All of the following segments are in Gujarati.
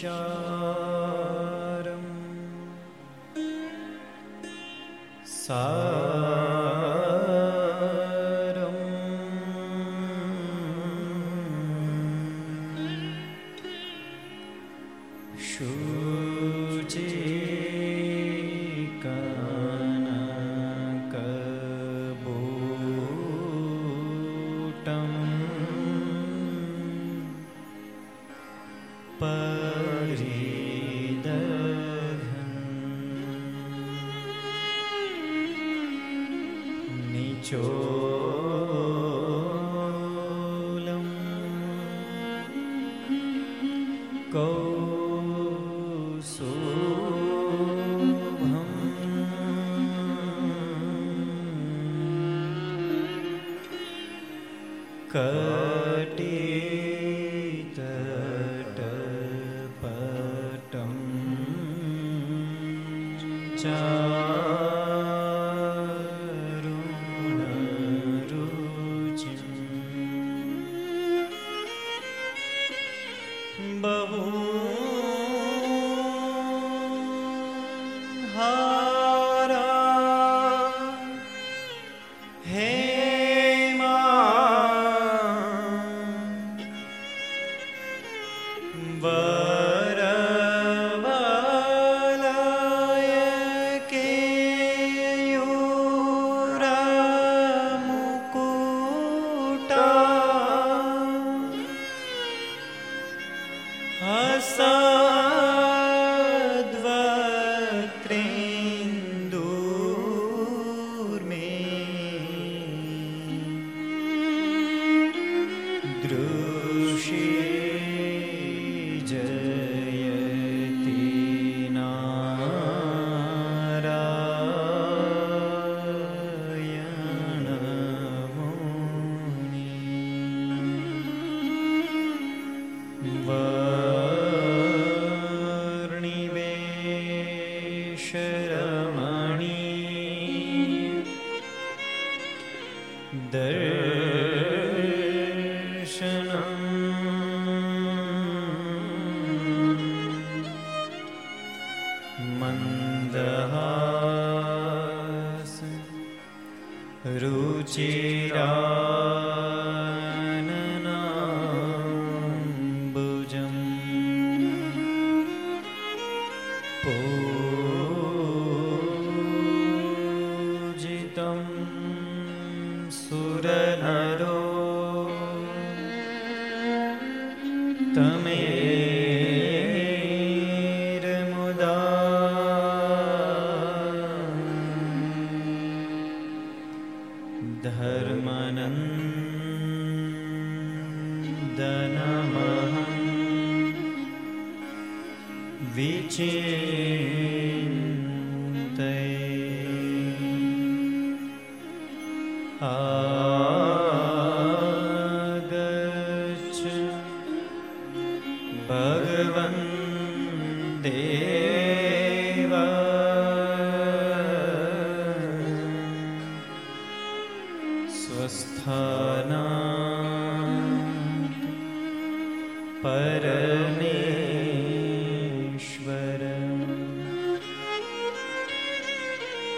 Sharam Sarum.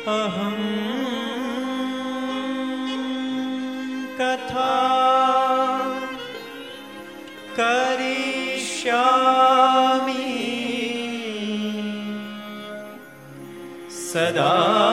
अहं कथा करिष्यामि। सदा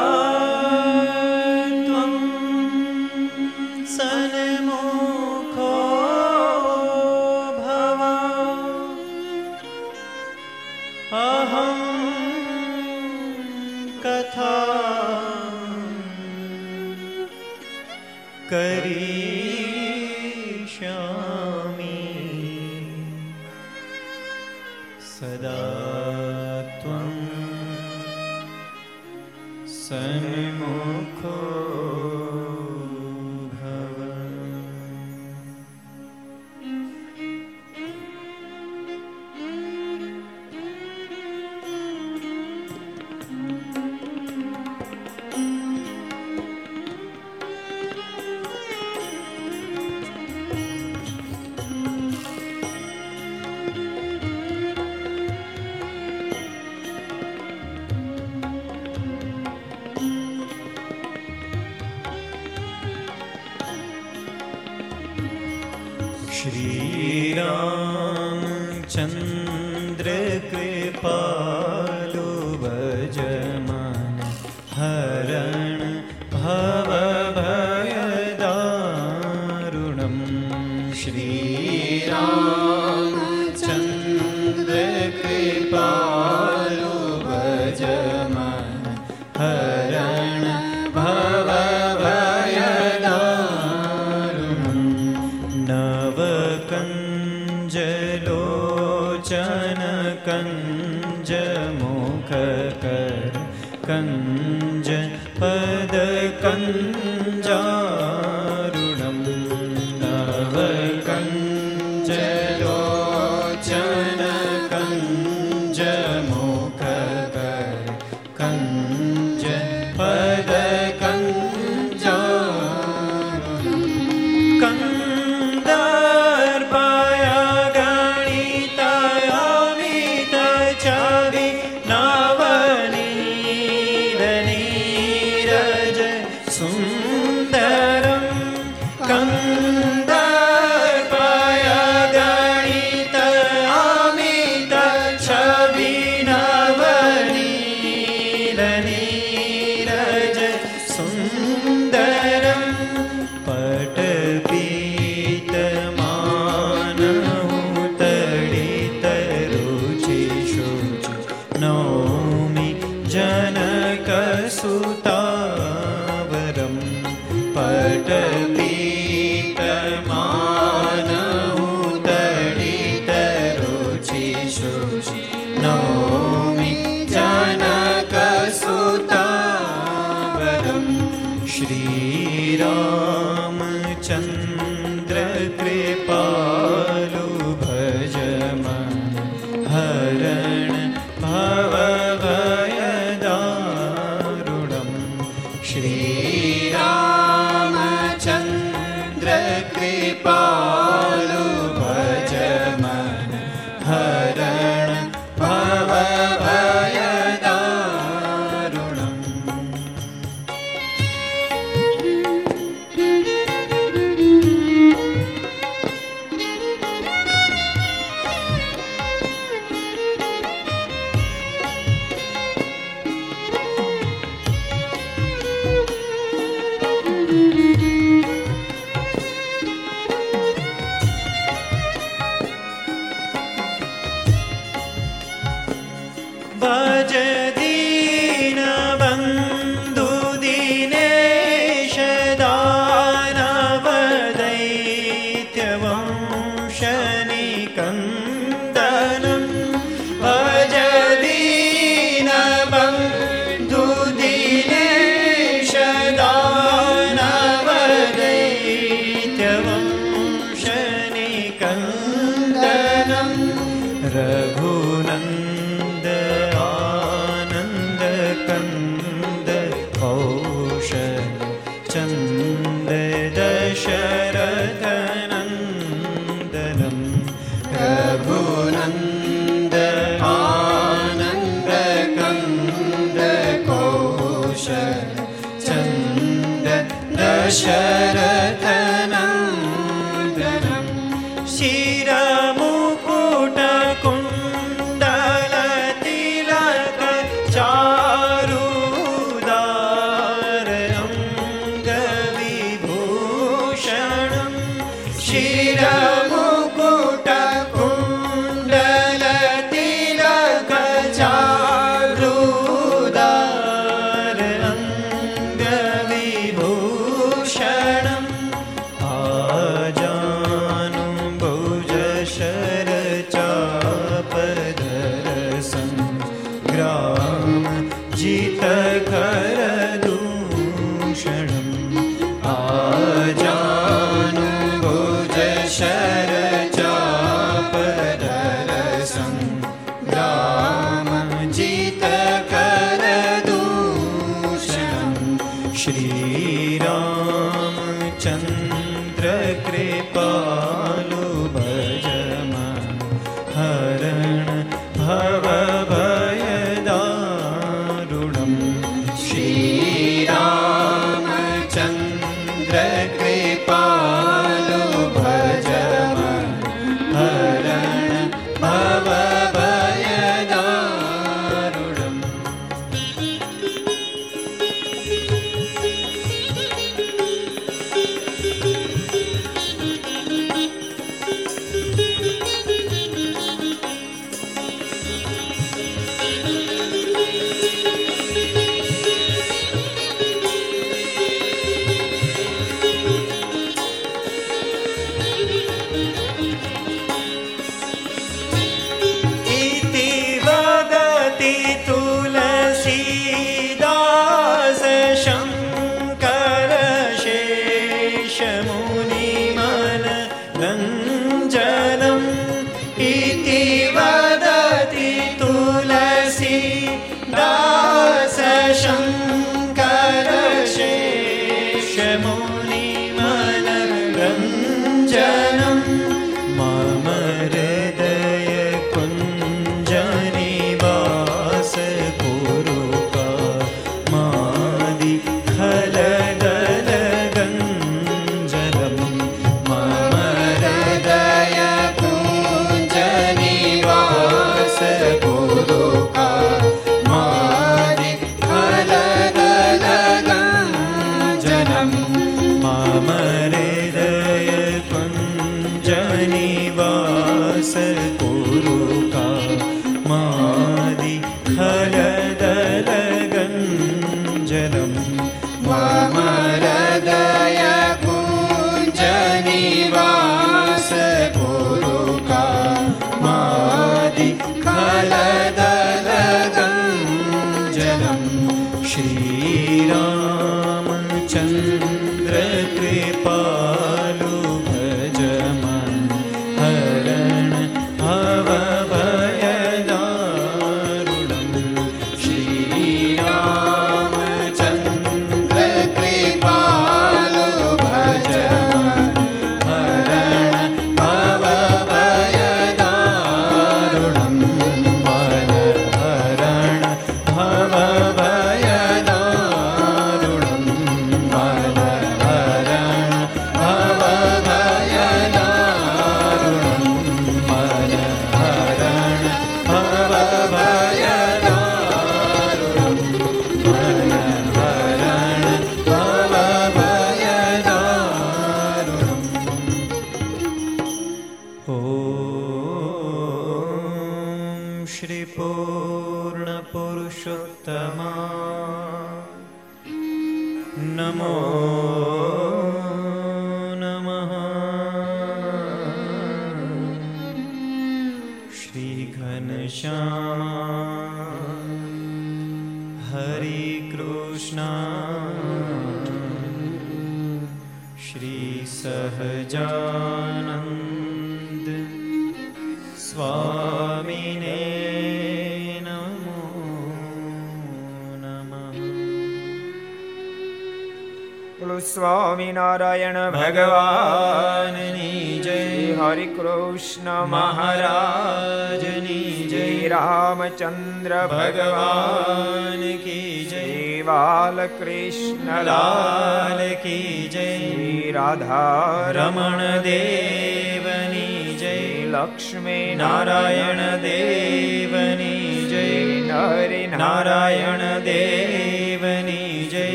સ્વામિનારાયણ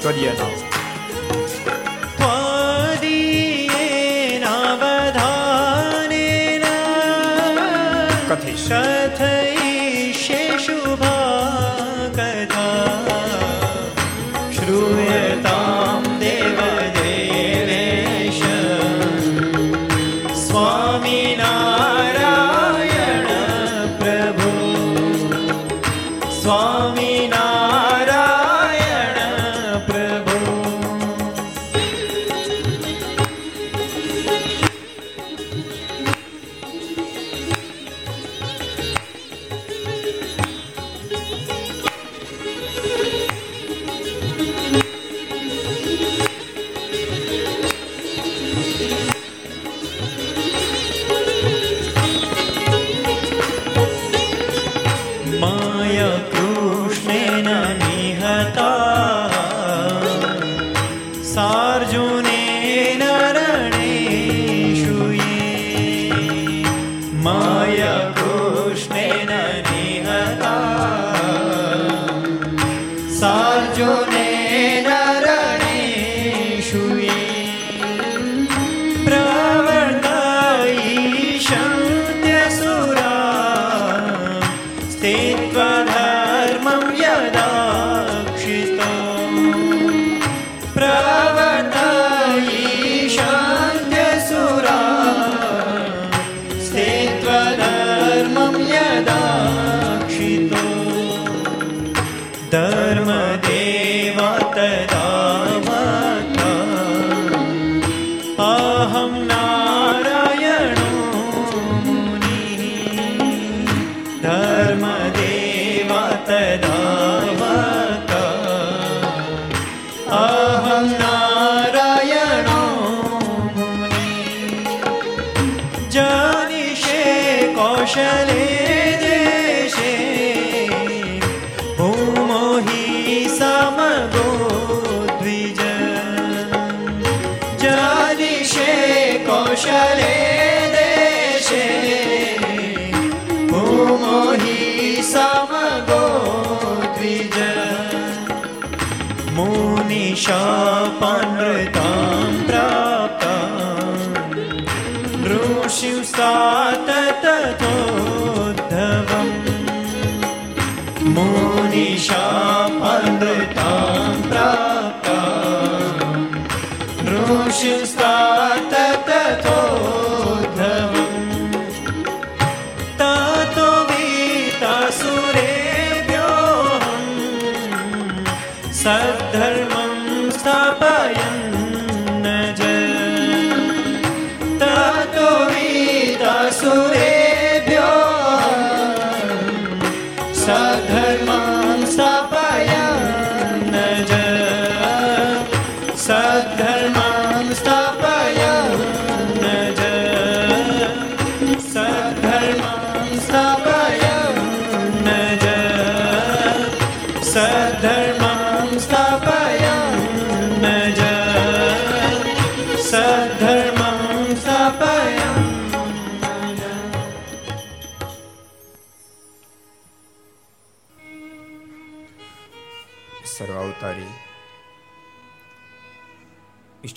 专业的。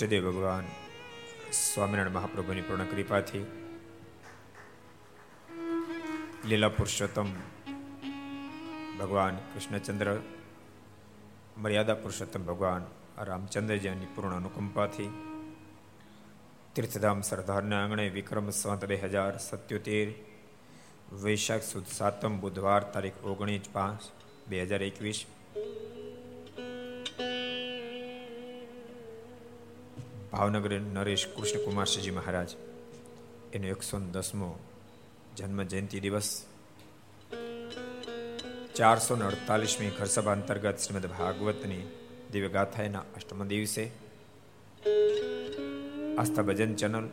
ઈષ્ટદેવ ભગવાન સ્વામિનારાયણ મહાપ્રભુની પૂર્ણ કૃપાથી લીલા પુરુષોત્તમ ભગવાન કૃષ્ણચંદ્ર, મર્યાદા પુરુષોત્તમ ભગવાન રામચંદ્રજીની પૂર્ણ અનુકંપાથી તીર્થધામ સરદારના આંગણે વિક્રમ સંત બે હજાર સત્યોતેર, વૈશાખ સુદ સાતમ બુધવાર તારીખ ઓગણીસ પાંચ બે હજાર એકવીસ ભાવનગર નરેશ કૃષ્ણકુમારસિંહજી મહારાજ. એનો એકસો દસમો જન્મ જયંતિ દિવસ. ચારસો ને અડતાલીસમી ઘરસભા અંતર્ગત શ્રીમદ ભાગવતની દિવ્ય ગાથાના અષ્ટમ દિવસે Aastha Bhajan channel,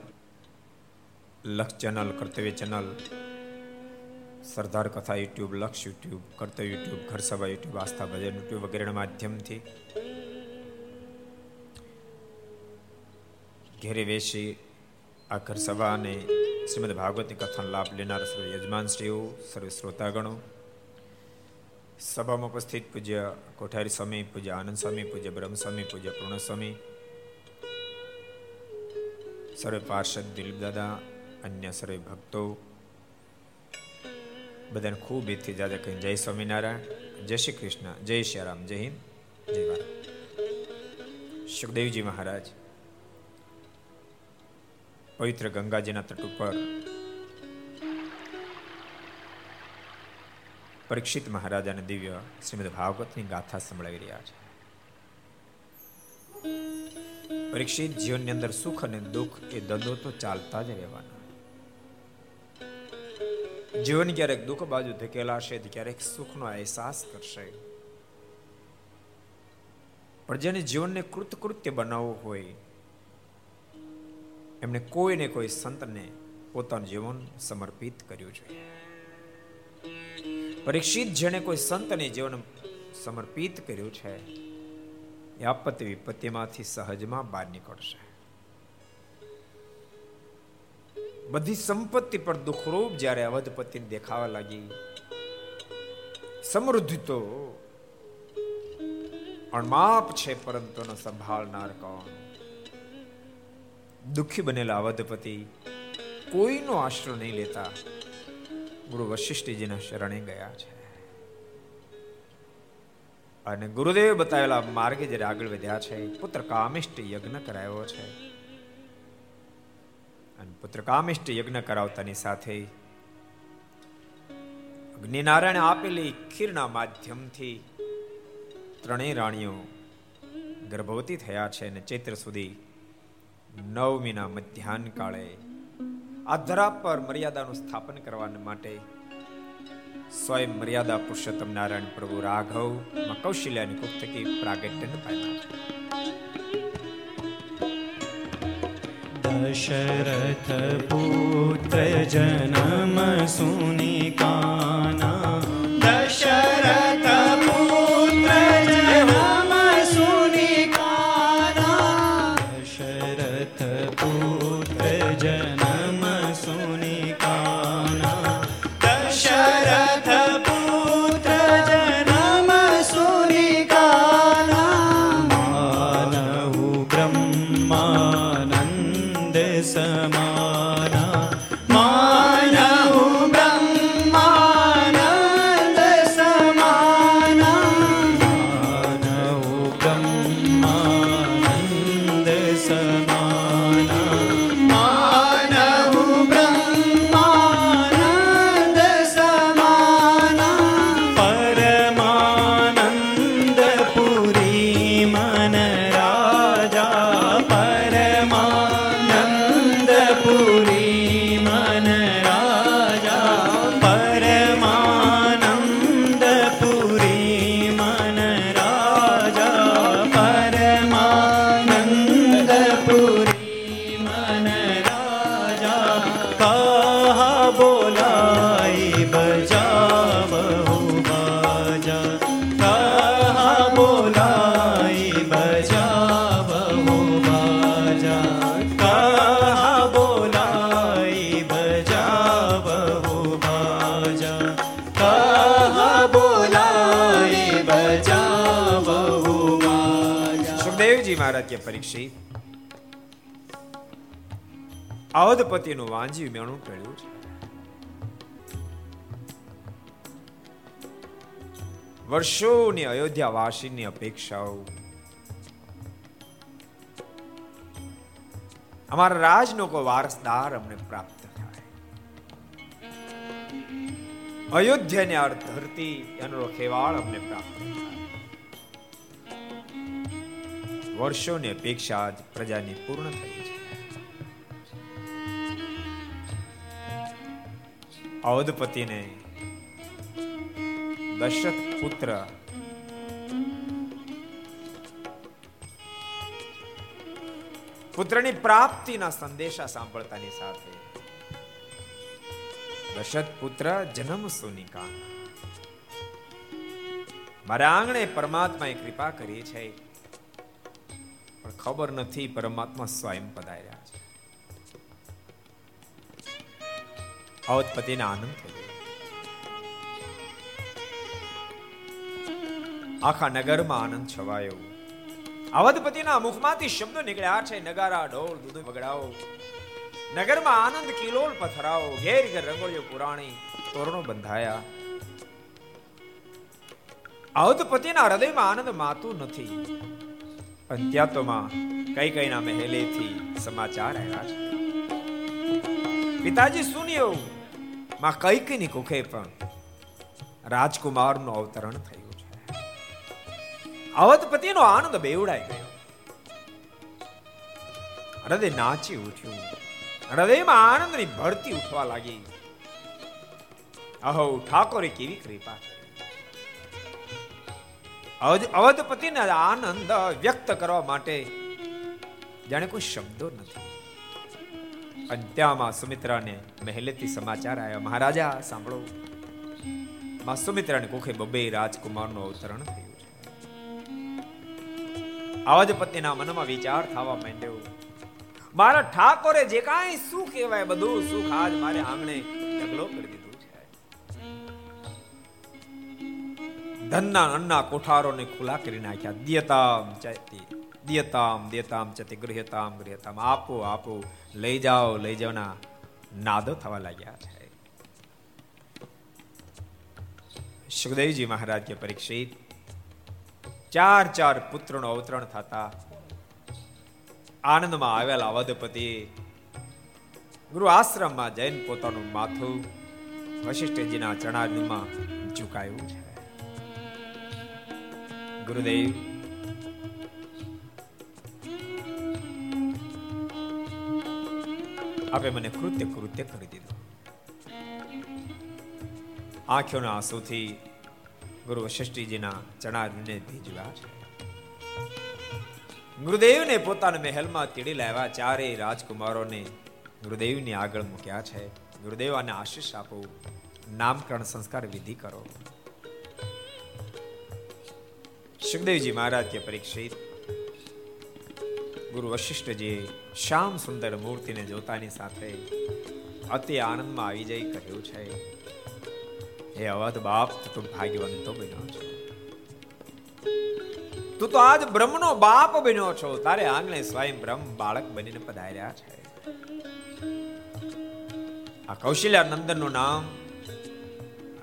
Laksh channel, Kartavya channel, Sardar Katha YouTube, Laksh YouTube, Kartavya YouTube, Gharsabha YouTube, Aastha Bhajan YouTube વગેરેના માધ્યમથી ઘેરે બેસી આ ઘર સભા અને શ્રીમદ ભાગવતની કથાનો લાભ લેનાર સર્વ યજમાનશ્રીઓ સર્વ શ્રોતાગણો સભામાં ઉપસ્થિત પૂજ્ય કોઠારી સ્વામી પૂજ્ય આનંદ સ્વામી પૂજ્ય બ્રહ્મ સ્વામી પૂજ્ય પૂર્ણ સ્વામી સર્વે પાર્ષદ દિલીપ દાદા અન્ય સર્વે ભક્તો બધાને ખૂબ એથી જાજા કહી જય સ્વામિનારાયણ જય શ્રી કૃષ્ણ જય શ્રી રામ જય હિન્દ જય ભારત સુખદેવજી મહારાજ પવિત્ર ગંગાજીના તટ ઉપર પરીક્ષિત મહારાજાને દિવ્ય શ્રીમદ ભાગવતની ગાથા સંભળાવી રહ્યા છે. પરીક્ષિત જીવનની અંદર સુખ અને દુઃખ એ દંડો તો ચાલતા જ રહેવાના. જીવન ક્યારેક દુઃખ બાજુ ધકેલાશે ક્યારેક સુખનો અહેસાસ કરશે. પણ જેને જીવનને કૃતકૃત્ય બનાવવું હોય એમણે કોઈને કોઈ સંતને પોતાનું જીવન સમર્પિત કર્યું છે પરીક્ષિત જેને કોઈ સંતને જીવન સમર્પિત કર્યું છે, એ આપત્તિ વિપત્તિમાંથી સહજમાં બહાર નીકળશે. બધી સંપત્તિ પર દુઃખરૂપ જ્યારે અવધપતિને દેખાવા લાગી, સમૃદ્ધિ તો અણમાપ છે, પરંતુ સંભાળનાર કોણ? દુઃખી બનેલા અવધપતિ કોઈનો આશ્રય નહીં લેતા ગુરુ વશિષ્ઠજીના શરણે ગયા છે. અને ગુરુદેવ બતાવેલા માર્ગે જ્યારે આગળ વધ્યા છે, પુત્ર કામિષ્ઠ યજ્ઞ કરાયો છે. અને પુત્ર કામિષ્ઠ યજ્ઞ કરાવતાની સાથે અગ્નિનારાયણ આપેલી ખીરના માધ્યમથી ત્રણેય રાણીઓ ગર્ભવતી થયા છે અને ચૈત્ર સુધી નવમીના મધ્યાહન કાળે આ ધરા પર મર્યાદાનું સ્થાપન કરવા માટે સ્વયં મર્યાદા પુરુષોત્તમ નારાયણ પ્રભુ રાઘવ કૌશલ્યાની કુક થકી પ્રાગટ્યને પામ્યા દશરથ પુત્ર જન્મ સુની કાના દશરથ પરીક્ષિત અવધપતિનું વાંજી મેણું ટળ્યું છે. વર્ષોની અયોધ્યા વાસીની અપેક્ષાઓ. અમારા રાજનો કોઈ વારસદાર અમને પ્રાપ્ત થાય. અયોધ્યાની આ ધરતી, એનો ખેવાળ અમને પ્રાપ્ત થાય. વર્ષોની અપેક્ષા આજ પ્રજાની પૂર્ણ થઈ છે. અવધપતિને દશરથ પુત્ર પુત્રની પ્રાપ્તિના સંદેશા સાંભળતાની સાથે દશરથ પુત્ર જન્મ સુનિકા. મારા આંગણે પરમાત્માએ કૃપા કરી છે. પણ ખબર નથી પરમાત્મા સ્વયં પધાર્યા છે. અવધપતિને આનંદ થઈ આખા નગરમાં આનંદ છવાયો. અવધપતિના મુખમાંથી શબ્દો નીકળ્યા છે, નગારા, ઢોલ, દૂધ બગડાવો નગરમાં આનંદ કિલોલ પથરાવો ઘેર ઘેર રંગોળીઓ પુરાણી, તોરણો બંધાયા. અવધપતિના હૃદયમાં આનંદ માતું નથી. પણ ત્યાં કઈ કઈ ના મહેલેથી સમાચાર આવ્યા છે? પિતાજી સુન્યો માં કઈ કઈ ની કુખે પણ રાજકુમારનું અવતરણ થયું છે. અવધપતિનો આનંદ બેવડાઈ ગયો. હૃદય નાચી ઉઠ્યું. હૃદયમાં આનંદની ભરતી ઉઠવા લાગી. અહો, ઠાકોરે કેવી કૃપા અવધપતિને આનંદ વ્યક્ત કરવા માટે જાણે કોઈ શબ્દો નથી. અને ત્યાંમાં સુમિત્રાને મહેલેથી સમાચાર આવ્યા મહારાજા, સાંભળો. માં સુમિત્રાને કુખે બબે રાજકુમારનું અવતરણ થયું છે. અવધપતિના મનમાં વિચાર થવા માંડ્યો. મારા ઠાકોરે જે કાંઈ સુખ કહેવાય, બધું સુખ આજ મારે આંગણે ઢગલો કરી દીધું. ધનના અન્ના કોઠારોને ખુલ્લા કરી નાખ્યા. દિયતામ ચતી, દિયતામ દેતામ ચતી ગૃહતામ ગૃહતામ આપો આપો, લઈ જાઓ, લઈ જાઓના નાદો થવા લાગ્યા છે. સુખદેવજી મહારાજ કે પરીક્ષિત, ચાર ચાર પુત્રનો અવતરણ થતા આનંદમાં આવેલા વધપતિ ગુરુ આશ્રમમાં જૈન પોતાનું માથું વશિષ્ઠજીના ચણાદમાં ઝુકાયું છે. ગુરુદેવ આપે મને કૃત્ય કૃત્ય કરી દીધું આંખોના આંસુથી ગુરુ વશિષ્ઠજીના ચણાને ભીજવા છે ગુરુદેવને પોતાના મહેલમાં તેડી લાવ્યા ચારે રાજકુમારોને ગુરુદેવની આગળ મૂક્યા છે ગુરુદેવ આને આશીષ આપો નામકરણ સંસ્કાર વિધિ કરો સુખદેવજી મહારાજ કે પરીક્ષિત. ગુરુ વશિષ્ઠજી શ્યામ સુંદર મૂર્તિને જોતાની સાથે અતિ આનંદમાં આવી જઈ કહ્યું છે, હે અવધ બાપ, તું ભાગ્યવંતો બન્યો છો. તું તો આજ બ્રહ્મનો બાપ બન્યો છો. તારે આંગણે સ્વયં બ્રહ્મ બાળક બનીને પધાર્યા છે. આ કૌશલ્યા નંદનનું નામ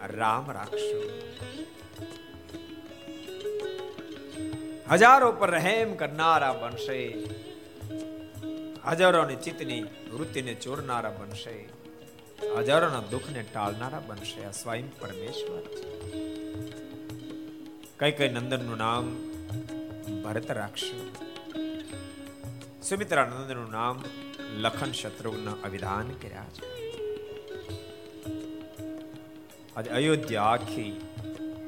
રામ રાખશો હજારો પર રહેમ કરનારા બનશે. હજારોની ચિત્તની વૃત્તિને ચોરનારા બનશે. હજારોના દુઃખને ટાળનારા બનશે. આ સ્વયં પરમેશ્વર કઈ કઈ નંદનનું નામ ભરત રાખશે? સુમિત્રા નંદનનું નામ લખન શત્રુઘ્ન અવિધાન કર્યા છે. આજે અયોધ્યા આખી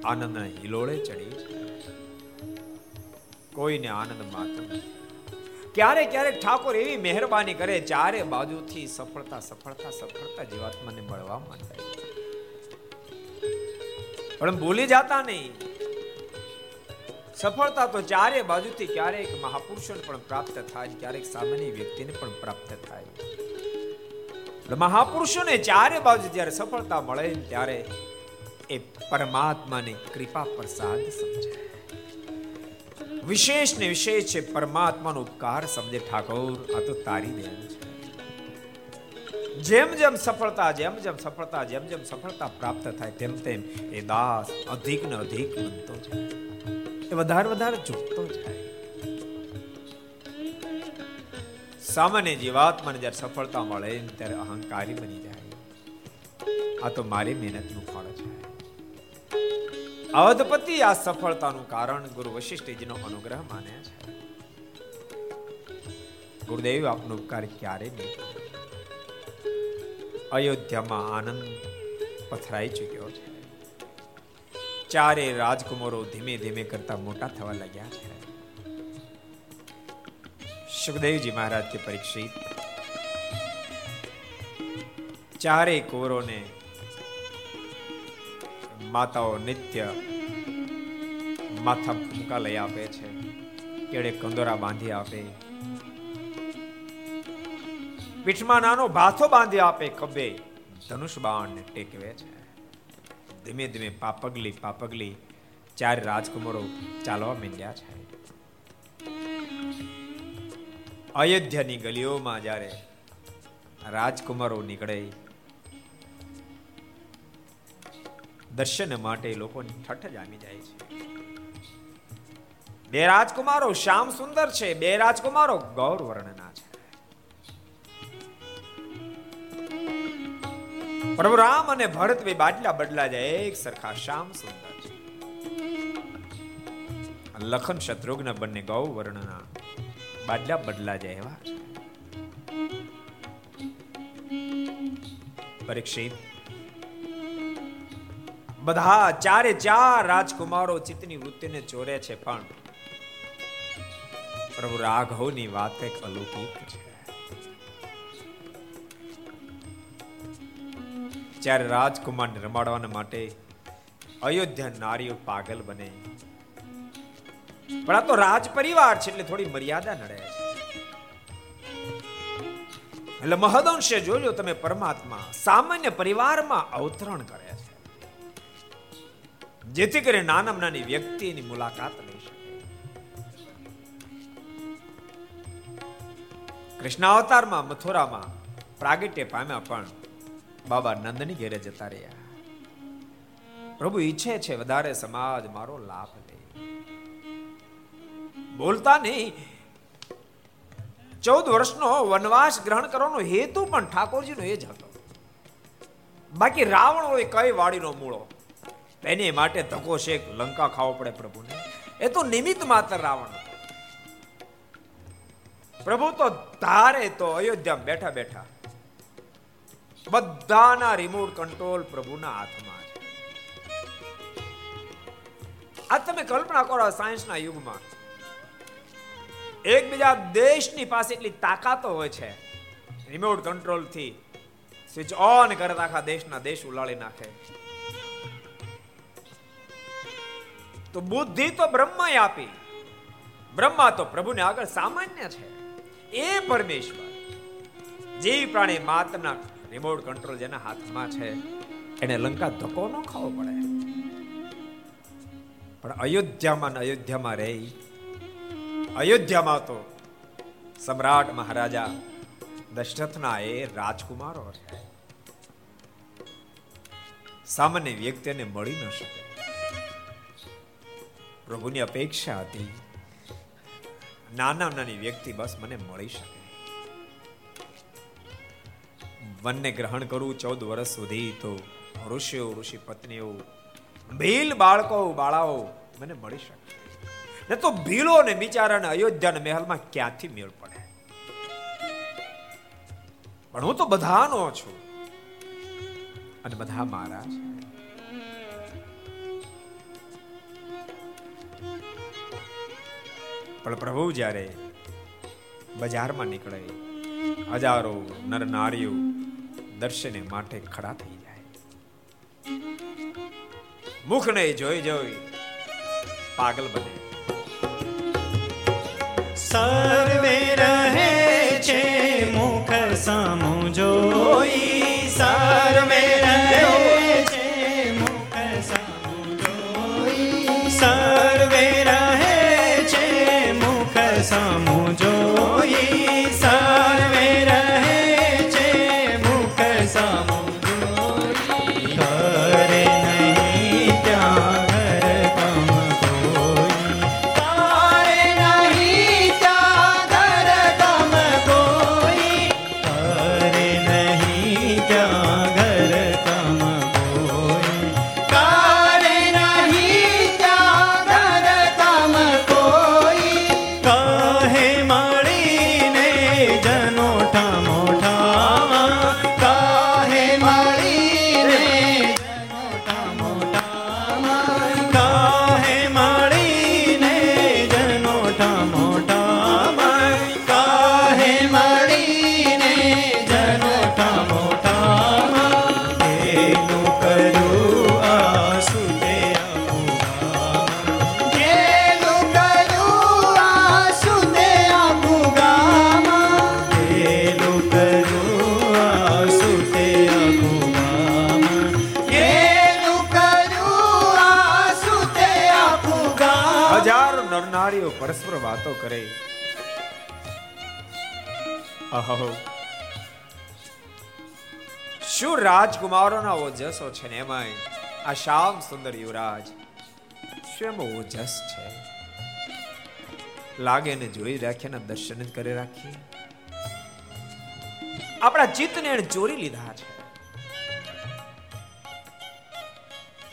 આનંદના હિલોળે ચડી છે. કોઈને આનંદ માત્ર ક્યારેક ક્યારેક ઠાકોર એવી મહેરબાની કરે ચારે બાજુથી સફળતા સફળતા સફળતા જીવાત્માને મળવા માંડે. પણ ભૂલી જતા નહીં. સફળતા તો ચારે બાજુથી ક્યારેક મહાપુરુષોને પણ પ્રાપ્ત થાય, ક્યારેક સામાન્ય વ્યક્તિને પણ પ્રાપ્ત થાય. મહાપુરુષોને ચારે બાજુ જ્યારે સફળતા મળે ત્યારે એ પરમાત્માની કૃપા પ્રસાદ સમજે. વિશેષ ને વિશેષ છે પરમાત્માનો ઉપકાર. સમજે ઠાકોર, આ તો તારી દેન છે. જેમ જેમ સફળતા, જેમ જેમ સફળતા, જેમ જેમ સફળતા પ્રાપ્ત થાય, તેમ તેમ એ દાસ અધિક ને અધિક બનતો જાય. એ વધારે વધારે ઝૂકતો જાય. સામાન્ય જીવાત્માને જ્યારે સફળતા મળે ત્યારે અહંકારી બની જાય. આ તો મારી મહેનતનું ફળ છે. અવધપતિ આ સફળતાનું કારણ ગુરુ વશિષ્ઠજીનો અનુગ્રહ માને છે. ગુરુદેવ, આપનો ઉપકાર ક્યારે નહીં અયોધ્યામાં આનંદ પથરાઈ ચૂક્યો છે. ચારે રાજકુમારો ધીમે ધીમે કરતા મોટા થવા લાગ્યા છે. સુખદેવજી મહારાજ પરીક્ષિત. ચારે કુંવરોને માતાઓ નિત્ય માથા ફૂંકા લઈ આપે છે. કેડે કંદોરા બાંધી આપે. પીઠમાં નાનો ભાથો બાંધી આપે. ખભે ધનુષ બાણ ટેકવે છે. ધીમે ધીમે પાપગલી પાપગલી ચાર રાજકુમારો ચાલવા માંડ્યા છે. અયોધ્યાની ગલીઓમાં જ્યારે રાજકુમારો નીકળે દર્શન માટે લોકોની ઠઠ જામી જાય છે. બે રાજકુમારો શ્યામ સુંદર છે, બે રાજકુમારો ગૌર વર્ણના છે. પ્રભુ રામ અને ભરત બે બાટલા બદલા જાય, એક સરખા શ્યામ સુંદર છે. લખન શત્રુઘ્ન બંને ગૌ વર્ણના બાટલા બદલા જાય એવા પરીક્ષિત બધા ચારે ચાર રાજકુમારો ચિત્તની વૃત્તિને ચોરે છે પણ પ્રભુ રાઘવની વાત કંઈક અલૌકિક છે. જ્યારે રાજકુમારને રમાડવાના માટે અયોધ્યા નારીઓ પાગલ બને. પણ આ તો રાજ પરિવાર છે એટલે થોડી મર્યાદા નડે છે. એટલે મહદંશે જોજો તમે પરમાત્મા સામાન્ય પરિવારમાં અવતરણ કરે છે. જેથી કરી નાનામાં નાની વ્યક્તિની મુલાકાત લઈ શકે. કૃષ્ણ અવતારમાં મથુરામાં, પ્રાગટ્ય પામ્યા પણ બાબા નંદની ઘેરે જતા રહ્યા. પ્રભુ ઈચ્છે છે વધારે સમાજ મારો લાભ લે. બોલતા નહીં. ચૌદ વર્ષનો વનવાસ ગ્રહણ કરવાનો હેતુ પણ ઠાકોરજીનો એ જ હતો. બાકી રાવણ હોય કઈ વાડીનો મૂળો? એની માટે ધક્કો શેક લંકા ખાવો પડે પ્રભુને. એ તો નિમિત્ત માત્ર રાવણ. પ્રભુ તો ધારે તો અયોધ્યા બેઠા બેઠા. બધાના રિમોટ કંટ્રોલ પ્રભુના હાથમાં છે. આ તમે કલ્પના કરો સાયન્સના યુગમાં. એકબીજા દેશની પાસે એટલી તાકાતો હોય છે. રિમોટ કંટ્રોલથી સ્વિચ ઓન કરતા આખા દેશના દેશ ઉલાળી નાખે. તો બુદ્ધિ તો બ્રહ્માએ આપી. બ્રહ્મા તો પ્રભુને આગળ સામાન્ય છે. એ પરમેશ્વર. જે પ્રાણી માતના રિમોટ કંટ્રોલ જેના હાથમાં છે, એને લંકા ધક્કો ન ખાવો પડે. પણ અયોધ્યામાં અયોધ્યામાં રહી, અયોધ્યામાં તો સમ્રાટ મહારાજા દશરથના એ રાજકુમારો છે. સામાન્ય વ્યક્તિને મળી ન શકે. પ્રભુની અપેક્ષા હતી. નાના નાની વ્યક્તિ બસ મને મળી શકે. વનને ગ્રહણ કરવું ચૌદ વર્ષ સુધી તો ઋષિઓ, ઋષિ પત્નીઓ, ભીલ બાળકો, બાળાઓ મને મળી શકે. ને તો ભીલો ને બિચારાને અયોધ્યાના મહેલમાં ક્યાંથી મેળ પડે? પણ હું તો બધાનો છું. અને બધા મારા છે. પણ પ્રભુ જ્યારે બજારમાં નીકળે, હજારો નર નારીઓ દર્શને માટે ખડા થઈ જાય. મુખને જોઈ જોઈ પાગલ બને. સર્વે રહે છે મુખ સામો જોઈ કરે. શું રાજકુમારોના ઓજસો છે ને એમાંય? આ શ્યામ સુંદર યુવરાજ. શું ઓજસ છે. લાગે ને જોઈ રાખીએ દર્શન જ કરી રાખીએ આપણા ચિત્તને એને ચોરી લીધા છે.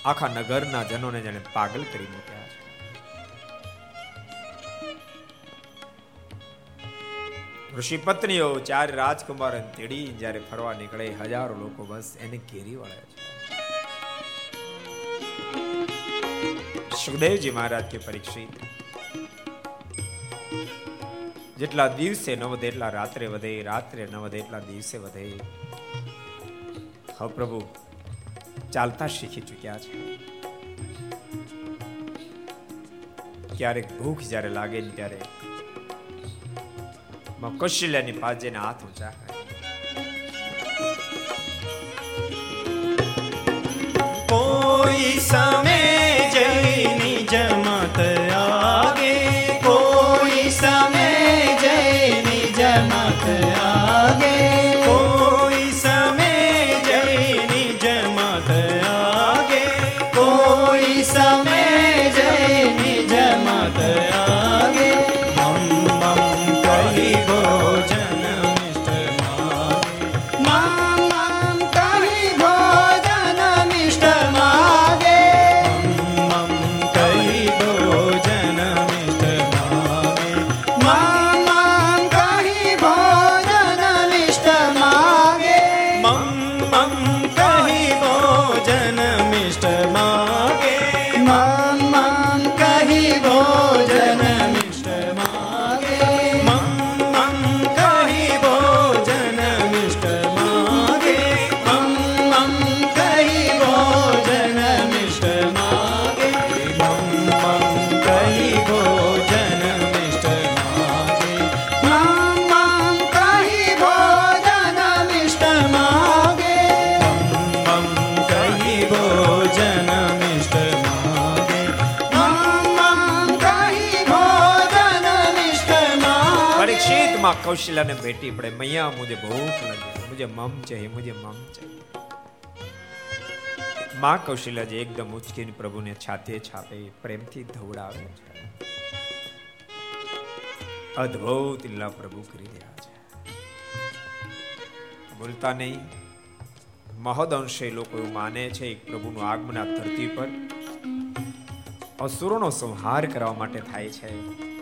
આખા નગરના જનોને જેને પાગલ કરી મૂક્યા. ઋષિ પત્નીઓ ચાર રાજકુમાર તેડી જ્યારે ફરવા નીકળે, હજારો લોકો બસ એને ઘેરી વળે છે. સુખદેવજી મહારાજ કે પરીક્ષિત, જેટલા દિવસે ન વધે એટલા રાત્રે વધે, રાત્રે ન વધે એટલા દિવસે વધે. હવે પ્રભુ, ચાલતા શીખી ચૂક્યા છે. ક્યારેક ભૂખ જ્યારે લાગે ત્યારે કૌશલ્યાની પાસેને હાથ ઊંચા કોઈ સમય કૌશલ્યા ને ભેટી પડે. મૈયા મુજે ભૂખ લગે. મુજે મમ ચાહીએ મુજે મમ ચાહીએ માં કૌશલ્યા જે એકદમ ઉચકીને પ્રભુને છાતે છાપે, પ્રેમથી ધવડાવે છે. અદ્ભુત લીલા પ્રભુ કરી રહ્યા છે. બોલતા નહીં. મહદ અંશે લોકો એવું માને છે, એક પ્રભુનું આગમન આ ધરતી પર અસુરોનો સંહાર કરવા માટે થાય છે.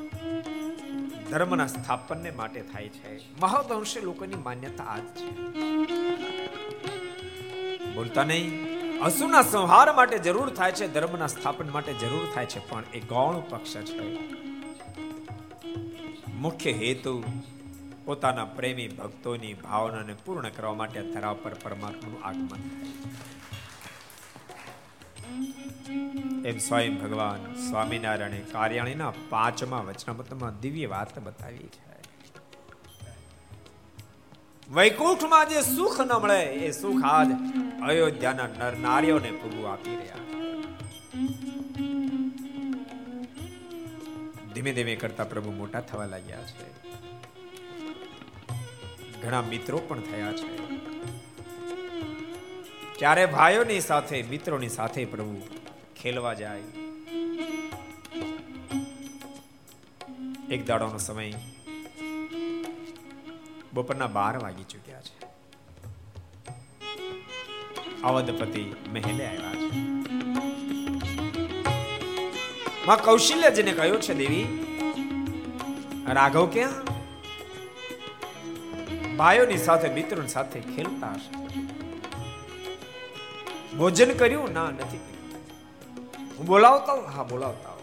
ધર્મના સ્થાપનને માટે થાય છે. મહદઅંશે લોકોની માન્યતા આ જ છે. બોલતા નહીં. અસુના સંહાર માટે જરૂર થાય છે, ધર્મના સ્થાપન માટે જરૂર થાય છે, પણ એ ગૌણ પક્ષ છે. મુખ્ય હેતુ પોતાના પ્રેમી ભક્તોની ભાવનાને પૂર્ણ કરવા માટે ધરા પર પરમાત્માનું આગમન થાય. એમ સ્વયં ભગવાન સ્વામિનારાયણે કાર્યાણીના પાંચમા વચનામૃતમાં દિવ્ય વાત બતાવી છે. વૈકુંઠમાં જે સુખ ન મળે, એ સુખ આજ અયોધ્યાના નર નારીઓને પૂરું આપી રહ્યા ધીમે ધીમે કરતા પ્રભુ મોટા થવા લાગ્યા છે. ઘણા મિત્રો પણ થયા છે. ક્યારે ભાઈઓની સાથે, મિત્રોની સાથે પ્રભુ ખેલવા જાય. એક દાડોનો સમય બપોરના બાર વાગી ચૂક્યા છે. અવધપતિ મહેલે આવ્યા છે. માં કૌશલ્યજીને કહ્યું છે, દેવી, રાઘવ ક્યાં? ભાઈઓની સાથે, મિત્રોની સાથે ખેલતા હશે. ભોજન કર્યું? ના, નથી કર્યું. हूँ बोलावता हूँ हाँ बोलावता हूँ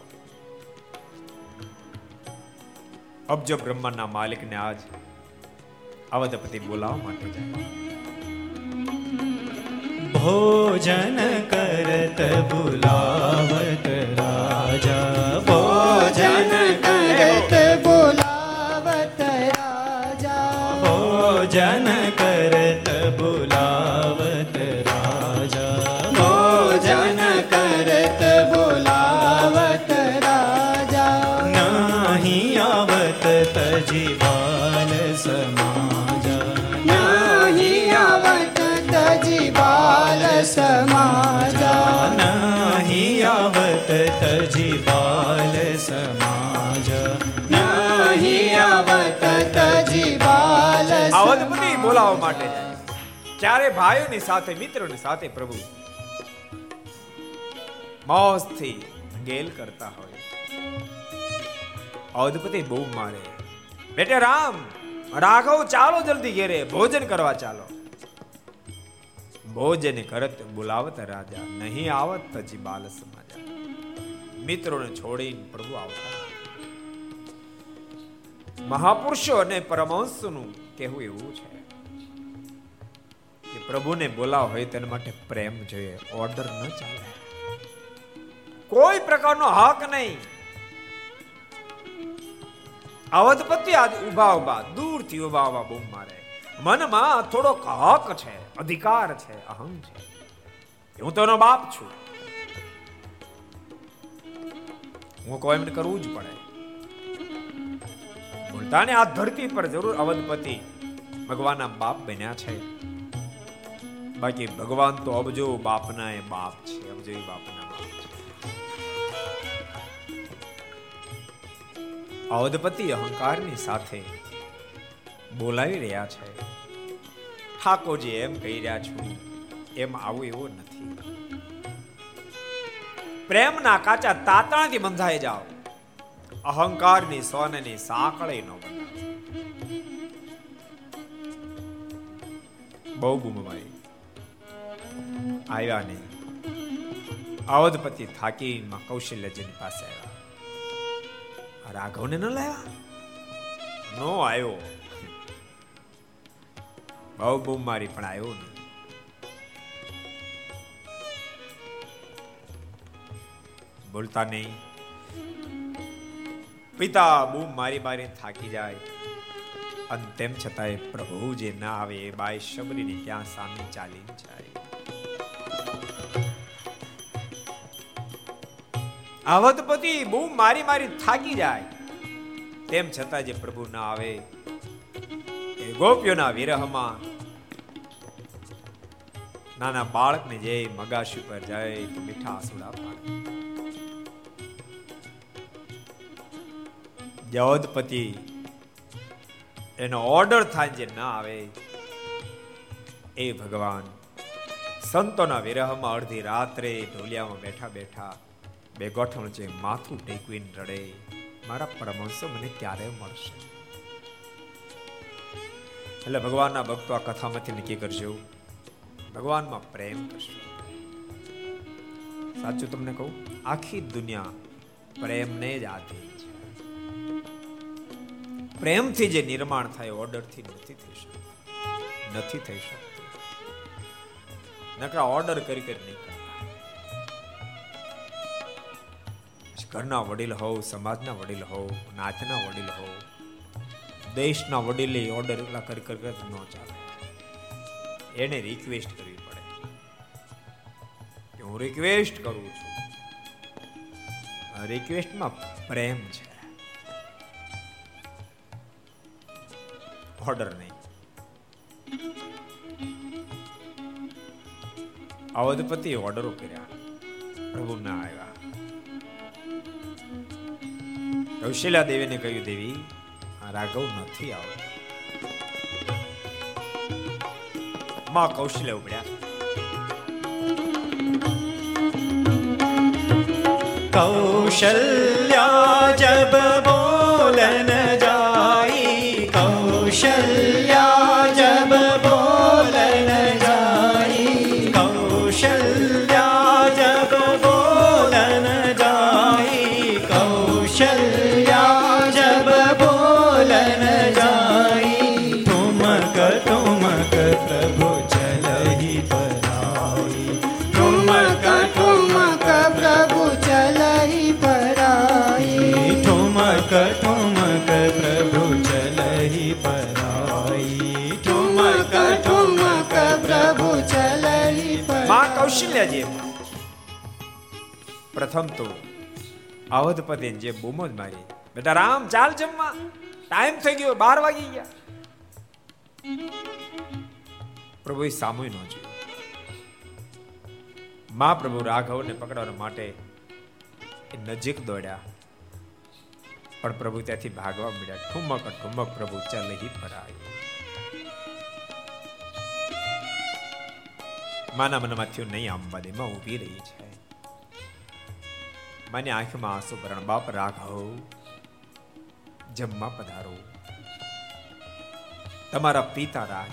अब जब બ્રહ્માના માલિકને આજ અવધપતિ બોલાવવા માટે જાય ભોજન કરત બુલાવત રાજા ભોજન અવધપતિ બોલાવવા માટે જાય. ચારે ભાઈઓની સાથે, મિત્રોની સાથે પ્રભુ મોજથી ગેલ કરતા હોય. અવધપતિ બહુ મારે. બેટે રામ, રાઘવ ચાલો જલ્દી ઘેરે, ભોજન કરવા ચાલો. ભોજન કરત બોલાવત રાજા, નહીં આવત પછી બાલ સમાજા મિત્રોને છોડીને પ્રભુ આવતા મહાપુરુષો અને પરમહંસનું કહેવું એવું છે કે પ્રભુને બોલાવ હોય તેના માટે પ્રેમ જોઈએ ઓર્ડર ન ચાલે. કોઈ પ્રકારનો હક નહીં. અવધપતિ આજ ઊભા ઊભા દૂરથી ઊભા ઊભા બૂમ મારે. મનમાં થોડોક હક છે, અધિકાર છે અહમ છે. હું તો એનો બાપ છું. હું કોઈ એમ કરવું જ પડે. બોલતાને આ ધરતી પર જરૂર અવધપતિ ભગવાનના બાપ બન્યા છે. બાકી ભગવાન તો અબજો બાપના એ બાપ છે, અબજો બાપના બાપ છે. અવધપતિ અહંકારની સાથે બોલાવી રહ્યા છે. ઠાકોરજી એમ કહી રહ્યા છું, એમ આવું એવું નથી. પ્રેમના કાચા તાતણાથી બંધાઈ જાઓ. અહંકારની સોનની સાંકળી નો બહુ બૂમભાઈ આવ્યા નહીં અવધપતિ થાકી કૌશલ્યજીની પાસે આવ્યા. રાઘવને ન લાવ્યા? નો આવ્યો. બહુ બૂમ મારી પણ આવ્યો નહીં. બોલતા નહીં. પિતા બૂમ મારી મારી થાકી જાય. અને તેમ છતાંય પ્રભુ જે ના આવે એ બાઈ શબરીને ત્યાં સામે ચાલી જાય. પતિ બહુ મારી મારી થાકી જાય. તેમ છતાં જે પ્રભુ ના આવે એ ગોપીઓના વિરહમાં નાના બાળકને જે મગાશી પર જાય મીઠા આસુડા પાડે. જવદપતિ એનો ઓર્ડર થાય જે ના આવે, એ ભગવાન સંતોના વિરહમાં અડધી રાત્રે ઢોલિયામાં બેઠા બેઠા બે ગોઠણ છે માથું ટેકવીને રડે, મારા પરમહંસો મને ક્યારે મળશે? એટલે ભગવાનના ભક્તો આ કથામાંથી નક્કી કરજો. ભગવાનમાં પ્રેમ કરશો સાચું તમને કહું, આખી દુનિયા પ્રેમને જ આધીન છે. પ્રેમથી જે નિર્માણ થાય, ઓર્ડરથી નથી થઈ શકતું. નથી થઈ શકતું. નકરા ઓર્ડર કરી કરી નહીં ઘરના વડીલ હોવ, સમાજના વડીલ હોવ નાથના વડીલ હોવ, દેશના વડીલે ઓર્ડર એટલા કરી કરી ન ચાલે. એને રિક્વેસ્ટ કરવી પડે. કે હું રિક્વેસ્ટ કરું છું. રિક્વેસ્ટમાં પ્રેમ છે. ઓર્ડર નહીં. અવધપતિ ઓર્ડરો કર્યા. પ્રભુ ના આવ્યા. કૌશલ્યા દેવીને કહ્યું, દેવી, આ રાઘવ નથી આવતો. માં કૌશલ્ય ઉપડ્યા. કૌશલ્યા જબ કૌશલ્યા પ્રથમ તો અવધપતિ જે બૂમો જ મારી. બેટા રામ, ચાલ જમવા. ટાઈમ થઈ ગયો, બાર વાગી ગયા. પ્રભુ સામુ ન જોયું. મહાપ્રભુ રાઘવને પકડવા માટે નજીક દોડ્યા. પણ પ્રભુ ત્યાંથી ભાગવા મળ્યા ઠુમક ઠુમક, પ્રભુ ચલહી પરાય માના મનમાં થયું નહીં આંબા દે માં ઊભી રહી છે. મને આંખમાં આંસુ ભરણ. બાપ રાઘવ, જમવા પધારો. તમારા પિતા રાજ.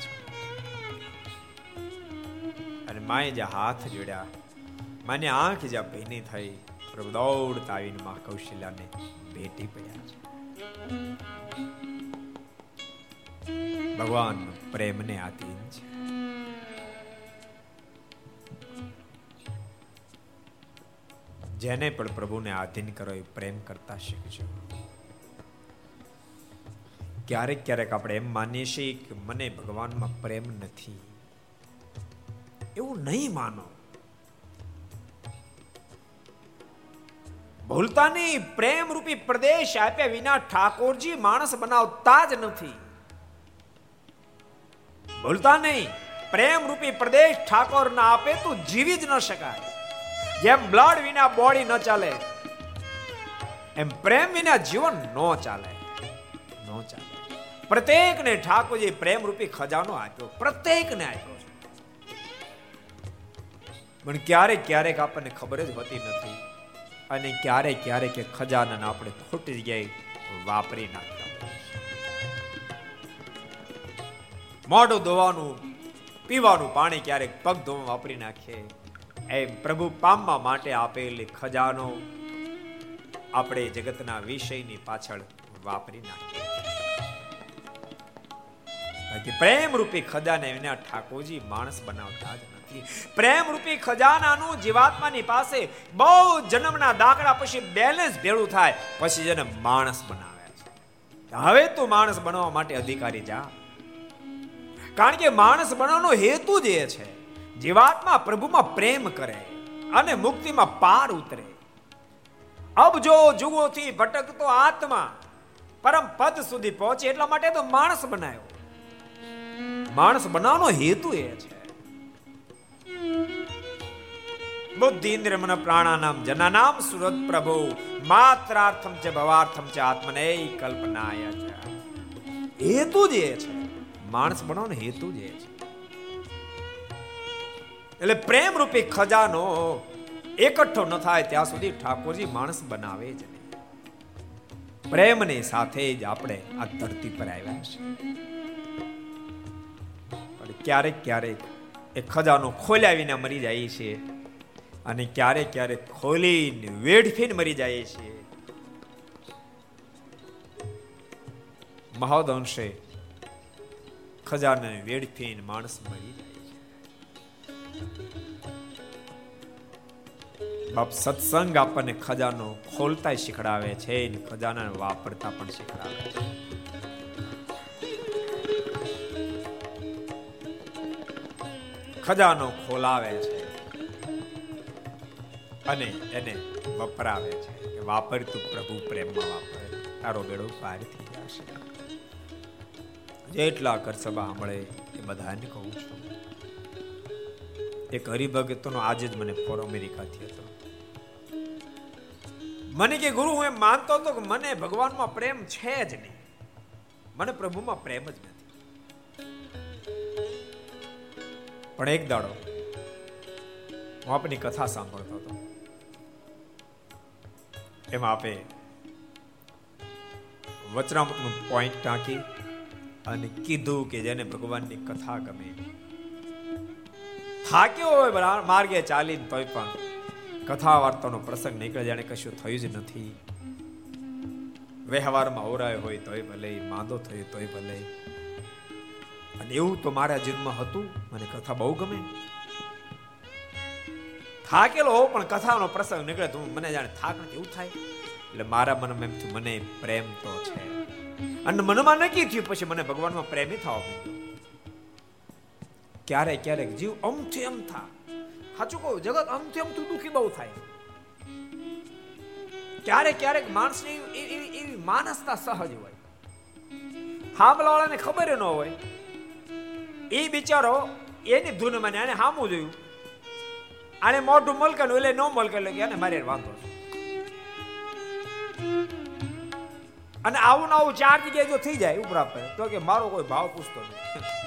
અને માએ જે હાથ જોડ્યા, મને આંખ જ્યાં ભીની થઈ, પ્રભુ દોડતા આવીને મા કૌશલ્યાને ભેટી પડ્યા છે. ભગવાન પ્રેમને આધીન છે. જેને પણ પ્રભુને આધીન કરો એ પ્રેમ કરતા શીખજો ક્યારેક ક્યારેક આપણે એમ માનીએ છીએ કે મને ભગવાનમાં પ્રેમ નથી. એવું નહીં માનો. ભૂલતા નહીં પ્રેમ રૂપી પ્રદેશ આપ્યા વિના ઠાકોરજી માણસ બનાવતા જ નથી. ભૂલતા નહીં પ્રેમ રૂપી પ્રદેશ ઠાકોર ના આપે તો જીવી જ ન શકાય. જેમ બ્લડ વિના બોડી ન ચાલે, એમ પ્રેમ વિના જીવન ન ચાલે. ન ચાલે. પ્રત્યેકને ઠાકોરજી પ્રેમ રૂપી ખજાનો આપ્યો, પ્રત્યેકને આપ્યો પણ ક્યારેક ક્યારેક આપણને ખબર જ હોતી નથી અને ક્યારેક ક્યારેક ખજાના આપણે ખોટી જગ્યાએ વાપરી નાખતા મોઢું ધોવાનું, પીવાનું પાણી ક્યારેક પગ ધોવા વાપરી નાખીએ. એમ પ્રભુ પામવા માટે આપેલી ખજાનો આપણે જગતના વિષયની પાછળ વાપરી નાખીએ. પ્રેમ રૂપી ખજાને વિના ઠાકોરજી માણસ બનાવતા જ નથી. પ્રેમ રૂપી ખજાનાનું જીવાત્માની પાસે બહુ જન્મના દાખલા પછી બેલેન્સ ભેળું થાય, પછી જેને માણસ બનાવે છે. હવે તું માણસ બનવા માટે અધિકારી જા. કારણ કે માણસ બનવાનો હેતુ જ એ છે. જીવાત્મા પ્રભુમાં પ્રેમ કરે અને મુક્તિમાં પાર ઉતરે. અબ જો જુગોથી ભટકતો આત્મા પરમ પદ સુધી પહોંચે એટલા માટે તો માણસ બનાવ્યો માણસ બનાવવાનો હેતુ એ છે. બુદ્ધિ ઇન્દ્ર મન પ્રાણાનામ જનાનામ સુરત પ્રભુ માત્રાર્થમ છે ભવાર્થમ છે આત્મને કલ્પનાય છે હેતુ જ એ છે. માણસ બનાવવાનો હેતુ જ એ છે. એટલે પ્રેમ રૂપી ખજાનો એકઠો ન થાય ત્યાં સુધી ઠાકોરજી માણસ બનાવે જ પ્રેમની સાથે જ આપણે આ ધરતી પર આવ્યા છે ક્યારેક ક્યારેક એ ખજાનો ખોલ્યા વિના મરી જાય છે અને ક્યારેક ક્યારેક ખોલીને વેડફીને મરી જાય છે. મહોદંશે ખજાને વેડફીને માણસ મરી જાય બાપ સત્સંગ આપણને ખજાનો ખોલતા શીખડાવે છે ને ખજાના વાપરતા પણ શીખડાવે છે. ખજાનો ખોલાવે છે અને એને વપરાવે છે. કે વાપરતું પ્રભુ પ્રેમમાં વાપરે. તારો બેડો પાર થઈ જશે. જેટલા કર સભા સાંભળે એ બધાને કહું છું. એક હરિભગતનો આજે જ મને ફોન અમેરિકાથી હતો. મને કે, ગુરુ, હું એમ માનતો હતો કે મને ભગવાનમાં પ્રેમ છે જ નહીં. મને પ્રભુમાં પ્રેમ જ નથી. પણ એક દાડો હું આપની કથા સાંભળતો હતો. એમાં આપે વચનામૃતનું પોઈન્ટ ટાંકી અને કીધું કે જેને ભગવાનની કથા ગમે. થાક્યો હોય માર્ગે ચાલીને તોય પણ કથા વાર્તાનો પ્રસંગ નીકળે જાણે કશું થયું જ નથી. વ્યવહારમાં ઓરાય હોય તોય ભલે, માંદો થયો તોય ભલે. અને એવું તો મારા જીવનમાં હતું, મને કથા બહુ ગમે. થાકેલો હોઉં પણ કથાનો પ્રસંગ નીકળે તો મને જાણે થાક એવું થાય. એટલે મારા મનમાં એમ થયું, મને પ્રેમ તો છે. અને મનમાં નક્કી થયું, પછી મને ભગવાનમાં પ્રેમી થવા. ક્યારેક ક્યારેક જીવ અમથી એમ થા સાચું કહું, જગત અમથી અમથું દુઃખી બહુ થાય. ક્યારેક ક્યારેક માણસની એવી એવી માનસતા સહજ હોય. હામલાવાળાને ખબર ન હોય. એ બિચારો એની ધૂન મને આને હામું જોયું. આને મોઢું મલકેલું એટલે નો મલકેલું કે એને મારે વાંધો છે. અને આવું ને આવું ચાર જગ્યાએ જો થઈ જાય ઉપરા પર તો કે મારો કોઈ ભાવ પૂછતો નથી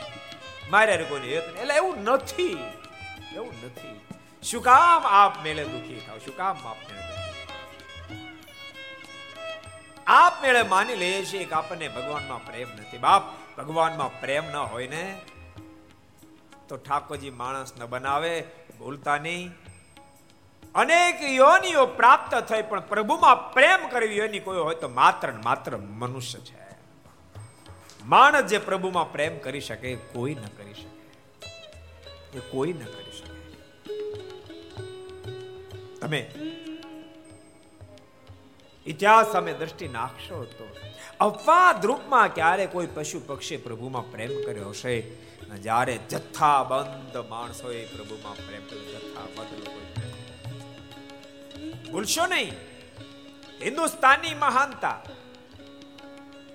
મારે કોઈ હેત એટલે એવું નથી. એવું નથી. શું કામ આપ મેળે દુખી થાવ? શું કામ આપ મેળે આપ મેળે માની લઈએ છીએ કે આપણને ભગવાનમાં પ્રેમ નથી. બાપ, ભગવાનમાં પ્રેમ ન હોય ને, તો ઠાકોરજી માણસ ન બનાવે, ભૂલતા નહીં. અનેક યોનીઓ પ્રાપ્ત થઈ, પણ પ્રભુમાં પ્રેમ કરવી યોની કોઈ હોય તો માત્ર માત્ર મનુષ્ય છે. માણસ જે પ્રભુમાં પ્રેમ કરી શકે કોઈ ન કરી શકે. એ કોઈ ન કરી શકે. તમે ઇતિહાસ સામે દ્રષ્ટિ નાખશો તો અપવાદ રૂપમાં ક્યારે કોઈ પશુ પક્ષી પ્રભુમાં પ્રેમ કર્યો હશે? જ્યારે જથ્થાબંધ માણસોએ પ્રભુમાં પ્રેમ કર્યો, જથ્થાબંધ ભૂલશો નહીં. હિન્દુસ્તાનની મહાનતા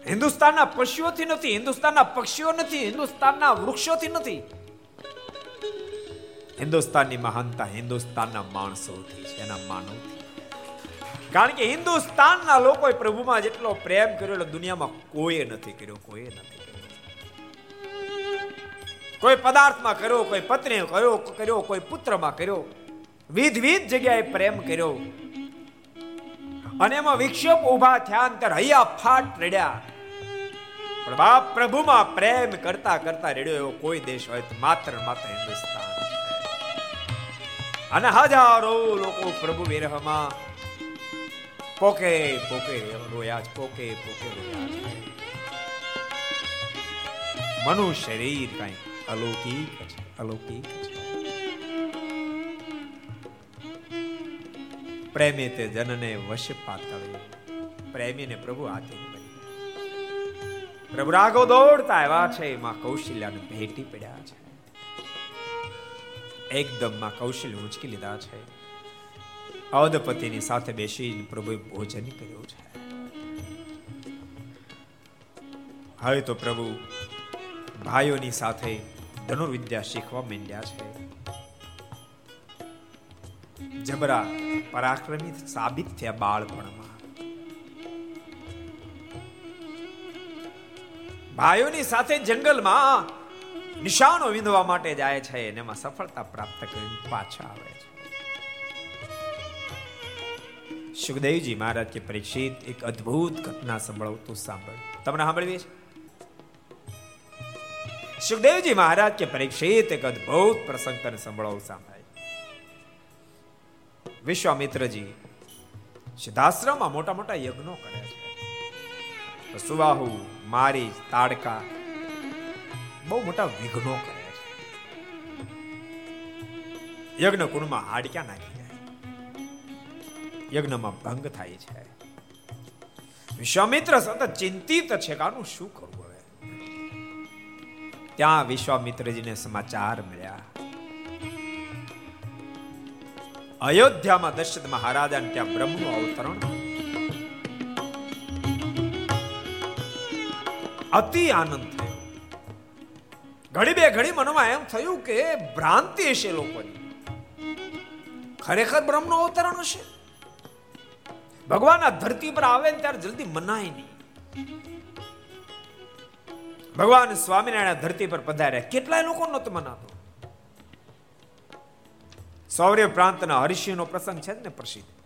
હિન્દુસ્તાનના પશુઓથી નથી, હિન્દુસ્તાનના પક્ષીઓ નથી, હિન્દુસ્તાનના વૃક્ષોથી નથી. હિન્દુસ્તાનની મહાનતા હિન્દુસ્તાનના માણસોથી છે, એના માનવથી. કારણ કે હિન્દુસ્તાનના લોકોએ પ્રભુમાં જેટલો પ્રેમ કર્યો એટલે દુનિયામાં કોઈએ નથી કર્યો કોઈએ નથી કોઈ પદાર્થમાં કર્યો, કોઈ પત્ની કર્યો કર્યો, કોઈ પુત્રમાં કર્યો. વિધ વિધ જગ્યાએ પ્રેમ કર્યો. અને એમાં વિક્ષેપ ઊભા થયા, અંતર હૈયા ફાટ રડ્યા. પણ બાપ પ્રભુમાં પ્રેમ કરતા કરતા રેડ્યો એવો કોઈ દેશ હોય તો માત્ર માત્ર હિન્દુસ્તાન અને હજારો લોકો પ્રભુ વિરહમાં પોકે પોકે રોયા પોકે પોકે રોયા મનુ શરીર કઈ અલૌકિક છે અલૌકિક છે. પ્રેમે તે જનને વશ પાતળે પ્રેમીને પ્રભુ હાથે પ્રભુ રાઘવ દોડતા આવ્યા છે. માં કૌશલ્યાને ભેટી પડ્યા છે. એકદમમાં કૌશલ્ય ઉંચકી લીધા છે. અવધપતિની સાથે બેસી પ્રભુએ ભોજન કર્યું છે. હવે તો પ્રભુ ભાઈઓની સાથે ધનુર્વિદ્યા શીખવા માંડ્યા છે. જબરા પરાક્રમી સાબિત થયા બાળપણમાં. ભાઈઓની સાથે જંગલમાં નિશાનો વિંધવા માટે જાય છે અને એમાં સફળતા પ્રાપ્ત કરીને પાછા આવે છે. સુખદેવજી મહારાજ કે પરીક્ષિત, એક અદ્ભુત ઘટના સંભળાવતું સાંભળ તમને સાંભળવી છે? સુખદેવજી મહારાજ કે પરીક્ષિત, એક અદ્ભુત પ્રસંગ તને સંભળાવું સાંભળાય. વિશ્વામિત્રજી સિદ્ધાશ્રમમાં મોટા મોટા યજ્ઞો કરે છે. સુવાહુ મારી તાડકા બહુ મોટા વિઘ્નો કરે છે. યજ્ઞ કુંડમાં હાડક્યા નાખી જાય. યજ્ઞમાં ભંગ થાય છે. વિશ્વામિત્ર સતત ચિંતિત છે કે આનું શું કરવું હવે? ત્યાં વિશ્વામિત્રજીને સમાચાર મળ્યા. અયોધ્યામાં દશરથ મહારાજાને ત્યાં બ્રહ્મનું અવતરણ અતિ આનંદ થયો. ઘડી બે ઘડી મનમાં એમ થયું કે ભ્રાંતિ હશે લોકોની. ખરેખર બ્રહ્મનું અવતરણ હશે? ભગવાન આ ધરતી પર આવે ને ત્યારે જલ્દી મનાય નહીં. ભગવાન સ્વામિનારાયણ ધરતી પર પધાર્યા. કેટલાય લોકો નતો મનાતો. સૌર્ય પ્રાંતના હરિષિનો પ્રસંગ છે ને પ્રસિદ્ધ.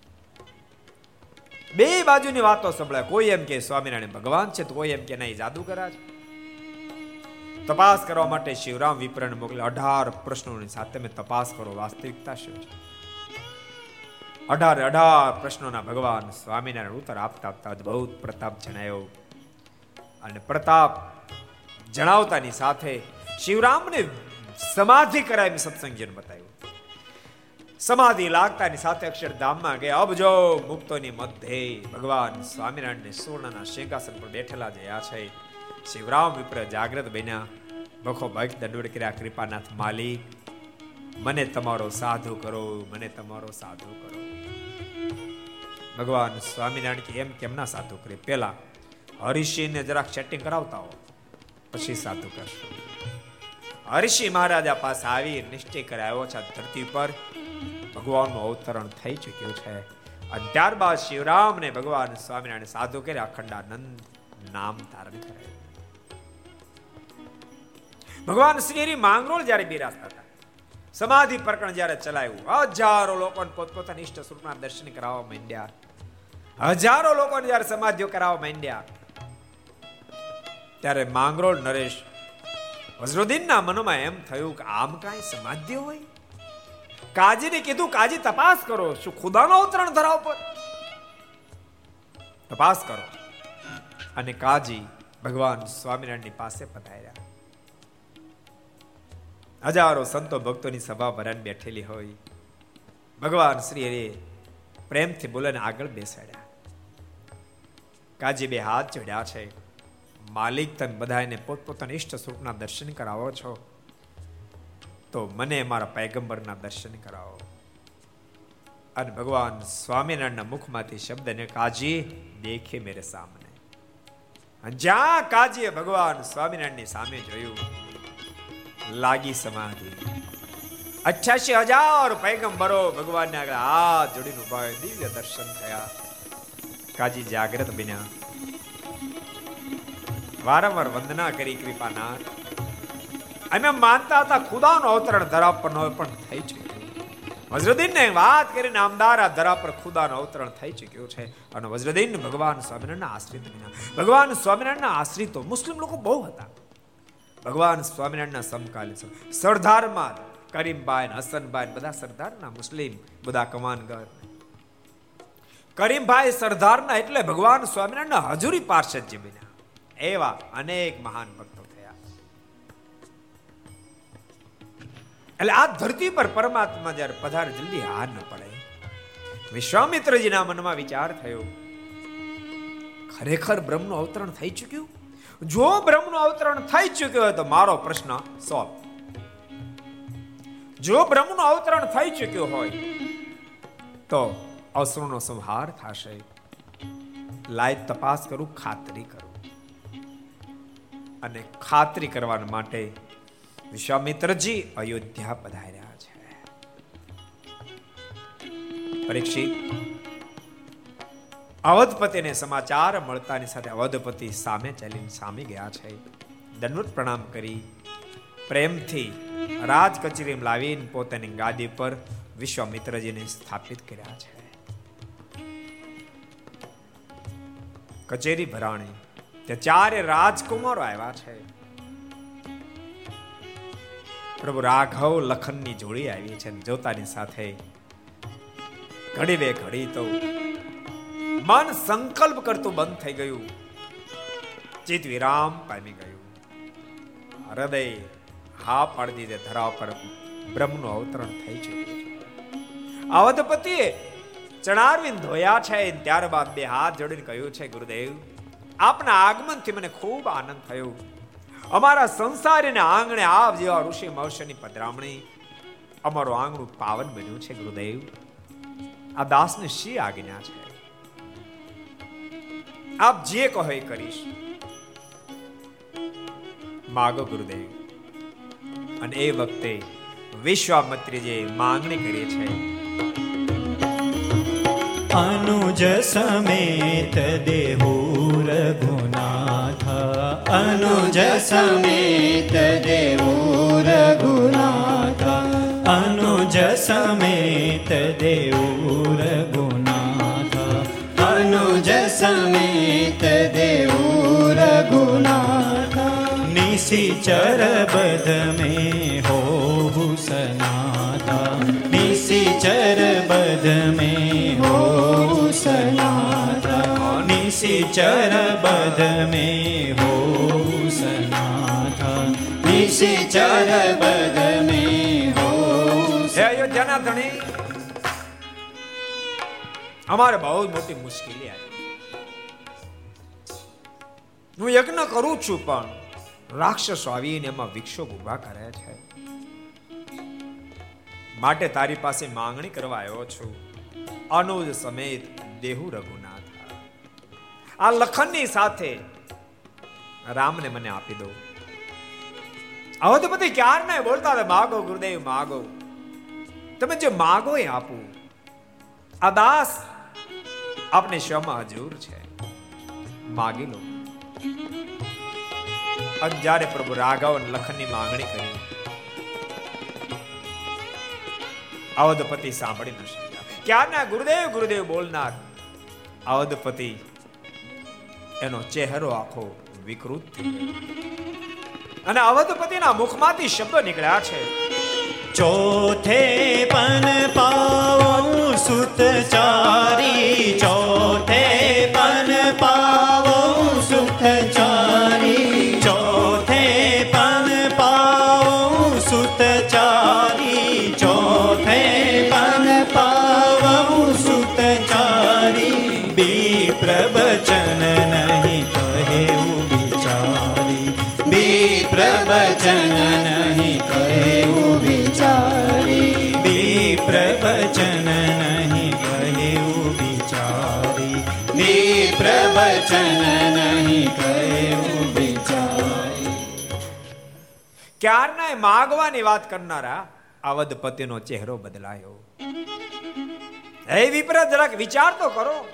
બે બાજુની વાતો સંભળાય. કોઈ એમ કે સ્વામિનારાયણ ભગવાન છે, તો કોઈ એમ કે નહીં જાદુગરા છે. તપાસ કરવા માટે શિવરામ વિપ્રણ મોકલે. અઢાર પ્રશ્નોની સાથે તમે તપાસ કરો, વાસ્તવિકતા શું છે? અઢાર અઢાર પ્રશ્નોના ભગવાન સ્વામિનારાયણ ઉત્તર આપતા આપતા અદભુત પ્રતાપ જણાયો. અને પ્રતાપ જણાવતાની સાથે શિવરામને સમાધિ કરાવી સત્સંગીને બતાવ્યું. સમાધિ લાગતાની સાથે અક્ષરધામમાં ગયા. અબજો મુક્તોની મધ્યે ભગવાન સ્વામિનારાયણને સુવર્ણના સિંહાસન પર બેઠેલા જયા છે, શિવરામ વિપ્ર જાગ્રત બન્યા. બખો ભક્ત દંડોડ કર્યા, કૃપાનાથ માલિક મને તમારો સાધુ કરો, મને તમારો સાધુ કરો. ભગવાન સ્વામિનારાયણ કે, એમ કેમ ના સાધુ કરે? પેલા હરિષિને જરાક સેટિંગ કરાવતા હો, પછી સાધુ કરશો. હરિષિ મહારાજા પાસે આવી, નિશ્ચય કરાયો છે ધરતી પર ભગવાનનું અવતરણ થઈ ચૂક્યું છે. ત્યારબાદ શિવરામ ને ભગવાન સ્વામિનારાયણ સાધુ કરે અખંડાનંદ નામ ધારણ કરે ભગવાન શ્રી માંગરોળ જ્યારે બિરાજતા હતા, સમાધિ પ્રકરણ જ્યારે ચલાવ્યું હજારો લોકોને પોતપોતાના ઇષ્ટ સ્વરૂપના દર્શન કરાવવા માંડ્યા. હજારો લોકોને જ્યારે સમાધિઓ કરાવવા માંડ્યા, ત્યારે માંગરોળ નરેશ વજ્રોદીનના મનમાં એમ થયું કે આમ કાંઈ સમાધિ હોય? કાજીને કીધું, કાજી, તપાસ કરો. શું ખુદાનો અવતરણ ધરાવ પર? તપાસ કરો. અને કાજી ભગવાન સ્વામિનારાયણની પાસે પધાર્યા. હજારો સંતો ભક્તોની સભા ભરાને બેઠેલી હોય. ભગવાન શ્રી હરે પ્રેમથી બોલાને આગળ બેસાડ્યા. કાજી બે હાથ ચડ્યા છે. માલિક તમે બધાને પોતપોતાના ઈષ્ટ સ્વરૂપના દર્શન કરાવો છો. તો મને મારા પૈગંબરના દર્શન કરાવો. અને ભગવાન સ્વામિનારાયણના મુખમાંથી શબ્દને કાજી દેખે મેરે સામને. જ્યાં કાજીએ ભગવાન સ્વામિનારાયણની સામે જોયું, લાગી સમાધિ. અઠ્યાસી હજાર પૈગંબરો ભગવાનને આગળ હાથ જોડીને ઊભા દિવ્ય દર્શન થયા. કાજી જાગ્રત બન્યા. વારંવાર વંદના કરી કૃપાનાથ. અમે માનતા હતા ખુદાનો અવતરણ ધરા પર ન પણ થઈ ચૂક્યું વજ્રદીન ને વાત કરીને આમદાર આ ધરા પર ખુદાનો અવતરણ થઈ ચૂક્યું છે. અને વજ્રદીન ભગવાન સ્વામિનારાયણના આશ્રિત બન્યા. ભગવાન સ્વામિનારાયણના આશ્રિતો મુસ્લિમ લોકો બહુ હતા. ભગવાન સ્વામિનારાયણના સમકાલીન સરદારમાં કરીમભાઈ હસનભાઈ બધા સરદારના મુસ્લિમ, બધા કમાનગર. કરીમભાઈ સરદારના એટલે ભગવાન સ્વામિનારાયણના હજુરી પાર્ષદ બન્યા. એવા અનેક મહાન ભક્તો. એટલે આ ધરતી પર પરમાત્મા જ્યારે પધાર, જલ્દી હાર ન પડે. વિશ્વામિત્રજીના મનમાં વિચાર થયો. ખરેખર બ્રહ્મનું અવતરણ થઈ ચૂક્યું? જો બ્રહ્મનું અવતરણ થઈ ચૂક્યું હોય તો મારો પ્રશ્ન સોલ્વ જો બ્રહ્મનું અવતરણ થઈ ચૂક્યું હોય તો અસુરનો સંહાર થશે. લાય તપાસ કરું, ખાતરી કરું. અને ખાતરી કરવા માટે વિશ્વામિત્રજી અયોધ્યા પધાર્યા છે. પરીક્ષિત, અવધપતિને સમાચાર મળતાની સાથે અવધપતિ સામે ચાલીને સામે ગયા છે. દંડવત પ્રણામ કરી, પ્રેમથી રાજ કચેરી લાવીને પોતાની ગાદી પર વિશ્વામિત્રજીને સ્થાપિત કર્યા છે. કચેરી ભરાણી તે ચારે રાજકુમારો આવ્યા છે. પ્રભુ રાઘવ લખનની જોડી આવી છે જોતાની સાથે ઘડી બે ઘડી તો મન સંકલ્પ કરતું બંધ થઈ ગયું. ચિત વિરામ પામી ગયું. હૃદય હા પાડી દીધે, ધરા પર બ્રહ્મનું અવતરણ થઈ ચુક્યું અવધપતિએ ચણારવીન ધોયા છે ત્યારબાદ બે હાથ જોડીને કહ્યું છે, ગુરુદેવ, આપના આગમનથી મને ખૂબ આનંદ થયો. અમારા સંસારીને આંગણે આપ જેવા ઋષિ મહર્ષિની પધરામણી. અમારું આંગણું પાવન બન્યું છે, ગુરુદેવ. આ દાસને શી આજ્ઞા છે? આપ જે કહો એ કરીશ. માગો ગુરુદેવ. અને એ વખતે વિશ્વામિત્રીજે માંગણી કરી છે અનુજ સમેત દેહુ રઘુનાથ અનુજ સમેત દેવો રઘુનાથ અનુજ સમેત દેહુ રઘુનાથ અનુજ સમેત દેવો રઘુનાથ નિશિચર બધ મેં હો સનાતા નિશિચર બધ મેં સનાતા નિશિચર બધ મેં હો સનાતા નિશિચર બદ મે હો અયોધ્યાના અમારે બહુ મોટી મુશ્કેલી આવી હું યજ્ઞ કરું છું પણ રાક્ષસો આવીને એમાં વિક્ષોભ ઊભા કરે છે. માટે તારી પાસે માંગણી કરવા આવ્યો છું. અનુજ સમેત દેહુ રઘુનાથ આ લખનની સાથે રામને મને આપી દો. અવધપતિ ક્યાર ના બોલતા હતા, માગો ગુરુદેવ, માગો. તમે જે માગો એ આપું. આ દાસ આપને શમાં હજુર છે. માગી લો. અને જ્યારે પ્રભુ રાઘવ લખનની માંગણી કરી, અવધપતિ સાંભળી ન શક્યા. ક્યારના ગુરુદેવ ગુરુદેવ બોલનાર? અવધપતિ એનો ચહેરો આખો વિકૃત થઈ ગયો. અને અવધપતિના મુખમાંથી શબ્દો નીકળ્યા છે, ચોથે પન પાઉ સુત ચારી ચોથે ક્યારના માગવાની વાત કરનારા અવધપતિનો ચહેરો બદલાયો. હે વિપ્રા, જરાક વિચાર તો કરો.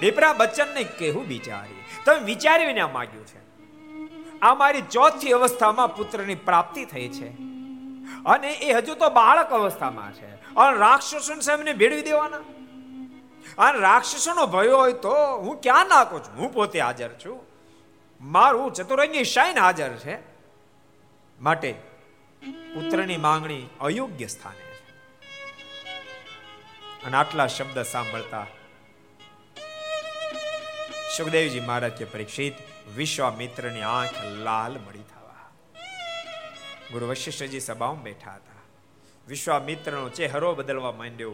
વિપ્રા બચ્ચનને કેવું વિચારી તમે વિચારી વિના માગ્યું છે. આ મારી ચોથી અવસ્થામાં પુત્રની પ્રાપ્તિ થઈ છે. અને એ હજુ તો બાળક અવસ્થામાં છે. અને રાક્ષસો સામે ભેળવી દેવાના. અને રાક્ષસોનો ભય હોય તો હું ક્યાં નાખું છું? હું પોતે હાજર છું. મારું ચતુરંગી શાઈન હાજર છે. માટે પુત્રની માંગણી અયોગ્ય સ્થાને છે. અને આટલા શબ્દ સાંભળતા સુખદેવજી મહારાજ કે પરીક્ષિત વિશ્વામિત્રની આંખ લાલ મળી થવા. ગુરુ વશિષ્ઠજી સભામાં બેઠા હતા. વિશ્વામિત્રનો ચહેરો બદલવા માંડ્યો.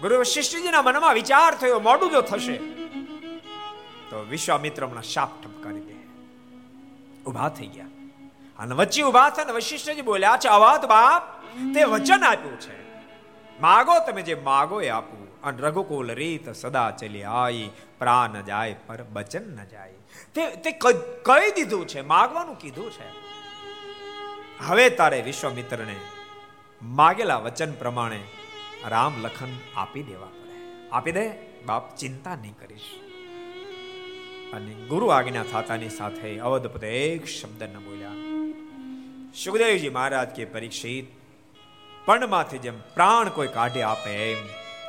ગુરુ વશિષ્ઠજીના મનમાં વિચાર થયો, મોડું જો થશે? તો વિશ્વામિત્ર હમણાં શાપ ઠપકારી દે. ઊભા થઈ ગયા. અને વચ્ચે ઊભા થઈને વશિષ્ઠજી બોલ્યા છે અવાત બાપ, તે વચન આપ્યું છે. માગો તમે જે માગો એ આપું. અને રઘુકુલ રીત સદા ચલી આઈ, પ્રાણ જાય, પર બચન ન જાય. તે તે કહી દીધું છે? માગવાનું કીધું છે? હવે તારે વિશ્વામિત્રને માગેલા વચન પ્રમાણે રામ લખન આપી દેવા પડે. આપી દે, બાપ, ચિંતા નહીં કરીશ. અને ગુરુ આજ્ઞા થાતાની સાથે અવધપતે એક શબ્દ ન બોલ્યા. સુખદેવજી મહારાજ કે પરીક્ષિત, પણમાંથી જેમ પ્રાણ કોઈ કાઢે આપે એમ,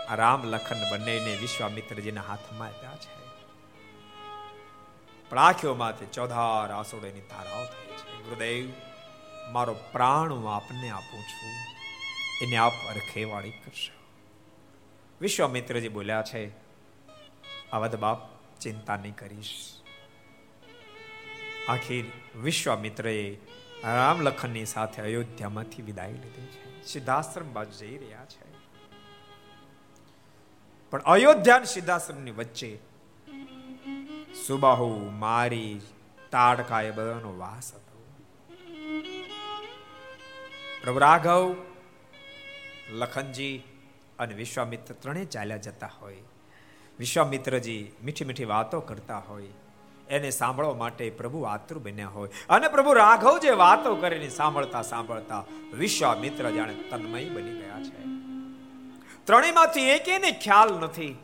આ રામ લખન બંનેને વિશ્વામિત્રજીના હાથમાં આપ્યા છે. પણ ચોધાર આસોડેની ધારાઓ થઈ છે. ગુરુદેવ, મારો પ્રાણ હું આપને આપું છું. એને આપ રખેવાળી કરશો. વિશ્વામિત્રજી બોલ્યા છે અવધ બાપ ચિંતા નહીં કરીશ. આખી વિશ્વામિત્રએ રામ લખનની સાથે અયોધ્યામાંથી વિદાય લીધી છે. સિદ્ધાશ્રમ બાજુ જઈ રહ્યા છે. પણ અયોધ્યા સિદ્ધાશ્રમની વચ્ચે સુબાહુ, મારી તાડકા એ બધાનો વાસ હતો. પ્રભુ રાઘવ, લખનજી અને વિશ્વામિત્ર ત્રણેય ચાલ્યા જતા હોય. વિશ્વામિત્રજી મીઠી મીઠી વાતો કરતા હોય. એને સાંભળવા માટે પ્રભુ આતુર બન્યા હોય. અને પ્રભુ રાઘવ જે વાતો કરીને સાંભળતા સાંભળતા વિશ્વામિત્ર જાણે તન્મય બની ગયા છે. ત્રણેયમાંથી એકેને ખ્યાલ નથી.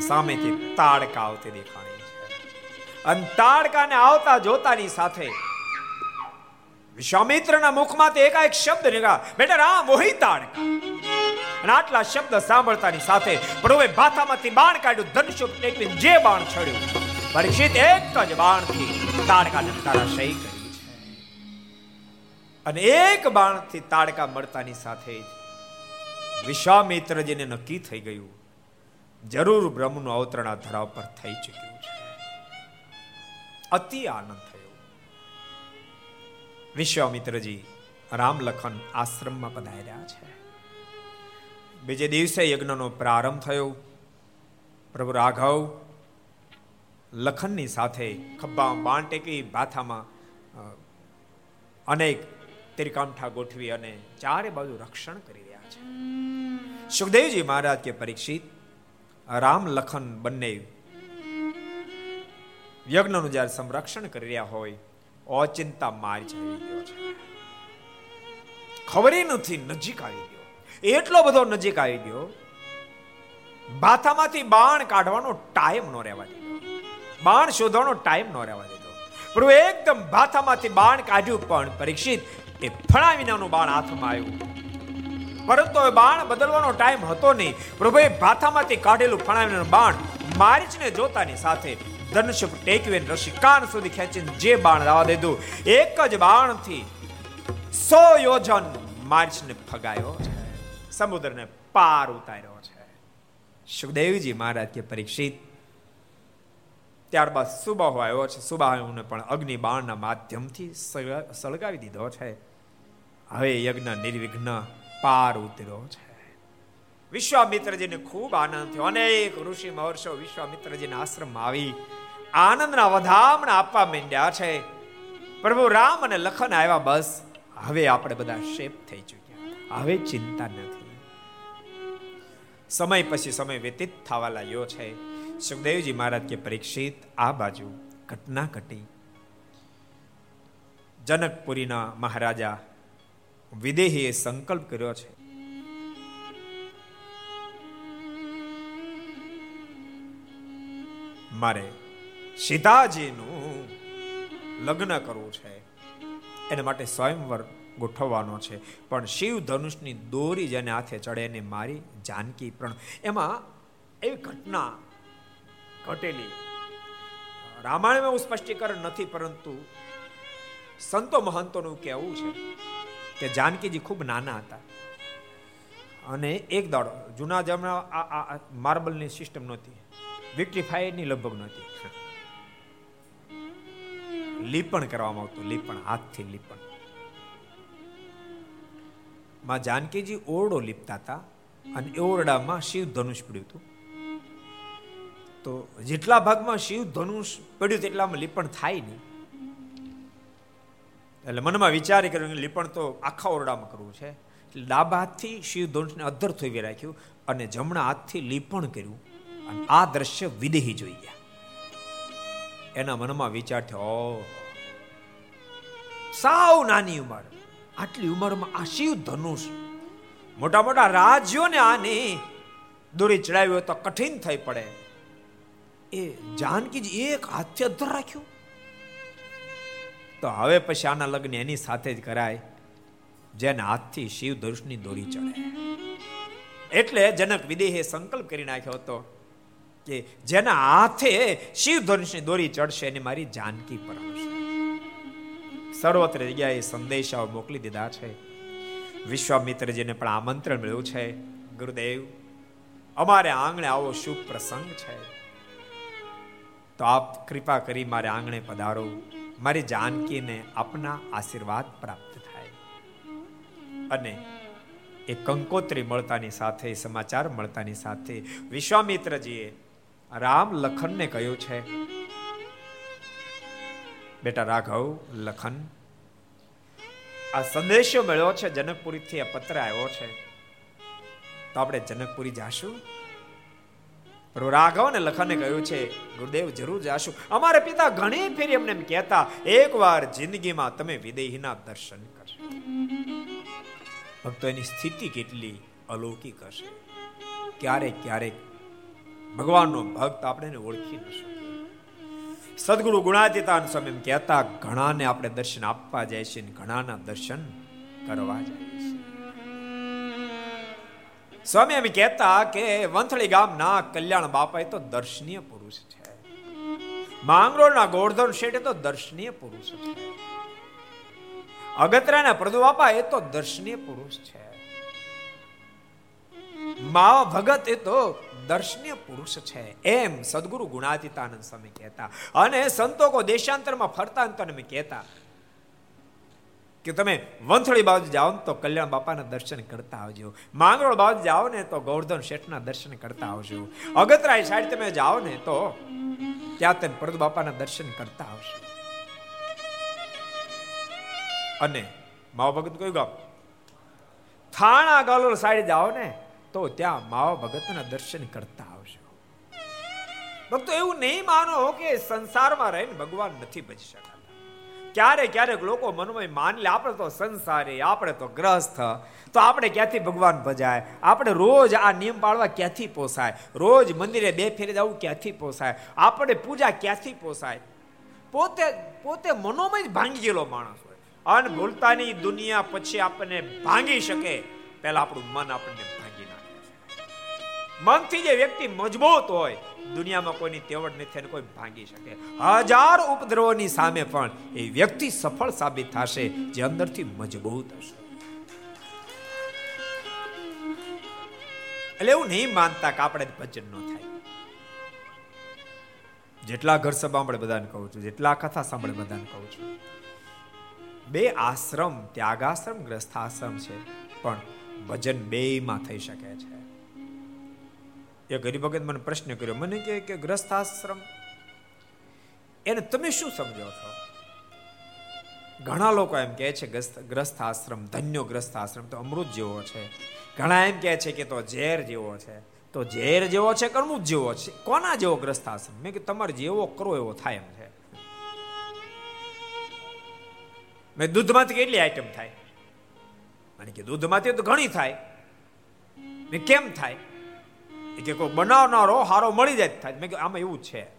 સામેથી તાડકા આવતી દેખાણી છે. અને તાડકાને આવતા જોતાની સાથે વિશ્વામિત્રના મુખમાંથી એકાએક શબ્દ નીકળ્યા. બેટા, રામ મોહી તાડકા. અને આટલા શબ્દ સાંભળતાની સાથે પ્રભુએ ભાથામાંથી બાણ કાઢ્યું ધનુષ્ય ટેકવી જે બાણ છડ્યું? પરીક્ષિત એક જ બાણથી તાડકાને શહી કરી છે. અને એક બાણથી તાડકા મળતાની સાથે જ વિશ્વામિત્રજીને નક્કી થઈ ગયું, જરૂર બ્રહ્મનું અવતરણ આ ધરાવ પર થઈ ચૂક્યું છે. અતિ આનંદ થયો. વિશ્વામિત્રજી રામ લખન આશ્રમમાં પધાર્યા છે. બીજે દિવસે યજ્ઞનો પ્રારંભ થયો. પ્રભુ રાઘવ લખનની સાથે ખભા બાણ ટેકી ભાથામાં અનેક ત્રિકાંઠા ગોઠવી અને ચારે બાજુ રક્ષણ કરી રહ્યા છે. સુખદેવજી મહારાજ કે પરીક્ષિત, રામ લખન બંને યજ્ઞનું જ્યારે સંરક્ષણ કરી રહ્યા હોય ઓચિંતા મારી જઈ ગયો છે. ખબર નથી, નજીક આવી ગયો. એટલો બધો નજીક આવી ગયો ભાથામાંથી બાણ કાઢવાનો ટાઈમ નો રહેવા દીધો. બાણ શોધવાનો ટાઈમ નો રહેવા દીધો. પ્રભુ એકદમ ભાથામાંથી બાણ કાઢ્યું, પણ પરીક્ષિત એ ફણા વિનાનું બાણ હાથમાં આવ્યું. પરંતુ એ બાણ બદલવાનો ટાઈમ હતો નહીં. પ્રભુએ ભાથામાંથી કાઢેલું ફણાવીનું બાણ મારીચને જોતાની સાથે ધનુષ ટેકવીને રસિકાન સુધી ખેંચીને જે બાણ લાવા દીધું, એક જ બાણથી સો યોજન માર્ચને ફગાયો. છે સમુદ્રને પાર ઉતાર્યો છે. સુખદેવજી મહારાજ કે પરીક્ષિત, ત્યારબાદ સુબાહો આવ્યો છે. સુબાહોને પણ અગ્નિ બાણના માધ્યમથી સળગાવી દીધો છે. હવે યજ્ઞ નિર્વિઘ્ન પાર ઉતર્યો છે. વિશ્વામિત્રજીને ખૂબ આનંદ થયો. અનેક ઋષિ મહર્ષો વિશ્વામિત્રજીના આશ્રમમાં આવી આનંદના વધામણા આપવા માંડ્યા છે. પ્રભુ રામ અને લખન આવ્યા બસ. હવે આપણે બધા શેપ થઈ ચૂક્યા. હવે ચિંતા નથી. સમય પછી સમય વ્યતીત થવા લાગ્યો છે. સુખદેવજી મહારાજ કે પરીક્ષિત, આ બાજુ ઘટના ઘટી. જનકપુરીના મહારાજા વિદેહીએ સંકલ્પ કર્યો છે. મારે સીતાજીનું લગ્ન કરવું છે. એના માટે સ્વયંવર ગોઠવવાનો છે. પણ શિવ ધનુષની દોરી જેને હાથે ચડે એને મારી જાનકી પણ એમાં એવી ઘટના ઘટેલી. રામાયણમાં એવું સ્પષ્ટીકરણ નથી, પરંતુ સંતો મહંતોનું કહેવું છે કે જાનકીજી ખૂબ નાના હતા. અને એક દાડો, જૂના જમાના આ માર્બલની સિસ્ટમ નહોતી. વિક્ટિફાયરની લગભગ નહોતી. લીપણ કરવામાં આવતું, લીપણ, હાથથી લીપણ. માં જાનકીજી ઓરડો લીપતા હતા અને એ ઓરડામાં શિવ ધનુષ પડ્યું હતું. તો જેટલા ભાગમાં શિવ ધનુષ પડ્યું તેટલામાં લીપણ થાય નહીં. એટલે મનમાં વિચારી કર્યો લીપણ તો આખા ઓરડામાં કરવું છે. એટલે ડાબા હાથથી શિવ ધનુષને અધર થોવી રાખ્યું અને જમણા હાથથી લીપણ કર્યું અને આ દ્રશ્ય વિદેહી જોઈ ગયા. એના મનમાં વિચાર થયો સાવ નાની ઉંમર. આટલી ઉંમરમાં આ શિવ ધનુષ? મોટા મોટા રાજ્યોને આની દોરી ચડાવ્યો તો કઠિન થઈ પડે. એ જાનકીજી એક હાથથી અધર રાખ્યું. તો હવે પછી આના લગ્ન એની સાથે જ કરાય, જેને હાથથી શિવ ધનુષની દોરી ચડે. એટલે જનક વિદેહે સંકલ્પ કરી નાખ્યો હતો કે જેના હાથે શિવ ધનુષની દોરી ચડશે એને મારી જાનકી પરમશે સર્વત્ર જગ્યાએ સંદેશાઓ મોકલી દીધા છે. વિશ્વામિત્રજીને પણ આમંત્રણ મળ્યું છે, ગુરુદેવ, અમારે આંગણે આવો શુભ પ્રસંગ છે. તો આપ કૃપા કરી મારે આંગણે પધારો. મારી જાનકીને આપના આશીર્વાદ પ્રાપ્ત થાય. અને એ કંકોત્રી મળતાની સાથે સમાચાર મળતાની સાથે વિશ્વામિત્રજીએ રામ લખનને કહ્યું છે બેટા રાઘવ, લખન, આ સંદેશો મળ્યો છે, જનકપુરીથી આ પત્ર આવ્યો છે. તો આપણે જનકપુરી જાશું? પ્રભુ રાઘવ અને લખને કહ્યું છે, ગુરુદેવ, જરૂર જાશું. અમારા પિતા ઘણી ફેરી અમને એમ કહેતા, એકવાર જિંદગીમાં તમે વિદેહીના દર્શન કરશો ભક્તો એની સ્થિતિ કેટલી અલૌકિક હશે. ક્યારેક ક્યારેક ભગવાનનો ભક્ત આપણે ઓળખી ન શકીએ સદગુરુ ગુણાતીતાન સ્વામી એમ કહેતા, ઘણાને આપણે દર્શન આપવા જાય છે ઘણાના દર્શન કરવા જાય છે. સ્વામી એમ કહેતા કે, વંથળી ગામના કલ્યાણ બાપા એ તો દર્શનીય પુરુષ છે. માંગરોળના ગોળધન શેઠ તો દર્શનીય પુરુષ છે. અગત્રાના પ્રદુ બાપા એ તો દર્શનીય પુરુષ છે. માવા ભગત એ તો દર્શનીય પુરુષ છે. એમ સદગુરુ ગુણાતીતાનંદ સ્વામી કહેતા. અને સંતોકો દેશાંતરમાં ફરતા અંતને કહેતા. કે તમે વંથળી બાજુ જાઓ ને તો કલ્યાણ બાપાના દર્શન કરતા આવજો. માંગરોળ બાજુ જાઓ ને તો ગોવર્ધન શેઠના દર્શન કરતા આવજો. અગતરાય સાઈડ તમે જાઓ ને તો ત્યાં તમે પ્રદ બાપાના દર્શન કરતા આવશો અને મા ભગત કયું ગામ થાણા ગાલોલ સાઈડ જાઓ ને તો ત્યાં માવા ભગતના દર્શન કરતા આવશો ભક્તો, એવું નહીં માનો કે સંસારમાં રહીને ભગવાન નથી બચી શકતા. ક્યારેક ક્યારેક લોકો મનમાં માની લે, આપણે તો સંસારી, આપણે તો ગ્રસ્થ, તો આપણે ક્યાંથી ભગવાન ભજાય? આપણે રોજ આ નિયમ પાળવા ક્યાંથી પોસાય? રોજ મંદિરે બે ફેરી જવું ક્યાંથી પોસાય? આપણે પૂજા ક્યાંથી પોસાય? પોતે પોતે મનોમય ભાંગી ગયેલો માણસ હોય. અન ભૂલતાની દુનિયા પછી આપણને ભાંગી શકે. પહેલા આપણું મન આપણને મનથી જે વ્યક્તિ મજબૂત હોય, દુનિયામાં કોઈની તેવડ નથી અને કોઈ ભાંગી શકે. હજાર ઉપદ્રવોની સામે પણ એ વ્યક્તિ સફળ સાબિત થશે, જે અંદરથી મજબૂત હશે. એટલે એવું નહીં માનતા કે આપણે ભજન ન થાય. જેટલા ઘર સભા બધાને કહું છું, જેટલા કથા સાંભળે બધાને કહું છું. બે આશ્રમ, ત્યાગાશ્રમ, ગ્રસ્થાશ્રમ છે, પણ ભજન બેમાં થઈ શકે છે. એ ગરીબ મને પ્રશ્ન કર્યો, મને કે કે ગ્રસ્થાશ્રમ. એને તમે શું સમજો છો? ઘણા લોકો એમ કહે છે, ગ્રસ્થ આશ્રમ ધન્યો ગ્રસ્થ આશ્રમ તો અમૃત જેવો છે. ઘણા એમ કહે છે કે તો ઝેર જેવો છે. તો ઝેર જેવો છે કે અમૃત જેવો છે? કોના જેવો ગ્રસ્થ આશ્રમ મેં કે તમારે જેવો કરો એવો થાય એમ છે. મેં દૂધમાંથી કેટલી આઈટમ થાય? મને કે દૂધમાંથી તો ઘણી થાય. મેં કેમ થાય? કે કોઈ બનાવનારો હારો મળી જાય થાય. મેં આમાં એવું છે.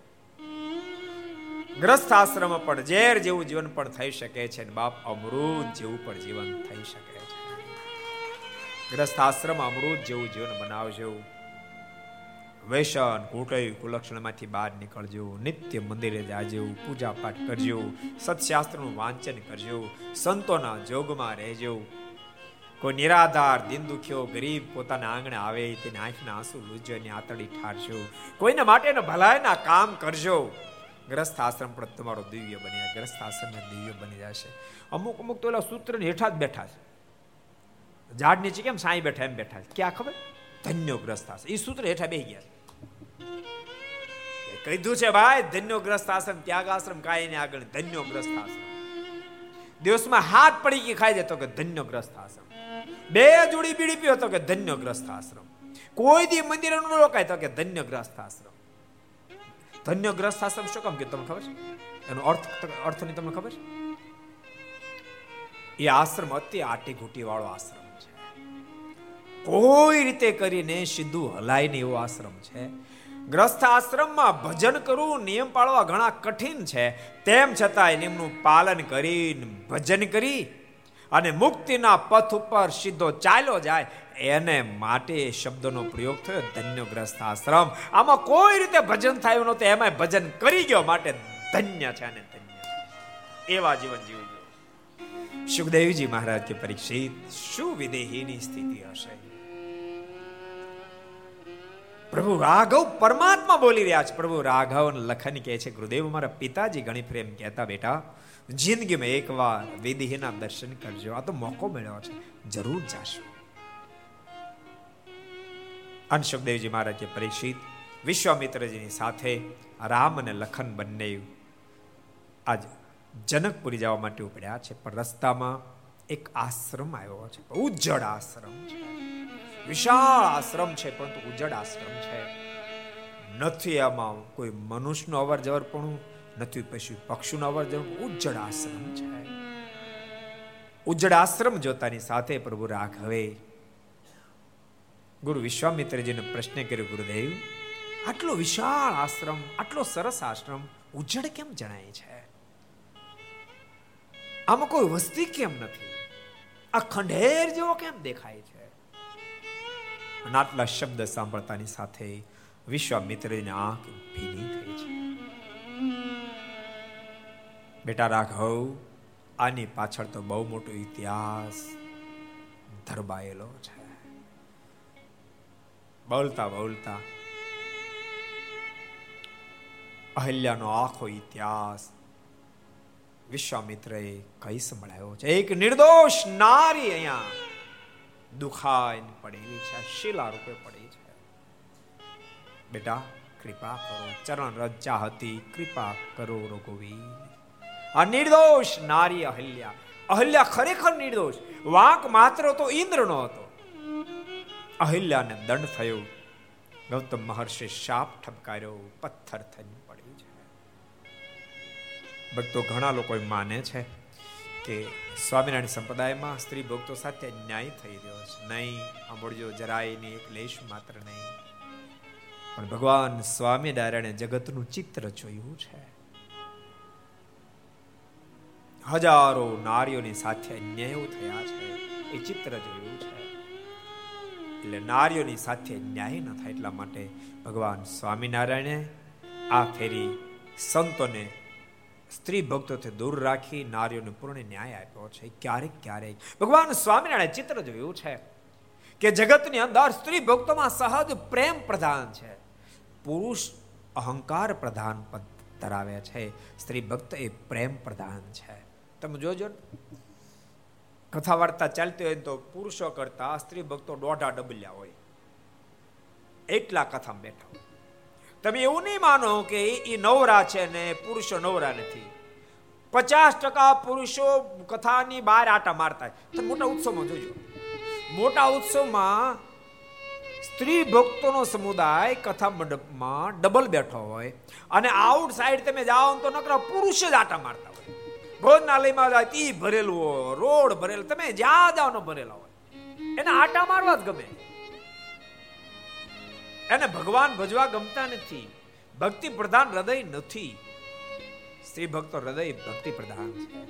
ગ્રસ્થ આશ્રમ પણ ઝેર જેવું જીવન પણ થઈ શકે છે બાપ અમૃત જેવું પણ જીવન થઈ શકે છે. ગ્રસ્થ આશ્રમ અમૃત જેવું જીવન બનાવજો. વૈશન કુટય કુલક્ષણમાંથી બહાર નીકળજો. નિત્ય મંદિરે જાજો પૂજા પાઠ કરજો. સત્શાસ્ત્રનું વાંચન કરજો. સંતોના જોગમાં રહેજો. કોઈ નિરાધાર દિન દુખ્યો ગરીબ પોતાના આંગણે આવે તેની આંખના આંસુ લૂજ્યો ને આતડી ઠારજો. કોઈને માટેના ભલાઈના કામ કરજો. ગ્રસ્થ આશ્રમ પણ તમારો દિવ્ય બની ગ્રસ્થ આશ્રમ દિવ્ય બની જશે. અમુક અમુક તો એલા સૂત્ર હેઠા જ બેઠા છે. ઝાડ નીચે કેમ સાંઈ બેઠા એમ બેઠા છે? ક્યાં ખબર? ધન્યો ગ્રસ્થ આશ્રમ. એ સૂત્ર હેઠા બેસી ગયા કીધું છે ભાઈ, ધન્યો ગ્રસ્થ આશ્રમ, ત્યાગ આશ્રમ કાય ને આગળ ધન્યો ગ્રસ્થ આશ્રમ. દિવસમાં હાથ પડી કે ખાઈ જતો કે ધન્યો ગ્રસ્થ આશ્રમ. બે જોડી બીડી પીઓ તો કે ધન્યગ્રસ્ત આશ્રમ. કોઈ દી મંદિર ન રોકાય તો કે ધન્યગ્રસ્ત આશ્રમ. ધન્યગ્રસ્ત આશ્રમ શું કામ કે તમને ખબર છે? એનો અર્થ અર્થની તમને ખબર છે? એ આશ્રમ અતિ આટી ઘૂટી વાળો આશ્રમ છે. કોઈ રીતે કરીને સીધું હલાય ને એવો આશ્રમ છે. ગ્રસ્થ આશ્રમમાં ભજન કરવું, નિયમ પાળવા ઘણા કઠિન છે. તેમ છતાં નિયમનું પાલન કરીને ભજન કરી અને મુક્તિના પથ ઉપર સીધો ચાલ્યો જાય, એને માટે શબ્દનો પ્રયોગ થયો, ધન્યગ્રસ્ત આશ્રમ. આમાં કોઈ રીતે ભજન થયું નહોતું એમાં ભજન કરી ગયો માટે ધન્ય છે અને ધન્ય એવા જીવન જીવજો સુખદેવજી મહારાજ કે પરીક્ષિત, શું વિદેહીની સ્થિતિ હશે? પ્રભુ રાઘવ પરમાત્મા બોલી રહ્યા છે. પ્રભુ રાઘવ લખન કહે છે, ગુરુદેવ, મારા પિતાજી ઘણી પ્રેમ કહેતા બેટા જિંદગીમાં એકવાર વિધિના દર્શન કરજો. આ તો મોકો મળ્યો છે. જરૂર જાશો. અંશુકદેવજી મહારાજે પરિચિત વિશ્વામિત્રજીની સાથે રામ અને લખન બંને આજ જનકપુરી જવા માટે ઉપડ્યા છે. પણ રસ્તામાં એક આશ્રમ આવ્યો છે. ઉજ્જડ આશ્રમ છે. વિશાળ આશ્રમ છે, પરંતુ ઉજ્જડ આશ્રમ છે. નથી આમાં કોઈ મનુષ્યનો અવર જવર પણ નથી પછી પક્ષીનું અવર જવર ઉજ્જડ આશ્રમ છે. ઉજ્જડ આશ્રમ જોતાની સાથે પ્રભુ રાઘવે ગુરુ વિશ્વામિત્રજીને પ્રશ્ન કર્યો, ગુરુદેવ, આટલો વિશાળ આશ્રમ, આટલો સરસ આશ્રમ ઉજ્જડ કેમ જણાય છે? આમાં કોઈ વસ્તી કેમ નથી? આ ખંડેર જેવો કેમ દેખાય છે? આટલા શબ્દ સાંભળતાની સાથે વિશ્વામિત્રની આંખ ભીની થઈ છે. બેટા રાઘવ, આની પાછળ તો બહુ મોટો ઇતિહાસ ધરબાયેલો છે. બોલતા બોલતા અહલ્યાનો આખો ઇતિહાસ વિશ્વામિત્રએ કઈ સંભળાયો છે? એક નિર્દોષ નારી અહીંયા દુખાઈને પડેલી છે શિલા રૂપે પડી છે. બેટા કૃપા કરો, ચરણ રજા હતી, કૃપા કરો રઘુવી આ નિર્દોષ નારી અહલ્યા અહલ્યા ખરેખર નિર્દોષ, વાંક માત્ર તો ઇન્દ્રનો હતો. અહલ્યાને દંડ થયો, ગૌતમ મહર્ષિ શાપ ઠપકાર્યો, પથ્થર થઈને પડ્યું છે. ભક્તો, ઘણા લોકો માને છે કે સ્વામિનારાયણ સંપ્રદાયમાં સ્ત્રી ભક્તો સાથે ન્યાય થઈ રહ્યો છે. નહીં સાંભળજો જરાય નહીં એક લેશ માત્ર નહીં. પણ ભગવાન સ્વામિનારાયણે જગતનું ચિત્ર જોયું છે. હજારો નારીઓની સાથે અન્યાયો થયા છે. એ ચિત્ર જોયું છે. એટલે નારીઓની સાથે ન્યાય ન થાય એટલા માટે ભગવાન સ્વામિનારાયણે આ ફેરી સંતોને સ્ત્રી ભક્તોથી દૂર રાખી નારીઓને પૂર્ણ ન્યાય આપ્યો છે. ક્યારેક ક્યારેક ભગવાન સ્વામિનારાયણ ચિત્ર જોયું છે કે જગતની અંદર સ્ત્રી ભક્તોમાં સહજ પ્રેમ પ્રધાન છે. પુરુષ અહંકાર પ્રધાન ધરાવે છે. સ્ત્રી ભક્ત એ પ્રેમ પ્રધાન છે. તમે જોજો કથા વાર્તા ચાલતી હોય તો પુરુષો કરતા સ્ત્રી ભક્તો દોઢા ડબલ્યા હોય. એટલા કથામાં બેઠા તમે એવું નહીં માનો કે એ નવરા છે ને પુરુષો નવરા નથી. પચાસ ટકા પુરુષો કથાની બહાર આટા મારતા મોટા ઉત્સવમાં જોજો. મોટા ઉત્સવમાં સ્ત્રી ભક્તોનો સમુદાય કથા મંડપમાં ડબલ બેઠો હોય અને આઉટ સાઈડ તમે જાઓ તો નકરા પુરુષ જ આટા મારતા હોય. ભોજનાલયમાં જાય તી ભરેલું હોય, રોડ ભરેલ, તમે જ્યાં જાઓ ભરેલા હોય. એને આટા મારવા જ ગમે. એને ભગવાન ભજવા ગમતા નથી. ભક્તિ પ્રધાન હૃદય નથી. સ્ત્રી ભક્તો હૃદય ભક્તિ પ્રધાન છે.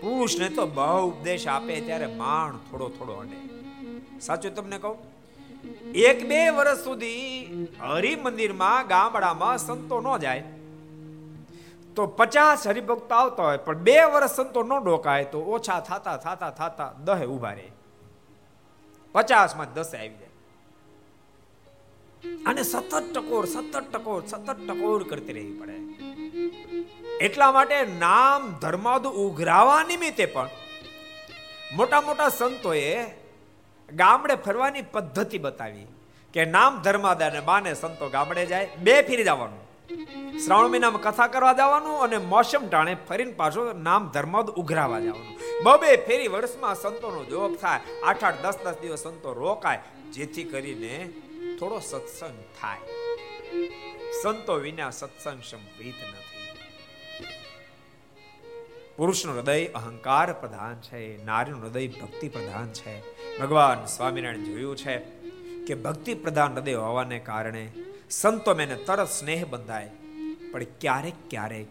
પુરુષને તો બહુ ઉપદેશ આપે ત્યારે માણ થોડો થોડો અડે. સાચું તમને કહું? એક બે વર્ષ સુધી હરિ મંદિરમાં ગામડામાં સંતો ન જાય. તો પચાસ હરિભક્તો આવતા હોય, પણ બે વર્ષ સંતો ન ડોકાય તો ઓછા થતા થતા થતા દહે ઊભા રહે. પચાસમાં દસે આવી જાય. અને સતત ટકોર સતત ટકોર સતત ટકોર કરતી રહેવી પડે. એટલા માટે નામ ધર્માદુ ઉઘરાવા નિમિત્તે પણ મોટા મોટા સંતોએ ગામડે ફરવાની પદ્ધતિ બતાવી કે નામ ધર્માદાને માને સંતો ગામડે જાય, બે ફેરી જવાનું. શ્રાવણ મહિનામાં કથા કરવા જવાનું અને મોસમ ટાણે ફરીને પાછો નામ ધર્મ ઉઘરાવા જવાનું. બબે ફેરી વર્ષમાં સંતોનો જોગ થાય આઠ આઠ દસ દસ દિવસ સંતો રોકાય, જેથી કરીને થોડો સત્સંગ થાય. સંતો વિના સત્સંગ સંભવિત નથી. પુરુષનું હૃદય અહંકાર પ્રધાન છે, નારીનું હૃદય ભક્તિ પ્રધાન છે. ભગવાન સ્વામિનારાયણ જોયું છે કે ભક્તિ પ્રધાન હૃદય હોવાને કારણે સંતો મેને તરત સ્નેહ બંધાય. પણ ક્યારેક ક્યારેક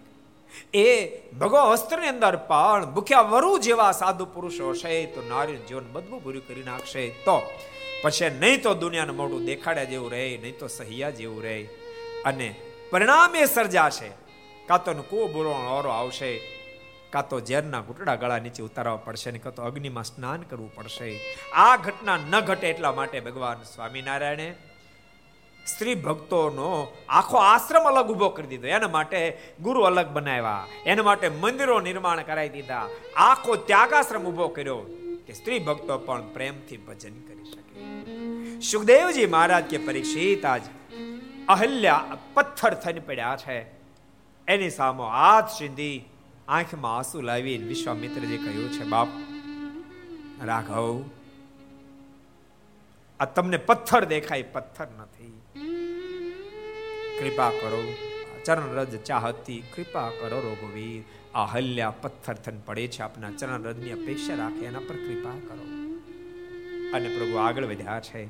એ ભગવા વસ્ત્રની અંદર પણ ભૂખ્યા વરુ જેવા સાધુ પુરુષો હશે તો નારીનું જીવન બધું પૂરું કરી નાખશે. તો પછી નહીં તો દુનિયાનું મોઢું દેખાડ્યા જેવું રહે, નહીં તો સહિયા જેવું રહે. અને પરિણામે સર્જાશે. કાં તો બોલવાનો ઓરો આવશે. કાં તો ઝેરના ઘૂંટડા ગળા નીચે ઉતારવા પડશે ને કાં તો અગ્નિમાં સ્નાન કરવું પડશે. આ ઘટના ન ઘટે એટલા માટે ભગવાન સ્વામિનારાયણે સ્ત્રી ભક્તોનો આખો આશ્રમ અલગ ઊભો કરી દીધો. એના માટે ગુરુ અલગ બનાવ્યા. એના માટે મંદિરો નિર્માણ કરાવી દીધા. આખો ત્યાગાશ્રમ ઊભો કર્યો કે સ્ત્રી ભક્તો પણ પ્રેમથી ભજન કરી શકે. સુખદેવજી મહારાજ કે પરીક્ષિત આજ અહલ્યા પથ્થર થઈને પડ્યા છે. એની સામો હાથ સીધી આંખમાં આંસુ લાવી વિશ્વામિત્રજી કહ્યું છે, બાપ, રાઘવ, આ તમને પથ્થર દેખાય, પથ્થર નથી. કૃપા કરો ચરણ રજ ચાહતી, કૃપા કરો રઘુવીર આ હલ્યા પથ્થર થન પડે છે, આપના ચરણ રજની અપેક્ષા રાખે, એના પર કૃપા કરો. અને પ્રભુ આગળ વધ્યા છે.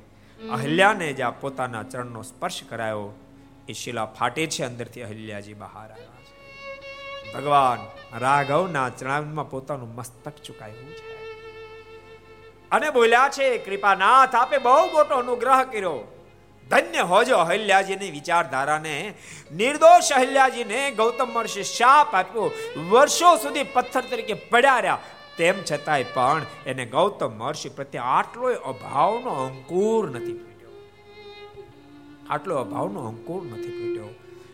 અહલ્યાને જ્યાં પોતાના ચરણનો સ્પર્શ કરાયો. એ શિલા ફાટે છે, અંદરથી અહલ્યાજી બહાર આવ્યા છે. ભગવાન રાઘવના ચરણમાં પોતાનું મસ્તક ચુકાયું છે. અને બોલ્યા છે, કૃપાનાથ, આપે બહુ મોટો અનુગ્રહ કર્યો. ધન્ય હોજો અહલ્યાજીની વિચારધારાને. નિર્દોષ અહલ્યાજીને ગૌતમ મહર્ષિ શાપ આપ્યો. વર્ષો સુધી પથ્થર તરીકે પડ્યા રહ્યા. તેમ છતાંય પણ એને ગૌતમ મહર્ષિ પ્રત્યે આટલો અભાવનો અંકુર નથી ફૂટ્યો. આટલો અભાવનો અંકુર નથી ફૂટ્યો.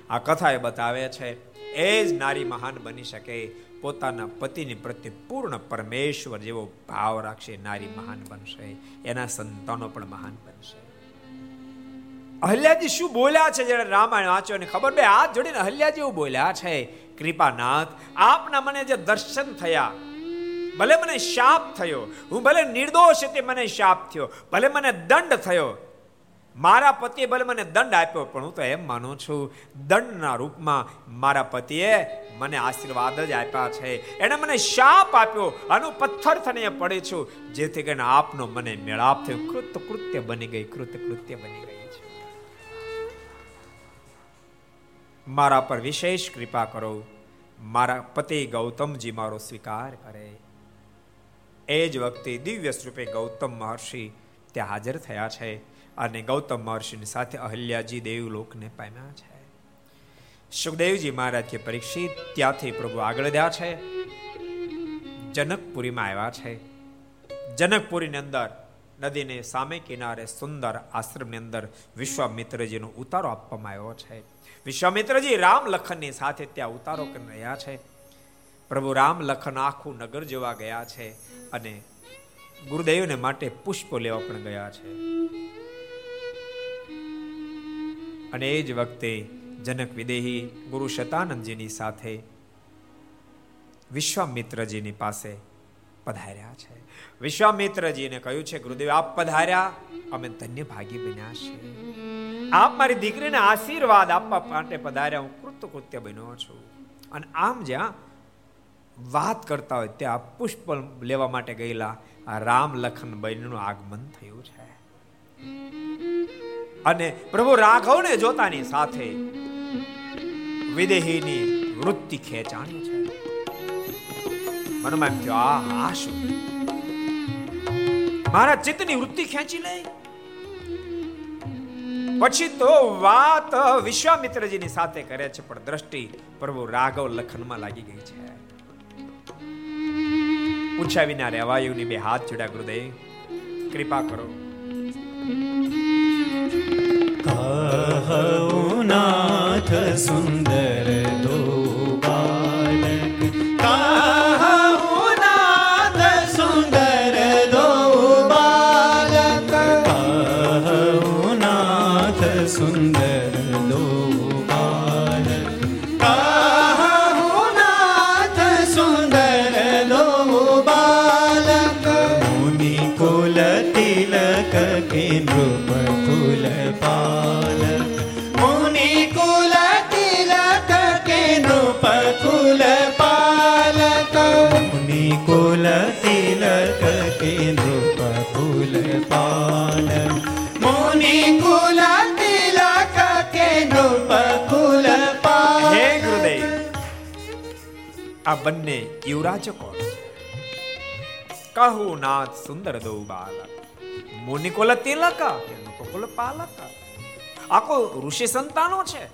આ કથા એ બતાવે છે એ જ નારી મહાન બની શકે. પોતાના પતિની પ્રત્યે પૂર્ણ પરમેશ્વર જેવો ભાવ રાખશે, નારી મહાન બનશે. એના સંતાનો પણ મહાન બનશે. અહલ્યાજી શું બોલ્યા છે? જ્યારે રામાયણ વાંચ્યો ને ખબર બે, હાથ જોડીને અહલ્યાજી એવું બોલ્યા છે, કૃપાનાથ, આપના મને જે દર્શન થયા, ભલે મને શાપ થયો, હું ભલે નિર્દોષ હતી મને શાપ થયો, ભલે મને દંડ થયો મારા પતિએ ભલે મને દંડ આપ્યો, પણ હું તો એમ માનું છું, દંડના રૂપમાં મારા પતિએ મને આશીર્વાદ જ આપ્યા છે. એને મને શાપ આપ્યો અને પથ્થર થઈને પડે છું, જેથી કરીને આપનો મને મેળાપ થયો. કૃત કૃત્ય બની ગઈ, કૃત કૃત્ય બની ગઈ છે. મારા પર વિશેષ કૃપા કરો. મારા પતિ ગૌતમજી મારો સ્વીકાર કરે. એ જ વખતે દિવ્ય સ્વરૂપે ગૌતમ મહર્ષિ ત્યાં હાજર થયા છે. અને ગૌતમ મહર્ષિની સાથે અહલ્યાજી દેવલોકને પામ્યા છે. સુખદેવજી મહારાજ પરીક્ષિત, ત્યાંથી પ્રભુ આગળ ગયા છે. જનકપુરીમાં આવ્યા છે. જનકપુરીની અંદર, નદીને સામે કિનારે સુંદર આશ્રમની અંદર વિશ્વામિત્રજીનો ઉતારો આપવામાં આવ્યો છે. વિશ્વામિત્રજી રામ લખનની સાથે ત્યાં ઉતારો કરી રહ્યા છે. પ્રભુ રામ લખન આખું નગર જોવા ગયા છે અને ગુરુદેવને માટે પુષ્પો લેવા પણ ગયા છે. અને એ જ વખતે જનક વિદેહી ગુરુ શતાનંદજીની સાથે વિશ્વામિત્રજીની પાસે પધાર્યા છે. વિશ્વામિત્રજીને કહ્યું છે, ગુરુદેવ, આપ પધાર્યા, અમે ધન્ય ભાગી બન્યા છે. આપ મારી દીકરીને આશીર્વાદ આપવા માટે પધાર્યા, હું કૃતકૃત્ય બન્યો છું. અને આમ જ્યાં વાત કરતા હોય, ત્યાં પુષ્પ લેવા માટે ગયેલા રામ લખન બહેનનું આગમન થયું છે. અને પ્રભુ રાઘવને જોતાની સાથે વિદેહીની વૃત્તિ ખેંચાણી છે. મનમાં એમ આ હા મારા ચિત્તની વૃત્તિ ખેંચી લે પછી તો વાત વિશ્વામિત્રજીની સાથે કરે છે, પણ દ્રષ્ટિ પ્રભુ રાઘવ લખનમાં લાગી ગઈ છે. પૂછ્યા વિના રેવાયુની બે હાથ જોડ્યા, ગુરુદેવ, કૃપા કરો. કહું નાથ સુંદર દો બાલક કહું નાથ સુંદર દો બાલક કહું નાથ સુંદર આ બંને યુવરાજ કોણ? છે કહું નાથ સુંદર દો બાલક. મુનિકુલ તિલક કે નુકુલ પાલક? આ કોઈ ઋષિ સંતાનો છે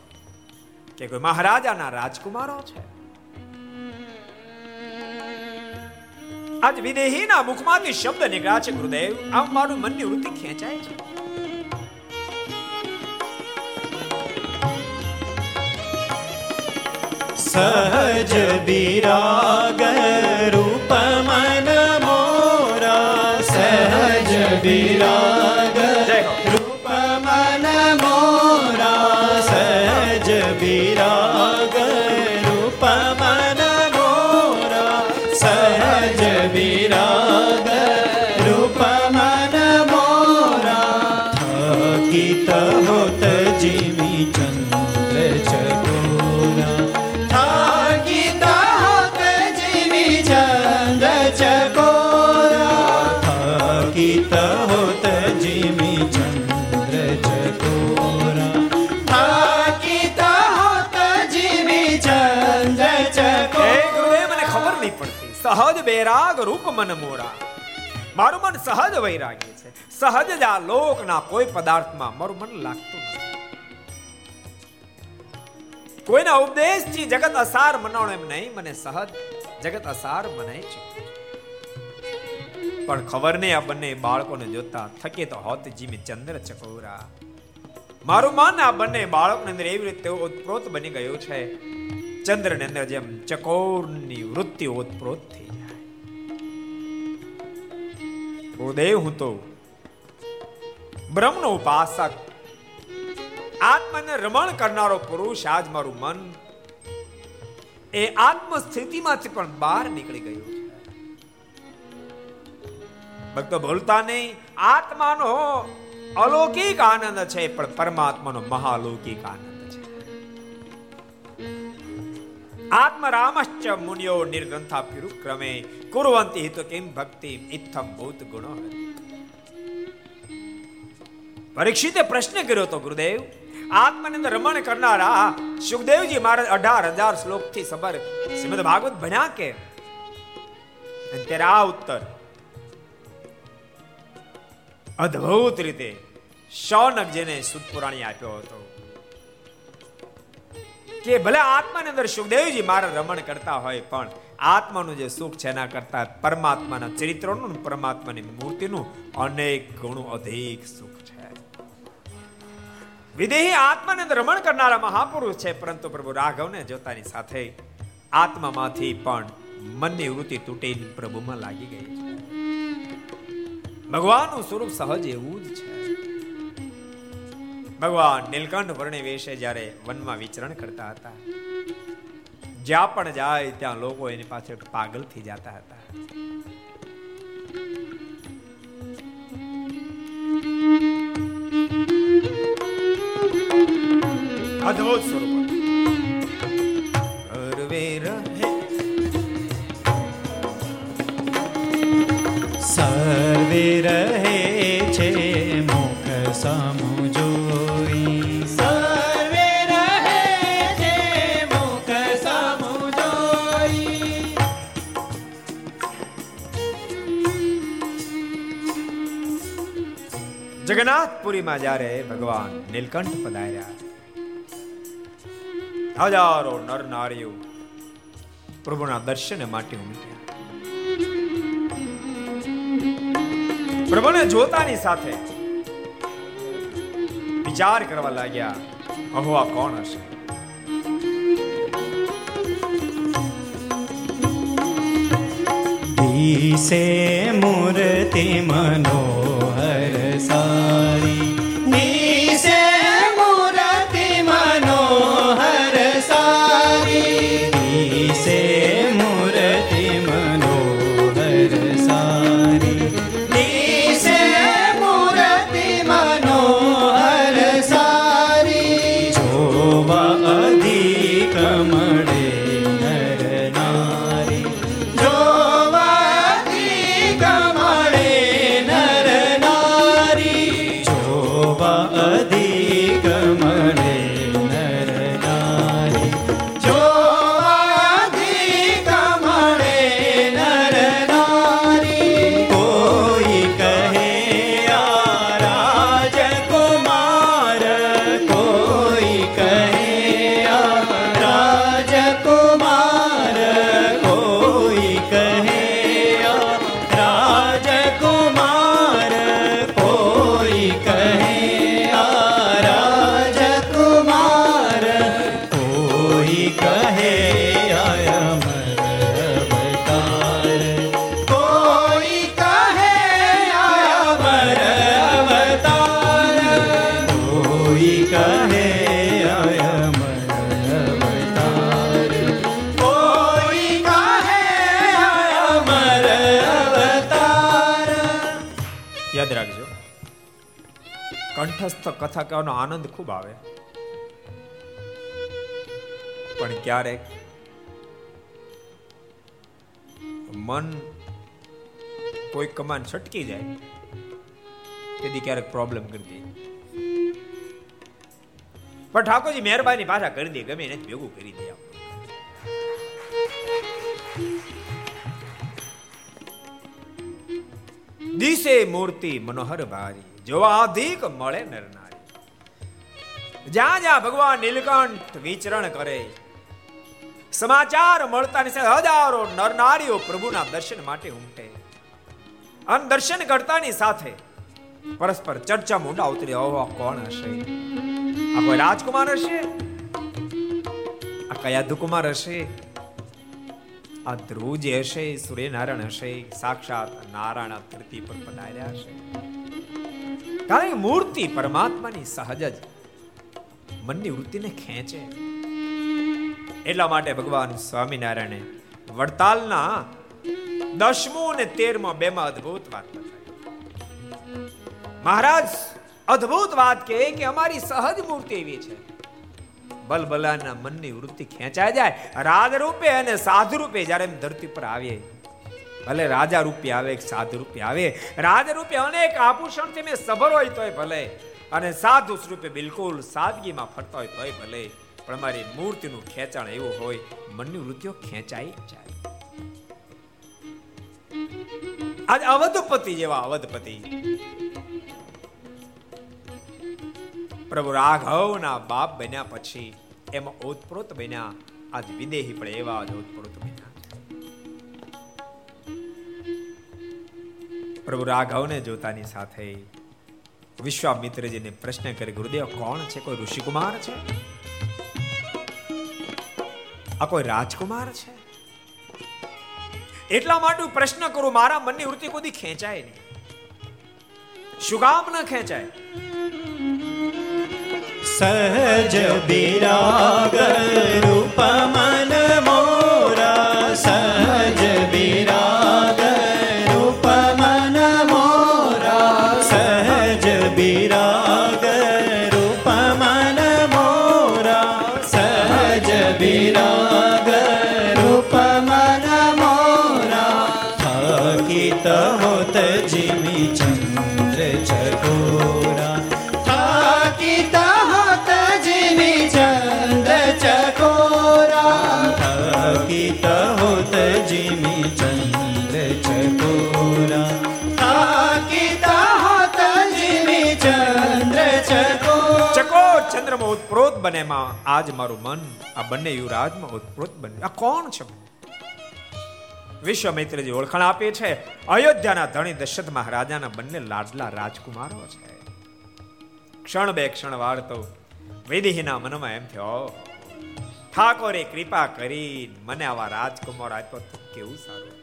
કે કોઈ મહારાજાના રાજકુમારો છે? આજ વિદેહીના મુખમાંથી શબ્દ નીકળ્યા છે, ગુરુદેવ. આમ મારું મનની વૃત્તિ ખેંચાય છે. સહજ વિરાગ રૂપ મન મોરા સહજ વિરાગ મન મોરા. મારું મન સહજ વૈરાગ્ય છે. સહજ જ આ લોકના કોઈ પદાર્થમાં મારું મન લાગતું નથી. કોઈના ઉપદેશથી જગત અસાર મનાવણ એમ નહીં, મને સહજ જગત અસાર મનાય છે. પણ ખબર નહીં આ બંને બાળકોને જોતા થકે તો હોત જીમે ચંદ્ર ચકોરા. મારું મન આ બંને બાળકની અંદર એવી રીતે ઉત્પ્રોત બની ગયું છે. ચંદ્રની અંદર જેમ ચકોરની વૃત્તિ ઉત્પ્રોત થઈ. ગુરુદેવ હું તો. બ્રહ્મનો ઉપાસક. આત્માને રમણ કરનારો પુરુષ આજ મારું મન. એ આત્મ સ્થિતિમાંથી પણ બહાર નીકળી ગયું. ભક્તો ભૂલતા નહીં, આત્માનો અલૌકિક આનંદ છે, પણ પરમાત્માનો મહાલૌકિક આનંદ. આત્મરામશ્ચ મુનિયો નિર્ગ્રંથા ક્રમે કુરવંતી હિતો કેમ ભક્તિ ઇત્થમ ભૂત ગુણો પરીક્ષિતે પ્રશ્ન કર્યો તો ગુરુદેવ આત્માની અંદર રમણ કરનારા સુખદેવજી મહારાજ અઢાર હજાર શ્લોકથી સબર શ્રીમદ ભાગવત ભણ્યા કે ત્યારે આ ઉત્તર અદ્ભુત રીતે શૌનક જેને સુતપુરાણી આપ્યો હતો કે ભલે આત્માની અંદર સુખદેવજી મારા રમણ કરતા હોય, પણ આત્માનું જે સુખ છે એના કરતા પરમાત્માના ચરિત્રનું પરમાત્માની મૂર્તિનું અનેક ગણું અધિક સુખ વિદેહી આત્માને અંદર રમણ કરનારા મહાપુરુષ છે, પરંતુ પ્રભુ રાઘવને જોતાની સાથે આત્મામાંથી પણ મનની વૃત્તિ તૂટી પ્રભુમાં લાગી ગઈ છે. ભગવાનનું સ્વરૂપ સહજ એવું જ છે. ભગવાન નીલકંઠ વર્ણિ વેશે જ્યારે વનમાં વિચરણ કરતા હતા. જ્યાં પણ જાય ત્યાં લોકો એની પાછળ પાગલ થઈ જતા હતા. અદ્ભુત સ્વરૂપ. સર્વે રહે છે મોખ સમુ જગન્નાથપુરીમાં જ્યારે ભગવાન નીલકંઠ પધાર્યા. હજારો નર નારીઓ પ્રભુના દર્શન માટે ઉમટ્યા. પ્રભુને જોતાની સાથે વિચાર કરવા લાગ્યા, અહો, આ કોણ હશે? દિશે મૂર્તિ મનોહર સારી કથા કહેવાનો આનંદ ખૂબ આવે. પણ ક્યારેક મન કોઈ કમાન છટકી જાય, તેથી ક્યારેક પ્રોબ્લેમ કરી દે. પણ ઠાકોરજી મહેરબાની પાછા કરી દે, ગમે એને ભેગું કરી દે દિશે મૂર્તિ મનોહર ભારી જોવા અધિક મળે નર નારી. જ્યાં જ્યાં ભગવાન નીલકંઠ વિચરણ કરે, સમાચાર મળતાની સાથે હજારો નરનારીઓ પ્રભુના દર્શન માટે ઉમટે. અને દર્શન કરતાની સાથે પરસ્પર ચર્ચા મુંડા ઉતરી આ કોણ હશે? આ કોઈ રાજકુમાર હશે? આ કયા દુકુમાર હશે? આ ધ્રુવજી હશે, સૂર્યનારાયણ હશે, સાક્ષાત નારાયણ ધરતી પર પધાર્યા હશે. કારણ કે મૂર્તિ પરમાત્માની સહજ જ મનની વૃત્તિને ખેંચે. એટલા માટે ભગવાન સ્વામિનારાયણે વડતાલના દસમો અને તેરમો બેમાં અદભુત વાત મહારાજ, અદ્ભુત વાત કે કે અમારી સહજ મૂર્તિ એવી છે. બલબલાના મનની વૃત્તિ ખેંચાઈ જાય રાજ રૂપે અને સાધુ રૂપે જ્યારે ધરતી પર આવીએ. ભલે રાજા રૂપે આવે સાધુ રૂપે આવે રાજ રૂપે અનેક આભૂષણથી મેં સભર હોય તોય ભલે. અને સાધુ સ્વરૂપે બિલકુલ સાદગીમાં ફરતા હોય તોય ભલે, પણ અમારી મૂર્તિનું ખેંચાણ એવું હોય, મનની વૃત્તિઓ ખેંચાઈ જાય. આજ અવધપતિ જેવા અવધપતિ. પ્રભુ રાઘવના બાપ બન્યા પછી એમાં ઓતપ્રોત બન્યા, આજ વિદેહી પણ એવા જ ઓતપ્રોત બન્યા. પ્રભુ રાઘવને જોતાની સાથે વિશ્વામિત્રજીને પ્રશ્ન કરે, ગુરુદેવ, કોણ છે? કોઈ ઋષિકુમાર છે? આ કોઈ રાજકુમાર છે? એટલા માટે પ્રશ્ન કરું, મારા મનની વૃત્તિ કોઈ ખેંચાય નહીં. શું કામ ન ખેંચાય? સહજ બિરાગ રૂપ મન થાકિત હોત જીમી ચંદ્ર ચકોરા થાકિત હોત જીમી ચંદ્ર ચકોરા ચકો ચંદ્રમાં ઉત્પ્રોત બને માં આજ મારું મન આ બંને યુવરાજમાં ઉત્પ્રોત બન્યું આ કોણ છે વિશ્વામિત્રજી ઓળખાણ આપે છે અયોધ્યાના ધણી દશરથ મહારાજાના બંને લાડલા રાજકુમારો છે ક્ષણ બે ક્ષણ વાર તો વિધિના મનમાં એમ થયો ઠાકોરે કૃપા કરી મને આવા રાજકુમાર આપ્યો કેવું સારું.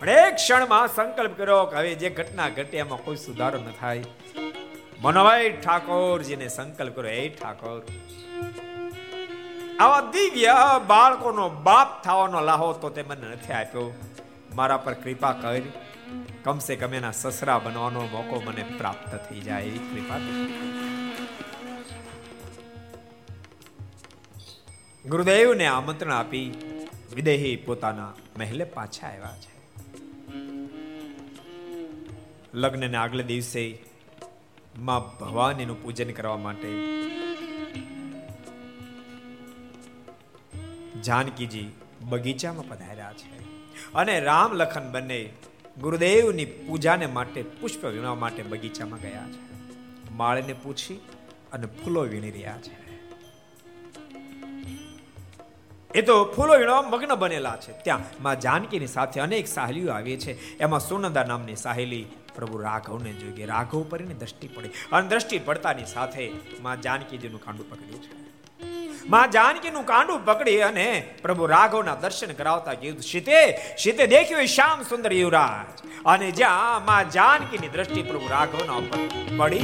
પણ એક ક્ષણમાં સંકલ્પ કર્યો કે હવે જે ઘટના ઘટે એમાં કોઈ સુધારો ન થાય. મનોભાઈ ઠાકોરજીને સંકલ્પ કર્યો, એ ઠાકોર, આવા દિવ્ય બાળકોનો બાપ થવાનો લાહો તો તે મને નથી આપ્યો. મારા પર કૃપા કરી. કમસે કમ એના સસરા બનવાનો મોકો મને પ્રાપ્ત થઈ જાય. એવી કૃપા ગુરુદેવને આમંત્રણ આપી વિદેહી પોતાના મહેલે પાછા આવ્યા છે. લગ્નને આગલે દિવસે માં ભવાનીનું પૂજન કરવા માટે જાનકીજી બગીચામાં પધાર્યા છે. અને રામ લખન બંને ગુરુદેવની પૂજાને માટે પુષ્પ વીણવા માટે બગીચામાં ગયા છે. માળને પૂછી અને ફૂલો વીણી રહ્યા છે. એ તો ફૂલો વીણવા મગ્ન બનેલા છે. ત્યાં માં જાનકીની સાથે અનેક સાહેલીઓ આવી છે. એમાં સોનંદા નામની સાહેલી પ્રભુ રાઘવને જોઈ ગઈ રાઘવ પર એની દ્રષ્ટિ પડી અને દ્રષ્ટિ પડતાની સાથે માં જાનકીજીનું કાંડું પકડ્યું છે. માં જાનકીનું કાંડું પકડી અને પ્રભુ રાઘવના દર્શન કરાવતા કીધું, સીતે સીતે દેખ્યું શ્યામ સુંદર યુવરાજ. અને જ્યાં માં જાનકીની દ્રષ્ટિ પ્રભુ રાઘવના ઉપર પડી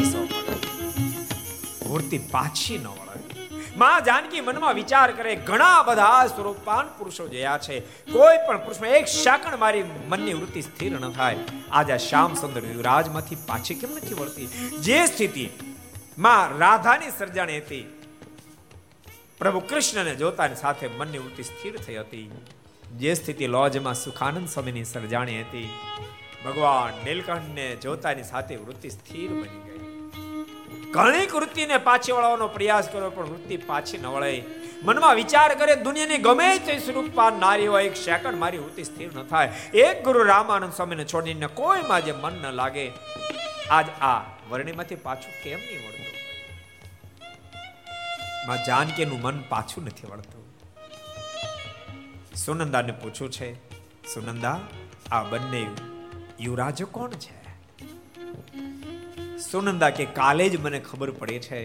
મૂર્તિ પાછી ન વળે માં જાનકી મનમાં વિચાર કરે, ઘણા બધા સ્વરૂપાન પુરુષો જયા છે. કોઈ પણ પુરુષમાં એક શાકણ મારી મનની વૃત્તિ સ્થિર ન થાય. આજે શ્યામ સુંદર યુવરાજમાંથી પાછી કેમ નથી વળતી? જે સ્થિતિ માં રાધાની સર્જાણી હતી, પ્રભુ કૃષ્ણને જોતાની સાથે મનની વૃત્તિ સ્થિર થઈ હતી. જે સ્થિતિ લોજમાં સુખાનંદ સ્વામીની સર્જાણી હતી. ભગવાન નીલકંઠને જોતાની સાથે વૃત્તિ સ્થિર બની ગઈ. ઘણી વૃત્તિને પાછી વળવાનો પ્રયાસ કર્યો, પણ વૃત્તિ પાછી ન વળે મનમાં વિચાર કરે, દુનિયાની ગમે તે સ્વરૂપમાં નારી હોય, એક સેકન્ડ મારી વૃત્તિ સ્થિર ન થાય. એક ગુરુ રામાનંદ સ્વામીને છોડીને કોઈમાં જે મન ન લાગે. આજ આ વર્ણિમાંથી પાછું કેમ નહીં વળતું? માં જાનકીનું મન પાછું નથી વળતું. સુનંદાને પૂછ્યું છે, સુનંદા, આ બંને યુવરાજ કોણ છે? સુનંદા કે કાલે જ મને ખબર પડે છે.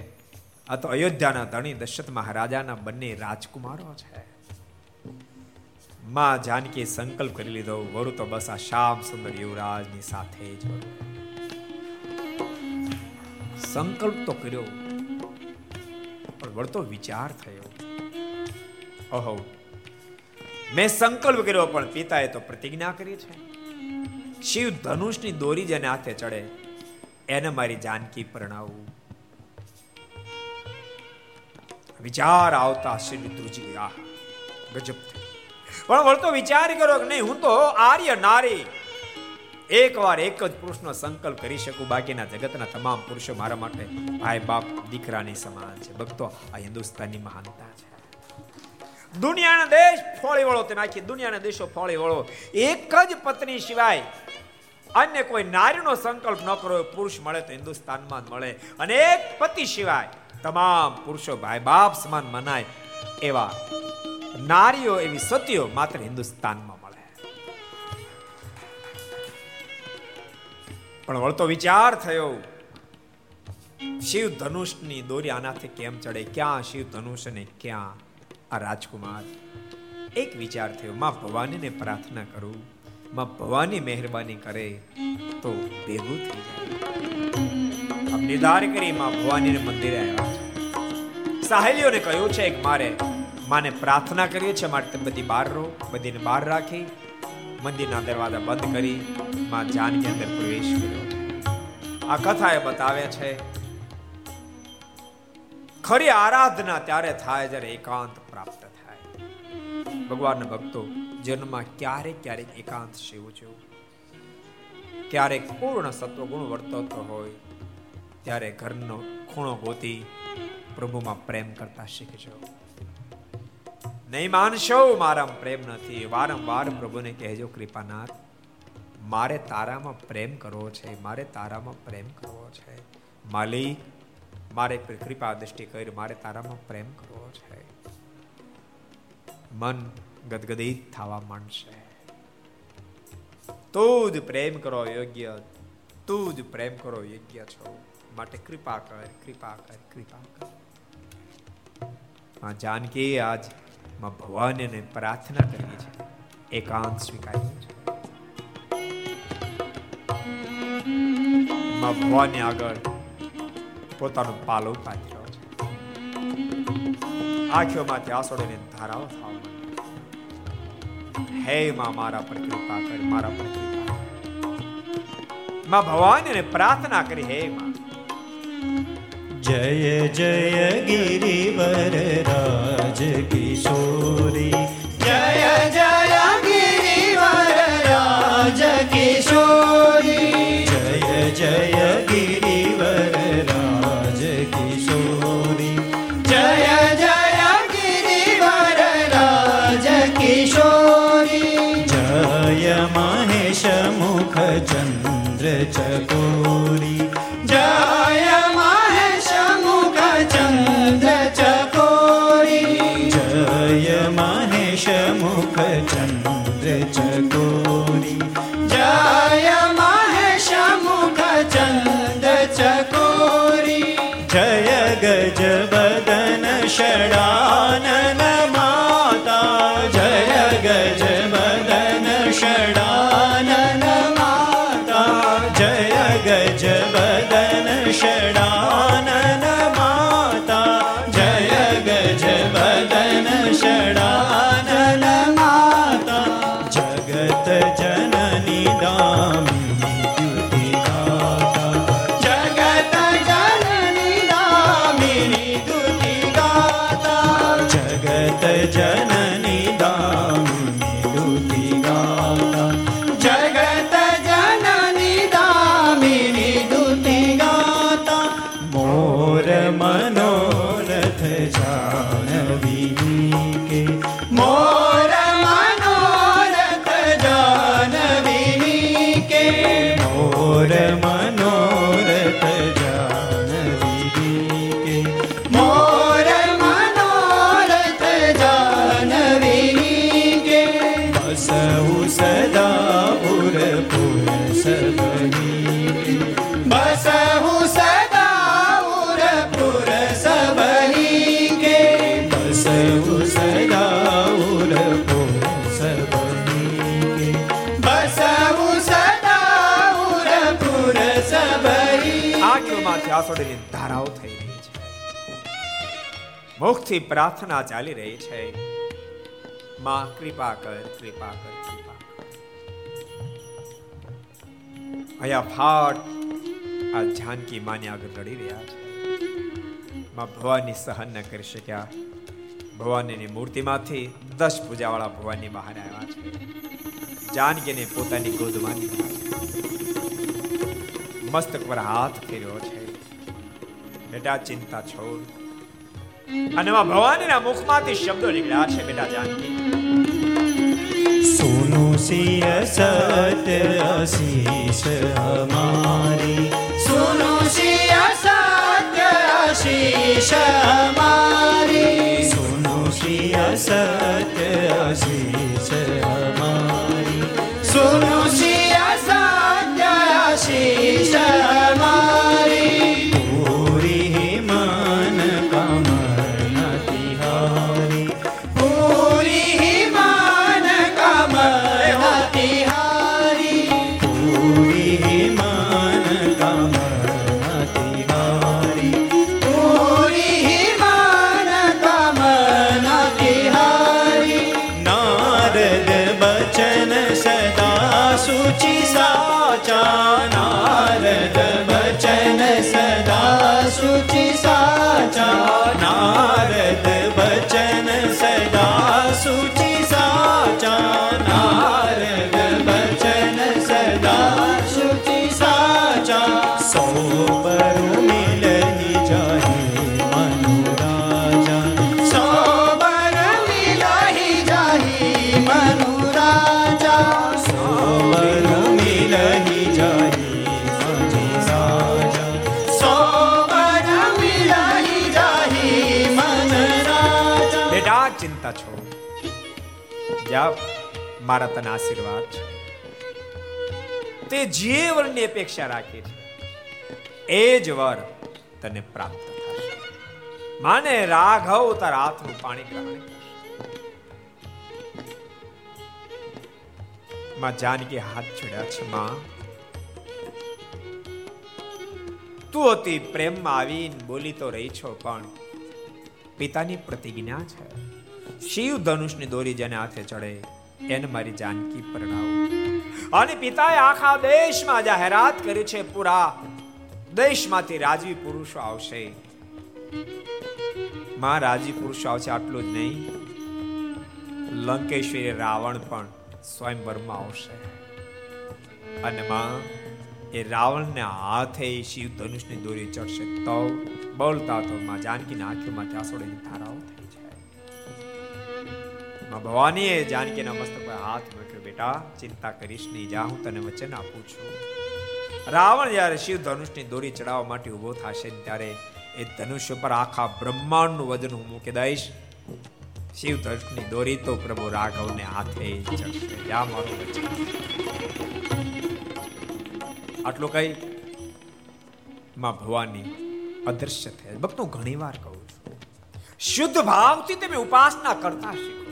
આ તો અયોધ્યાના ધણી દશરથ મહારાજાના બંને રાજકુમારો છે. માં જાનકી સંકલ્પ કરી લીધો, વરુ તો બસ આ શ્યામ સુંદર યુવરાજની સાથે જ સંકલ્પ તો કર્યો, પણ વળતો વિચાર થયો. ઓહો મેં સંકલ્પ કર્યો, પણ પિતાએ તો પ્રતિજ્ઞા કરી છે. શિવ ધનુષની દોરી જેને હાથે ચડે એને મારી જાનકી પરણાવું. વિચાર આવતા શ્રી ધ્રુજી આ ગજબ પણ વળતો વિચાર કર્યો કે નહીં, હું તો આર્ય નારી. એકવાર એક જ પુરુષનો સંકલ્પ કરી શકું, બાકીના જગતના તમામ પુરુષો મારા માટે ભાઈ, બાપ, દીકરાની સમાન છે. ભક્તો, આ હિન્દુસ્તાનની મહાનતા છે. દુનિયાના દેશ ફોળી વળો તે નાખી, દુનિયાના દેશો ફોળી વળો. એક જ પત્ની સિવાય અન્ય કોઈ નારીનો સંકલ્પ ન કરો પુરુષ મળે તો હિન્દુસ્તાનમાં મળે. અને એક પતિ સિવાય તમામ પુરુષો ભાઈ બાપ સમાન મનાય એવા નારીઓ, એવી સતીઓ માત્ર હિન્દુસ્તાનમાં મળે. પણ વળતો વિચાર થયો શિવ ધનુષની દોરી આનાથી કેમ ચડે? ક્યાં શિવ ધનુષ ને ક્યાં આ રાજકુમાર? એક વિચાર થયો, માં ભવાનીને પ્રાર્થના કરું માં ભવાની મહેરબાની કરે, તો ભેગું થઈ જાય. નિધાર કરી માં ભવાનીને મંદિરે આવ્યા. સાહેલીઓને કહ્યું છે કે મારે માને પ્રાર્થના કરીએ છે માટે બધી બહાર રહો, બધીને બહાર રાખી, મંદિરના દરવાજા બંધ કરી, માં જાનકી અંદર પ્રવેશ કર્યો. આ કથા એ બતાવે છે, ખરી આરાધના ત્યારે થાય જ્યારે એકાંત પ્રાપ્ત થાય. ભગવાનના ભક્તો જન્મમાં ક્યારેક ક્યારેક એકાંત સેવું છું. ક્યારેક પૂર્ણ સત્વગુણ વર્તતો હોય. ત્યારે ઘરનો ખૂણો ગોતી પ્રભુમાં પ્રેમ કરતા શીખજો નહીં માનશો મારા પ્રેમ નથી. વારંવાર પ્રભુને કહેજો, કૃપાનાથ, મારે તારામાં પ્રેમ કરવો છે. મારે તારામાં પ્રેમ કરવો છે. માલિક, મારે કૃપા દ્રષ્ટિ કરી, મારે તારામાં પ્રેમ કરવો છે. મન ગદગદિત થવા માંડશે. તું જ પ્રેમ કરો યોગ્ય, તું જ પ્રેમ કરો યોગ્ય છો. માટે કૃપા કર કૃપા કર કૃપા કર. માં જાનકી આજમાં ભવાનીને પ્રાર્થના કરી છે એકાંત સ્વીકારી છે માં ભવાની આગળ પોતાનો પાલો પાથર્યો છે. આંખોમાંથી આસોડીને ધારાઓ થવા. હે માં મારા પર કૃપા કર મારા પર કૃપા માં ભવાનીને પ્રાર્થના કરી હે માં. જય જય ગિરિવર રાજ કિશોરી. જય જય ગિરિવર આંખોમાંથી ધારાઓ થઈ રહી છે. મુખથી પ્રાર્થના ચાલી રહી છે. માં, કૃપા કર કૃપા કર, કૃપા અહીંયા ફાટ આ જાનકી માની આગળ લડી રહ્યા છે. માં ભવાની સહન ન કરી શક્યા. ભવાનીની મૂર્તિમાંથી દસ પૂજાવાળા ભવાની બહાર આવ્યા છે. જાનકીને પોતાની ગોદમાં મસ્તક પર હાથ ફેર્યો છે. બેટા ચિંતા છોડ. અને માં ભવાનીના મુખમાંથી શબ્દો નીકળ્યા છે બેટા જાનકી. સુનો સિય સત આશીષ અમારી. સુનો સિય સત આશીષ અમારી. સુનો સિય સત આશીષ જા મારા તને આશીર્વાદ તે જે વરની અપેક્ષા રાખે છે, એ જ વર તને પ્રાપ્ત થશે. માને રાઘવ તારા હાથનું પાણી ગ્રહણમાં જાનકી હાથ જોડ્યા છે, માં. તું અતિ પ્રેમમાં આવીને બોલી તો રહી છો, પણ પિતાની પ્રતિજ્ઞા છે. શિવ ધનુષની દોરી જેને હાથે ચડે, એને મારી જાનકી પરણાવો. અને પિતાએ આખા દેશમાં જાહેરાત કરી છે પૂરા. દેશમાંથી રાજવી પુરુષો આવશે. માં રાજી પુરુષો આવશે આટલું જ નહીં. લંકેશ્વરી રાવણ પણ સ્વયંવરમાં આવશે. અને માં, એ રાવણને હાથે શિવ ધનુષની દોરી ચડશે તો બોલતા તો માં જાનકીના આંખોમાંથી આંસુડીની ધારાઓ માં ભવાનીએ જાનકીના મસ્તક પર હાથ મૂક્યો, બેટા, ચિંતા કરીશ નહીં, જા, હું તને વચન આપું છું. રાવણ જ્યારે શિવ ધનુષની દોરી ચડાવવા માટે ઊભો થશે ત્યારે એ ધનુષ્ય પર આખા બ્રહ્માંડનું વજન હું મૂકી દઈશ. શિવ ધનુષની દોરી તો પ્રભુ રાઘવને હાથે ચડશે. જા, મારું વચન. આટલું કઈ માં ભવાની અદૃશ્ય થયા. ભક્તો ઘણી વાર કહું છું, શુદ્ધ ભાવથી તમે ઉપાસના કરતા શીખો.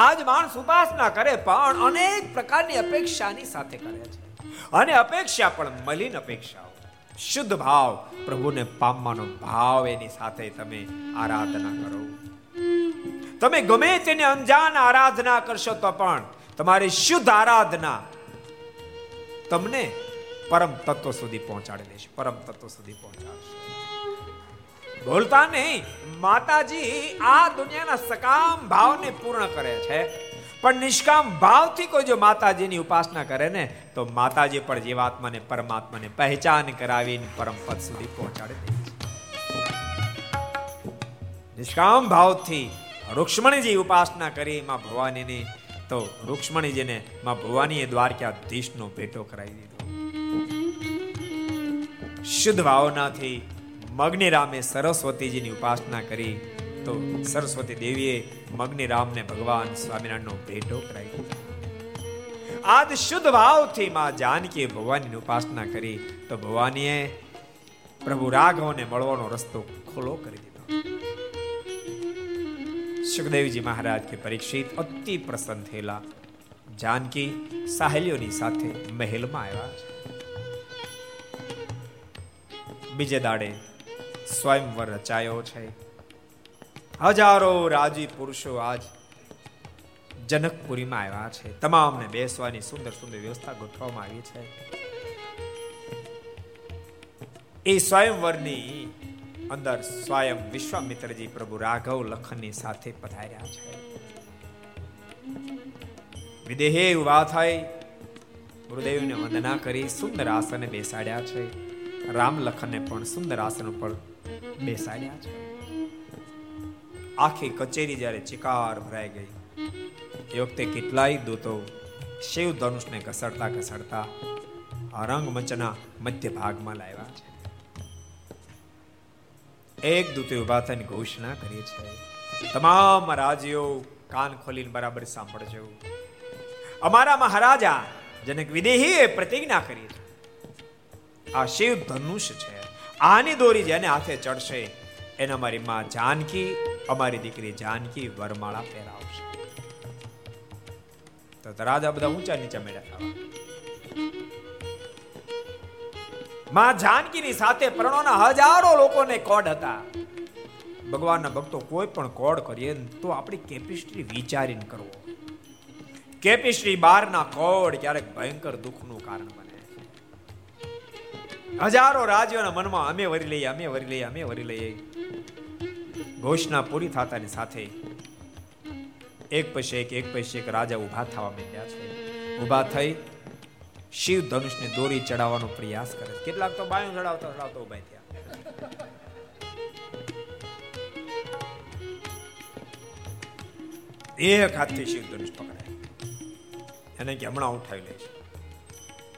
આજ માણસ ઉપાસના કરે પણ અનેક પ્રકારની અપેક્ષાની સાથે કરે છે. અને અપેક્ષા પણ મલિન અપેક્ષાઓ. શુદ્ધ ભાવ પ્રભુને પામવાનો ભાવ એની સાથે તમે આરાધના કરો. તમે ગમે તેને અંજાન આરાધના કરશો તો પણ તમારી શુદ્ધ આરાધના તમને પરમ તત્વ સુધી પહોંચાડી દેશે, પરમ તત્વ સુધી પહોંચાડશે. બોલતા નહીં. માતાજી આ દુનિયાના સકામ ભાવને પૂર્ણ કરે છે. પણ નિષ્કામ ભાવથી કોઈ જો માતાજીની ઉપાસના કરે ને, તો માતાજી પણ જીવાત્માને, પરમાત્માને પહેચાન કરાવીને પરમ પદ સુધી પહોંચાડે નિષ્કામ ભાવથી રૂક્ષ્મણીજી ઉપાસના કરી માં ભવાનીની, તો રૂક્ષ્મણીજીને માં ભવાનીએ દ્વારકાધીશનો ભેટો કરાવી દીધો. શુદ્ધ ભાવનાથી મગ્નિ રામે સરસ્વતીજીની ઉપાસના કરી તો સરસ્વતી દેવીએ મગ્નિરામને ભગવાન સ્વામિનારાયણનો ભેટો કરાવી આજ શુદ્ધ ભાવથી માં જાનકીએ ભગવાનની ઉપાસના કરી તો ભવાનીએ પ્રભુ રાઘવને મળવાનો રસ્તો ખુલ્લો કરી દીધો. સુખદેવજી મહારાજ કે પરીક્ષિત અતિ પ્રસન્ન થયેલા જાનકી સાહેલીઓની સાથે મહેલમાં આવ્યા બીજે દાડે સ્વયંવર રચાયો છે. હજારો રાજી પુરુષો આજ જનકપુરીમાં આવ્યા છે. તમામને બેસવાની સુંદર સુંદર વ્યવસ્થા ગોઠવવામાં આવી છે. એ સ્વયંવરની અંદર સ્વયં વિશ્વામિત્રજી પ્રભુ રાઘવ લખનની સાથે પધાર્યા છે. વિદેહે ઊભા થઈ ગુરુદેવને વંદના કરી સુંદર આસને બેસાડ્યા છે. રામ લખનને પણ સુંદર આસન ઉપર બેસાડ્યા છે. આખી કચેરી જ્યારે ચિકાર ભરાઈ ગઈ. એ વખતે કેટલાય દૂતો શિવ ધનુષને ઘસડતા ઘસડતા રંગમંચના મધ્ય ભાગમાં લાવ્યા છે. એક દૂતે ઊભા થઈને ઘોષણા કરી છે. તમામ રાજ્યો કાન ખોલીને બરાબર સાંભળજો. અમારા મહારાજા જનક વિદેહીએ પ્રતિજ્ઞા કરી છે. આ શિવ ધનુષ છે. આની દોરી જેને હાથે ચડશે, એને અમારી માં જાનકી, અમારી દીકરી જાનકી વરમાળા પહેરાવશે. તો રાજા બધા ઊંચા નીચા મેળા થવા માં જાનકીની સાથે પ્રણોના હજારો લોકોને કોડ હતા. ભગવાનના ભક્તો કોઈ પણ કોડ કરીએ તો આપણી કેપેસિટી વિચારીને કરવો. કેપેસિટી બારના કોડ ક્યારેક ભયંકર દુઃખનું કારણ હજારો રાજ્યોના મનમાં અમે વરી લઈએ, અમે વરી લઈએ, અમે વરી લઈએ. ઘોષણા પૂરી થતાની સાથે એક પછી એક એક પછી એક રાજા ઊભા થવા માંડ્યા છે. ઊભા થઈ શિવ ધનુષને દોરી ચડાવવાનો પ્રયાસ કરે કેટલાક તો બાયું ચડાવતા ચડાવતા ઊભા થયા. એક હાથથી શિવ ધનુષ પકડાય. એને કે હમણાં ઉઠાવી લે છે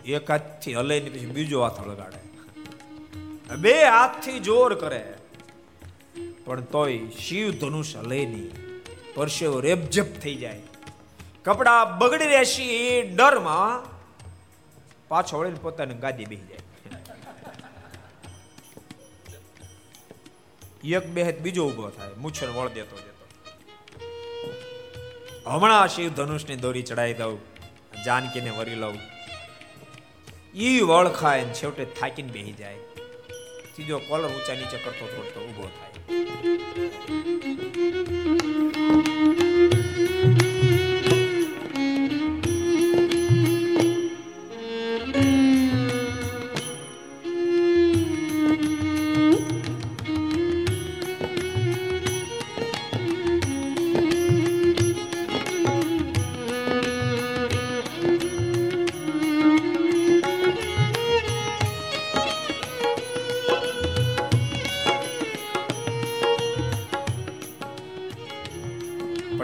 એક હાથથી હલે ને પછી બીજો હાથ લગાડે. બે હાથથી જોર કરે. પણ તોય શિવ ધનુષ હલે નહીં પરસેવો રેબજપ થઈ જાય. કપડા બગડી રહેશે ડરમાં પાછો વળીને પોતાની ગાદી બેસી જાય. એક બે બીજો ઊભો થાય, મૂછર વળ દેતો દેતો હમણાં શિવ ધનુષની દોરી ચડાવી દઉં, જાનકીને વરી લઉં. ઈ વળ ખાય છેવટે થાકીને બેહી જાય. સીધો કોલર ઊંચા નીચે કરતો થોડતો ઊભો થાય.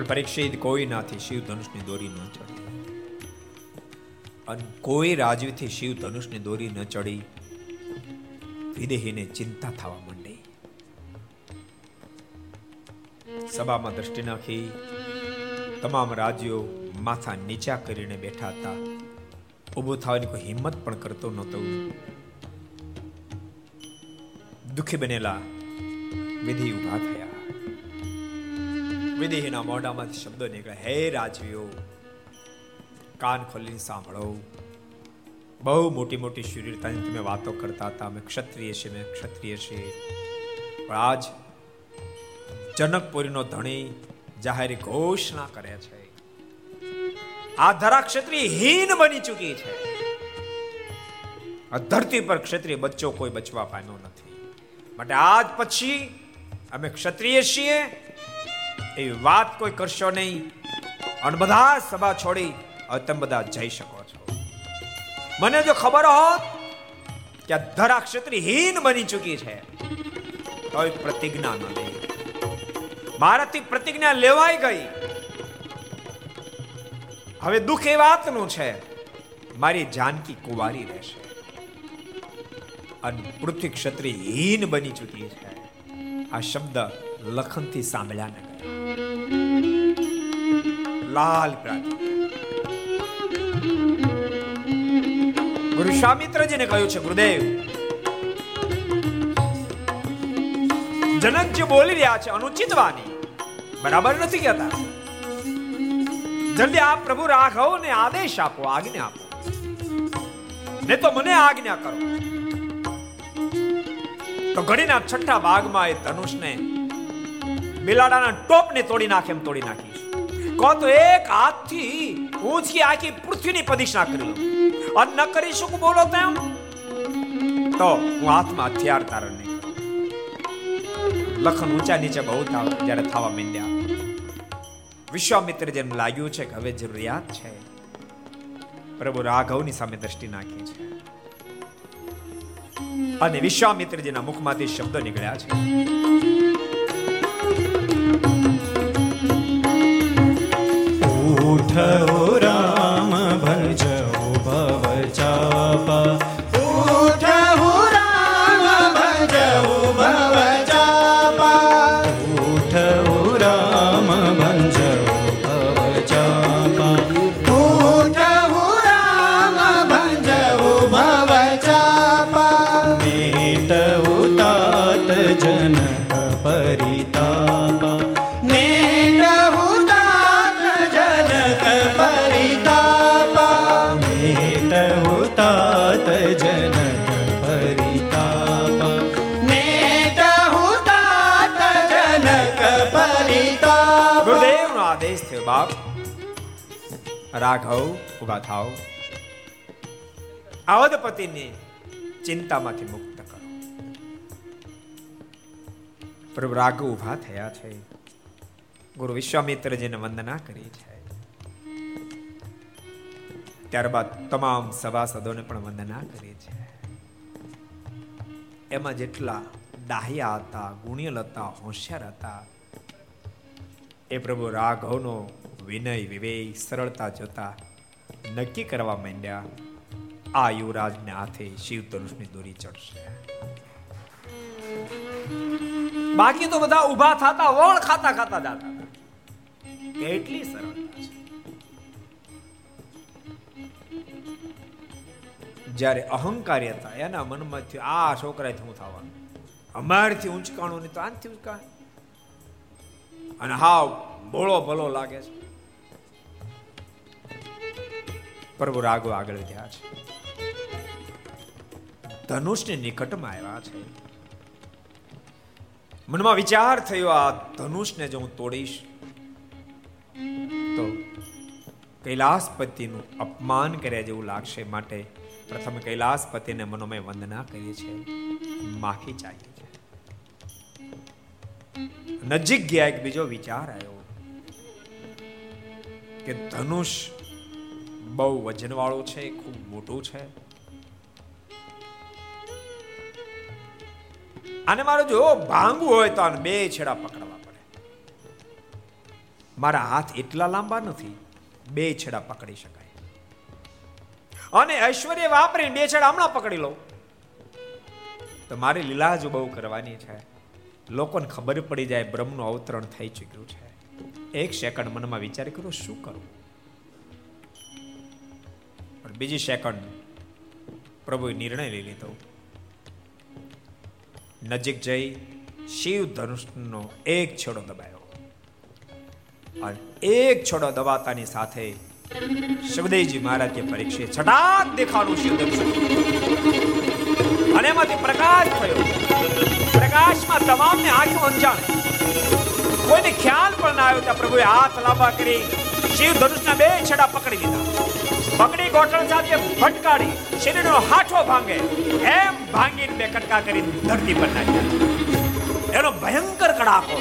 પરીક્ષિત કોઈ નાથી શિવ ધનુષની દોરી ન ચડી. અને કોઈ રાજવીથી શિવ ધનુષની દોરી ન ચડી, વિદેહીને ચિંતા થવા માંડી. સભામાં દ્રષ્ટિ નાખી, તમામ રાજ્યો માથા નીચા કરીને બેઠા હતા. ઊભો થવાની કોઈ હિંમત પણ કરતો નહોતો. દુઃખી બનેલા વિધિ ઊભા થયા. વિદેહીના મોઢામાંથી શબ્દો નીકળે. હે રાજવીઓ, કાન ખોલીને સાંભળો. બહુ મોટી મોટી શરીરતાની તમે વાતો કરતા હતા. અમે ક્ષત્રિય છીએ, અમે ક્ષત્રિય છીએ. પણ આજ જનકપુરીનો ધણી જાહેર ઘોષણા કરે છે. આ ધરા ક્ષત્રિય હીન બની ચૂકી છે. આ ધરતી પર ક્ષત્રિય બચ્ચો કોઈ બચવા પામ્યો નથી. માટે આજ પછી અમે ક્ષત્રિય છીએ એવી વાત કોઈ કરશો નહીં. અને બધા સભા છોડી હવે તમે બધા જઈ શકો છો. મને જો ખબર હોત કે આ ધરા ક્ષત્રિહીન બની ચૂકી છે તો પ્રતિજ્ઞા ન લે મારાથી પ્રતિજ્ઞા લેવાઈ ગઈ. હવે દુઃખ એ વાતનું છે, મારી જાનકી કુવારી રહેશે. અને પૃથ્વી ક્ષત્રિહીન બની ચૂકી છે. આ શબ્દ લખનથી સાંભળ્યા ને લાલ ગુરુ સ્વામિત્રજીને કહ્યું છે, ગુરુદેવ, જનક જે બોલી રહ્યા છે અનુચિત વાણી બરાબર નથી કહેતા. જલ્દી આપ પ્રભુ રાઘવ ને આદેશ આપો, આજ્ઞા આપો. ને તો મને આજ્ઞા કરો. તો ઘડીના છઠ્ઠા ભાગમાં એ ધનુષને બિલાડાના ટોપને તોડી નાખે એમ તોડી નાખીશ. કહો તો એક હાથથી ઊંચી આખી પૃથ્વીની પ્રદિક્ષા કરી લો અને ન કરી શકું બોલો તેમ? તો હું હાથમાં હથિયાર તારણ નહીં લખન ઊંચા નીચે બહુ થાવ જ્યારે થવા માંડ્યા. વિશ્વામિત્ર જેમ લાગ્યું છે કે હવે જરૂરિયાત છે. પ્રભુ રાઘવની સામે દ્રષ્ટિ નાખી છે. અને વિશ્વામિત્રજીના મુખમાંથી શબ્દો નીકળ્યા છે. ठोर રાઘવ ઊભા થાવ અવધપતિને ચિંતામાંથી મુક્ત કરો. પ્રભુ રાઘવ ઊભા થયા છે. ગુરુ વિશ્વામિત્રજીને વંદના કરી છે. ત્યારબાદ તમામ સભાસદોને પણ વંદના કરી છે. એમાં જેટલા દાહ્યા હતા ગુણિયલ હતા હોશિયાર હતા, એ પ્રભુ રાઘવનો વિનય વિવેક સરળતા જોતા નક્કી કરવા માંડ્યા, આ યુવરાજને હાથે શિવ ધનુષની દોરી ચડશે. બાકી તો બધા ઊભા થતા વળ ખાતા ખાતા જાતા. કેટલી સરળતા છે. જ્યારે અહંકારી હતા, એના મનમાં થયું આ છોકરાથી હું થવાનું? અમારથી ઊંચકાણું નહીં તો આનથી ઊંચકાણ અને હાવ બોળો ભલો લાગે છે. પ્રભુ રાઘવ આગળ વધ્યા છે. ધનુષની નિકટમાં આવ્યા છે. મનમાં વિચાર થયો, આ ધનુષને જો હું તોડીશ, તો કૈલાસપતિનું અપમાન કર્યા જેવું લાગશે માટે પ્રથમ કૈલાસપતિને મનોમય વંદના કરી છે માફી ચાહી છે નજીક ગયા એક બીજો વિચાર આવ્યો કે ધનુષ બહુ વજનવાળું છે, ખૂબ મોટું છે. અને મારે જો ભાંગવું હોય તો બે છેડા પકડવા પડે. મારા હાથ એટલા લાંબા નથી, બે છેડા પકડી શકાય. અને ઐશ્વર્ય વાપરીને બે છેડા હમણાં પકડી લઉં. તો મારી લીલા જો બહુ કરવાની છે. લોકોને ખબર પડી જાય બ્રહ્મનું અવતરણ થઈ ચૂક્યું છે. એક સેકન્ડ મનમાં વિચાર કર્યો, શું પણ બીજી સેકન્ડ પ્રભુએ નિર્ણય લઈ લીધો. નજીક જઈ શિવ ધનુષનો એક છેડો દબાયો. અને એક છેડો દબાતાની સાથે શિવદેવજી મહારાજ કે પરીક્ષે છટાક દેખાડું શિવ ધનુષ અને એમાંથી પ્રકાશ થયો. પ્રકાશમાં તમામને આંખો અંજાણ. કોઈને ખ્યાલ પણ ના આવ્યો ત્યાં પ્રભુએ હાથ લાંબા કરી શિવ ધનુષના બે છેડા પકડી લીધા. પકડી ગોઠણ સાથે ફટકારી શરીરનો હાથો ભાંગે. એમ ભાંગીને બે કટકા કરી ધરતી પર નાખ્યા. એનો ભયંકર કડાકો.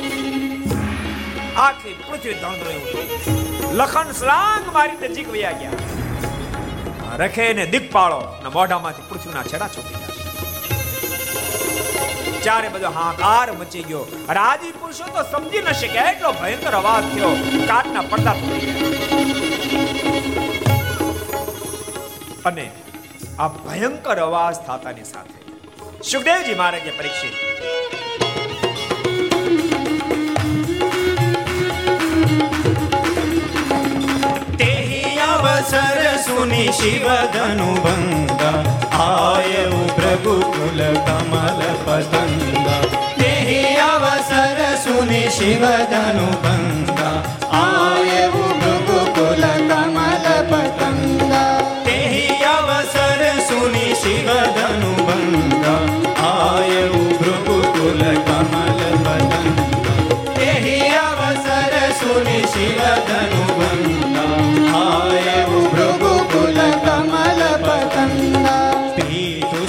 આખી પૃથ્વી ધણધણી લખન સ્લાંગ મારી નજીક વયા ગયા. રખે ને દિગપાળો ને મોઢામાંથી પૃથ્વીના છેડા છૂટી ગયા. ચારે બધો હાકાર મચી ગયો. રાજી પુરુષો તો સમજી ન શકે એટલો ભયંકર અવાજ થયો. કાટના પડદા તૂટી ગયા. અને આ ભયંકર અવાજ થતાની સાથે. સુખદેવજી મહારાજે પરીક્ષિત. અવસર સુની શિવ ધનુ ભંગા આયુ પ્રભુ કુલ કમલ પતંગા. તેહી અવસર સુની શિવ ધનુ ભંગા આયુ સુની શિવ ધનુ ભંગા આયુ પ્રભુ કુલ કમલ પતંગા તેહી અવસર સુની શિવ ધનુ ભંગા આયુ પ્રભુ કુલ કમલ પતંગા પીતુ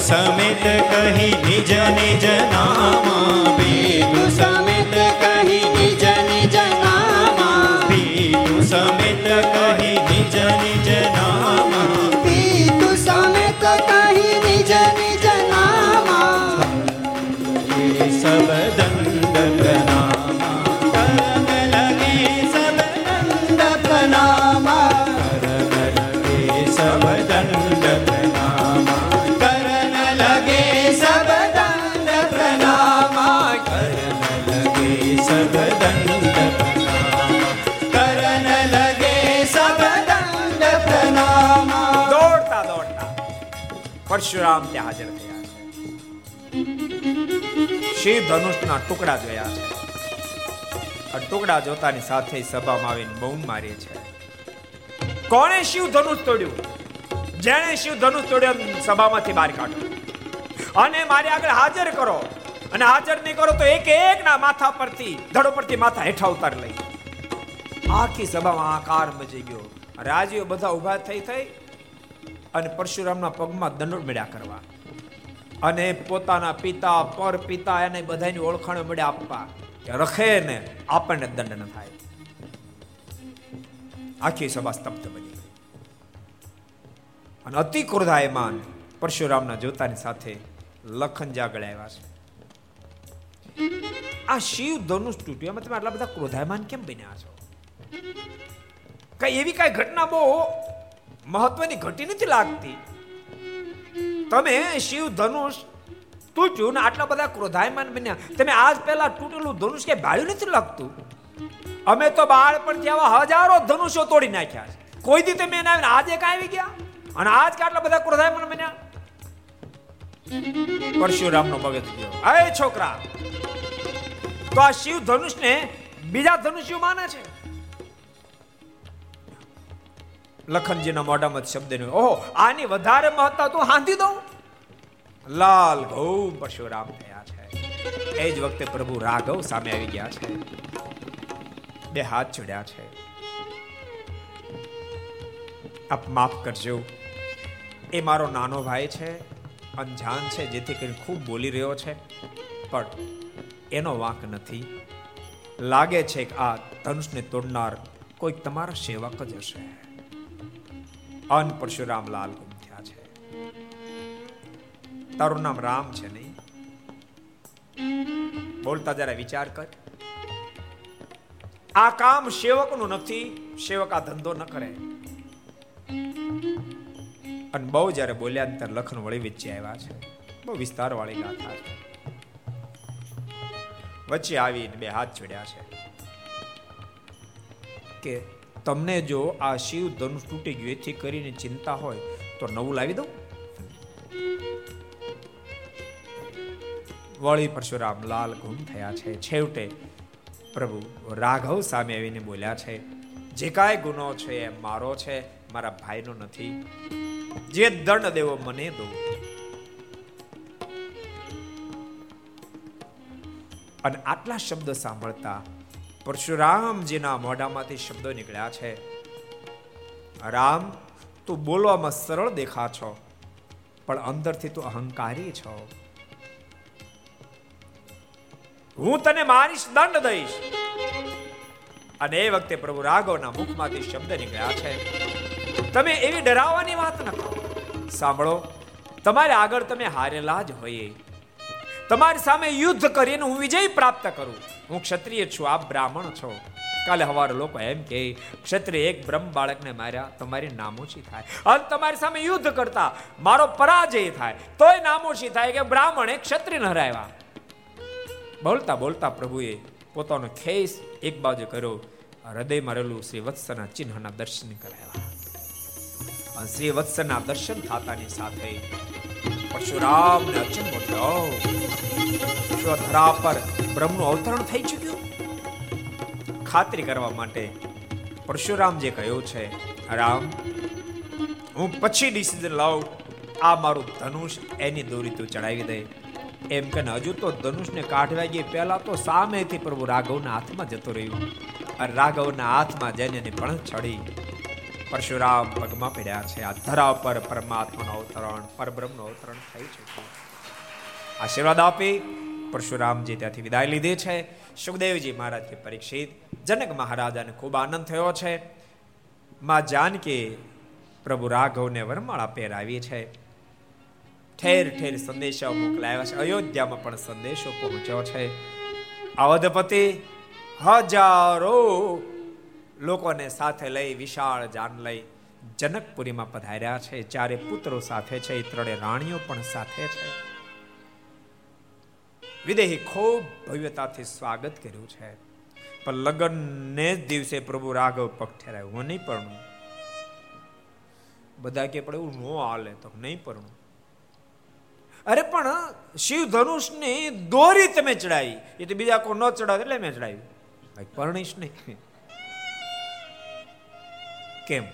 પરશુરામ ત્યાં હાજર થયા છે. શિવ ધનુષના ટુકડા જોયા છે. આ ટુકડા જોતાની સાથે સભામાં આવીને બૂમ મારી છે. કોણે શિવ ધનુષ તોડ્યું? જેણે શિવ ધનુષ તોડ્યો સભામાંથી બહાર કાઢો. અને મારી આગળ હાજર કરો. અને હાજર નહીં કરો તો એક એક ના માથા પરથી, ધડો પરથી માથા હેઠા ઉતાર લઈ. આખી સભામાં આકાર મચી ગયો. રાજીઓ બધા ઊભા થઈ થઈ અને પરશુરામના પગમાં દંડ મળ્યા કરવા. અને પોતાના પિતા પર પિતા એને બધાની ઓળખાણ મળ્યા આપવા કે રખે ને આપણને દંડ ન થાય. આખી સભા સ્તબ્ધ બની અને અતિ ક્રોધાયમાન પરશુરામના જોતાની સાથે લખન જાગળ આવ્યા છે. આ શિવ ધનુષ તૂટ્યું. એમાં તમે આટલા બધા ક્રોધાયમાન કેમ બન્યા છો? કઈ એવી કઈ ઘટના બહુ મહત્વની ઘટી નથી લાગતી. તમે શિવ, ધનુષ તૂટ્યું ને આટલા બધા ક્રોધાયમાન બન્યા. તમે આજ પહેલા તૂટેલું ધનુષ કે ભાળ્યું નથી લાગતું? અમે તો બાળપણથી આવા હજારો ધનુષો તોડી નાખ્યા છે. કોઈ દી તમે એને આજે કાંઈ આવી ગયા? અને આજ કે આટલા બધા ક્રોધાયમાન બન્યા? પરશુરામનો ભગત ગયો. અય છોકરા, તો આ શિવ, ધનુષને બીજા ધનુષ્યો માને છે? લખનજીના મોઢામાં શબ્દ નહીં ઓહો, આની વધારે મહત્તા તું હાંધી દઉં? લાલ ઘઉં પરશુરામ થયા છે. એ જ વખતે પ્રભુ રાઘવ સામે આવી ગયા છે. બે હાથ જોડ્યા છે. આપ માફ કરજો. એ મારો નાનો ભાઈ છે અનજાન છે, જેથી કરીને ખૂબ બોલી રહ્યો છે. પણ એનો વાંક નથી. લાગે છે કે આ ધનુષને તોડનાર કોઈક તમારા સેવક જ હશે. અન પરશુરામ લાલ ગુમ થયા છે. તારું નામ રામ છે નહીં? બોલતા જરા વિચાર કર. આ કામ સેવકનું નથી, સેવક આ ધંધો ન કરે. અને બહુ જ્યારે બોલ્યા ત્યારે લખન વળી વચ્ચે આવ્યા છે. બહુ વિસ્તાર વાળી ગાથા છે. વચ્ચે આવીને બે હાથ જોડ્યા છે. કે તમને જો આ શિવ ધનુષ તૂટી ગયું, એથી કરીને ચિંતા હોય, તો નવું લાવી દઉં? વળી પરશુરામ લાલ ગુમ થયા છે. છેવટે પ્રભુ રાઘવ સામે આવીને બોલ્યા છે, જે કાંઈ ગુનો છે એ મારો છે, મારા ભાઈનો નથી. જે દંડ દેવો મને દો. અને આટલા શબ્દ સાંભળતા પરશુરામજીના મોઢામાંથી શબ્દો નીકળ્યા છે, રામ, તું બોલવામાં સરળ દેખા છો, પણ અંદરથી તું અહંકારી છો. હું તને મારીશ, દંડ દઈશ. અને એ વખતે પ્રભુ રાઘવના મુખમાંથી શબ્દ નીકળ્યા છે, તમે એવી ડરાવવાની વાત ન કરો. સાંભળો, તમારે આગળ તમે હારેલા જ હોઈએ. તમારી સામે યુદ્ધ કરીને હું વિજય પ્રાપ્ત કરું. હું ક્ષત્રિય છું, આપ બ્રાહ્મણ છો. કાલે હવારે લોકો એમ કે, ક્ષત્રિય એક બ્રહ્મ બાળકને માર્યા, તમારી નામોશી થાય. અને તમારી સામે યુદ્ધ કરતા મારો પરાજય થાય. તોય નામોશી થાય કે બ્રાહ્મણે ક્ષત્રિય હરાવ્યા બોલતા બોલતા પ્રભુએ પોતાનો ખેસ એક બાજુ કર્યો. હૃદયમાં રહેલું શ્રી વત્સના ચિહ્નના દર્શન કરાવ્યા. શ્રી વત્સના દર્શન થતાની સાથે પરશુરામને અચંબો થયો શું ધરા પર બ્રહ્મનું અવતરણ થઈ ચૂક્યું? ખાતરી કરવા માટે પરશુરામ જે કહ્યું છે, રામ, હું પછી ડિસિઝન લાવ. આ મારું ધનુષ એની દોરી તું ચડાવી દે. એમ કે હજુ તો ધનુષને કાઢવા ગઈ, પહેલા તો સામેથી પ્રભુ રાઘવના હાથમાં જતો રહ્યું. અને રાઘવના હાથમાં જઈને પણ ચડી પરશુરામ પગમાં પડ્યા છે. આ ધરા પર પરમાત્માનું અવતરણ, પરબ્રહ્મનું અવતરણ થઈ ચૂક્યું આશીર્વાદ આપી પરશુરામજી ત્યાંથી વિદાય લીધી છે. સુખદેવજી મહારાજથી પરીક્ષિત. જનક મહારાજાને ખૂબ આનંદ થયો છે. માં જાનકી પ્રભુ રાઘવને વરમાળા પહેરાવી છે. ઠેર ઠેર સંદેશો મોકલાયા છે. અયોધ્યામાં પણ સંદેશો પહોંચ્યો છે. અવધપતિ હજારો લોકોને સાથે લઈ, વિશાળ જાન લઈ જનકપુરીમાં પધાર્યા છે. ચારે પુત્રો સાથે છે ત્રણે રાણીઓ પણ સાથે છે. વિદેહી ખૂબ ભવ્યતાથી સ્વાગત કર્યું છે. પણ લગ્નને જ દિવસે પ્રભુ રાઘવ પગ ઠેરાય હું નહીં પરણું. બધા કે, પણ એવું ન હાલે તો નહીં પરણું. અરે, પણ શિવ ધનુષની દોરી તમે ચડાવી. એ તો બીજા કોઈ ન ચડાવે એટલે મેં ચડાવી ભાઈ, પરણીશ નહીં. કેમ?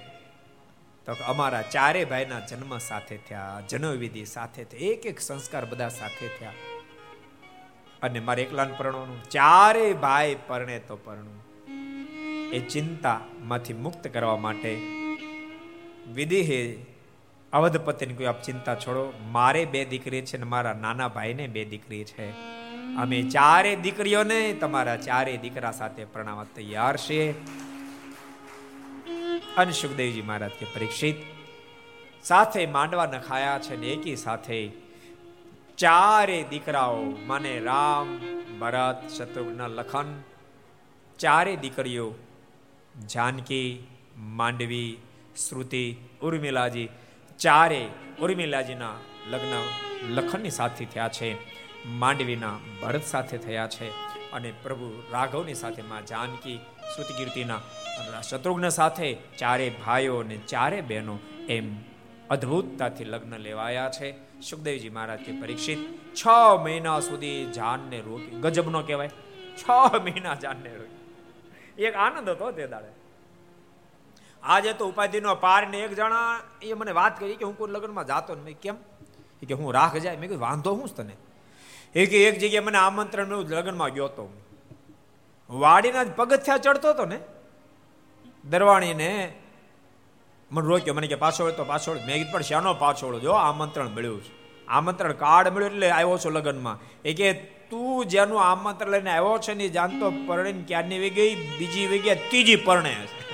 તો અમારા ચારે ભાઈના જન્મ સાથે થયા, જન્મવિધિ સાથે સાથે એક એક સંસ્કાર બધા સાથે થયા. અને મારે એકલાન પરણવાનું, ચારે ભાઈ પરણે તો પરણું. એ ચિંતામાંથી મુક્ત કરવા માટે વિધિહે અવધપતિને કોઈ આપ ચિંતા છોડો, મારે બે દીકરી છે ને મારા નાના ભાઈને બે દીકરી છે. અમે ચારે દીકરીઓને તમારા ચારે દીકરા સાથે પ્રણાવવા તૈયાર છીએ. અને સુખદેવજી મહારાજ કે પરીક્ષિત. સાથે માંડવા નખાયા છે ને એકી સાથે ચારે દીકરાઓ, માને રામ, ભરત, શત્રુઘ્ન, લખન, ચારે દીકરીઓ, જાનકી, માંડવી, શ્રુતિ, ઉર્મિલાજી, ચારે ઉર્મિલાજીના લગ્ન લખનની સાથે થયા છે, માંડવીના ભરત સાથે થયા છે અને પ્રભુ રાઘવની સાથે માં જાનકી શ્રુતિ કીર્તિના શત્રુઘ્ન સાથે ચારે ભાઈઓ અને ચારે બહેનો એમ અદ્ભુતતાથી લગ્ન લેવાયા છે. સુખદેવજી મહારાજ કે પરીક્ષિત છ મહિના સુધી જાનને રોકી ગજબનો કહેવાય, છ મહિના જાનને રોકી. એક આનંદ હતો તે દાડે. આજે તો ઉપાધિનો પાર ને એક જણા એ મને વાત કરી કે હું કોઈ લગ્નમાં જાતો ને કેમ? કે હું રાખ જાય, મેં કીધું, વાંધો હું તને. એક એક જગ્યાએ મને આમંત્રણ મળ્યું, લગ્નમાં ગયો હતો વાડીના જ પગથિયા ચડતો હતો ને દરવાણીને મને રોક્યો. મને કે પાછળ તો પાછળ મેં કીધું, પણ શાનો પાછળ જો આમંત્રણ મળ્યું છે. આમંત્રણ કાર્ડ મળ્યું એટલે આવ્યો છો લગ્નમાં. એ કે, તું જેનું આમંત્રણ લઈને આવ્યો છે ને જાણતો પરણે ક્યારની વી ગઈ બીજી વી ગયા ત્રીજી પરણે છે.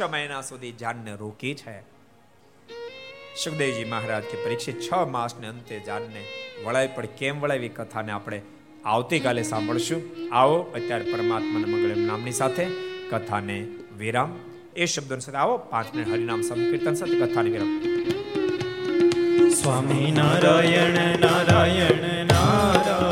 છ મહિના સુધી જાનને રોકી છે. સુખદેવજી મહારાજ કે પરીક્ષિત છ માસને અંતે જાનને વળાવી પણ કેમ વળાવી કથાને આપણે આવતીકાલે સાંભળશું. આવો, અત્યારે પરમાત્માના મંગળ નામની સાથે કથાને વિરામ. એ શબ્દો સાથે આવો પાંચ મિનિટ હરિનામ સંકીર્તન સાથે કથાને વિરામ. સ્વામી નારાયણ નારાયણ નારાયણ.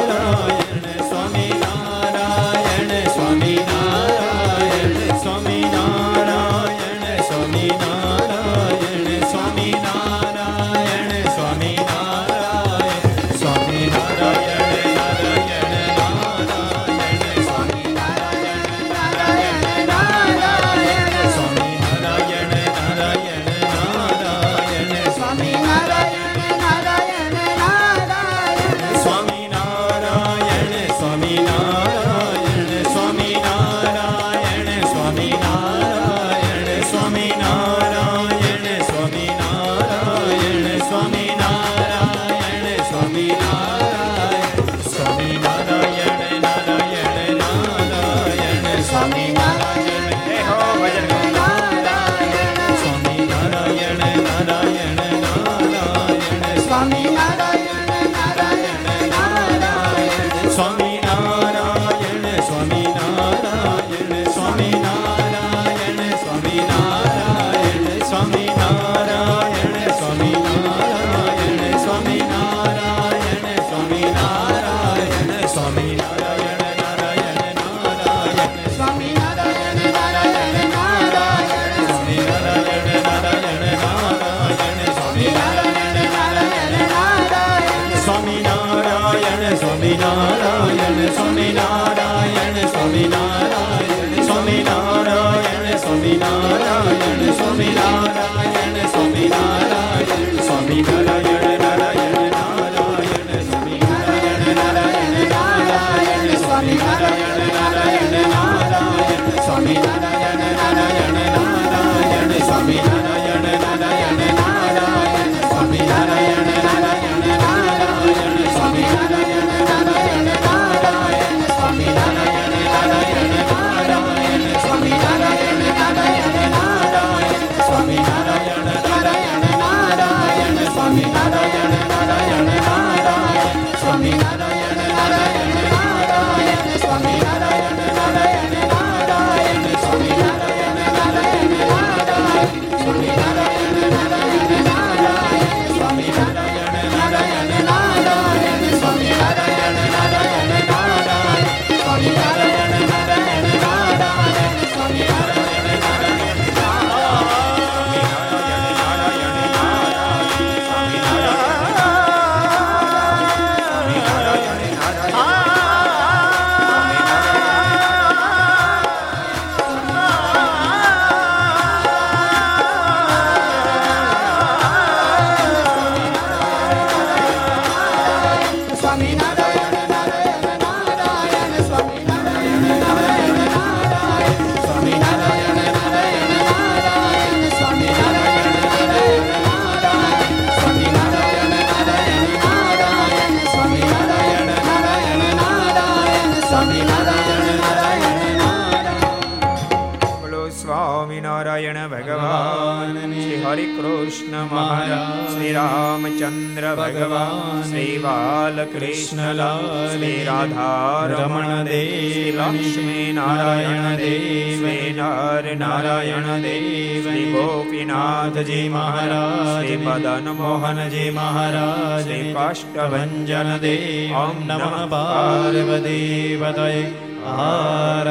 ભગવાન શ્રી બાલકૃષ્ણલાલ શ્રી રાધારમણ દેવ લક્ષ્મી નારાયણ દેવ નર નારાયણ દેવ શ્રી ગોપીનાથજી મહારાજ શ્રી મદન મોહનજી મહારાજ શ્રી કાષ્ટભન દેવ ઓમ નમઃ પાર્વતી પતય હર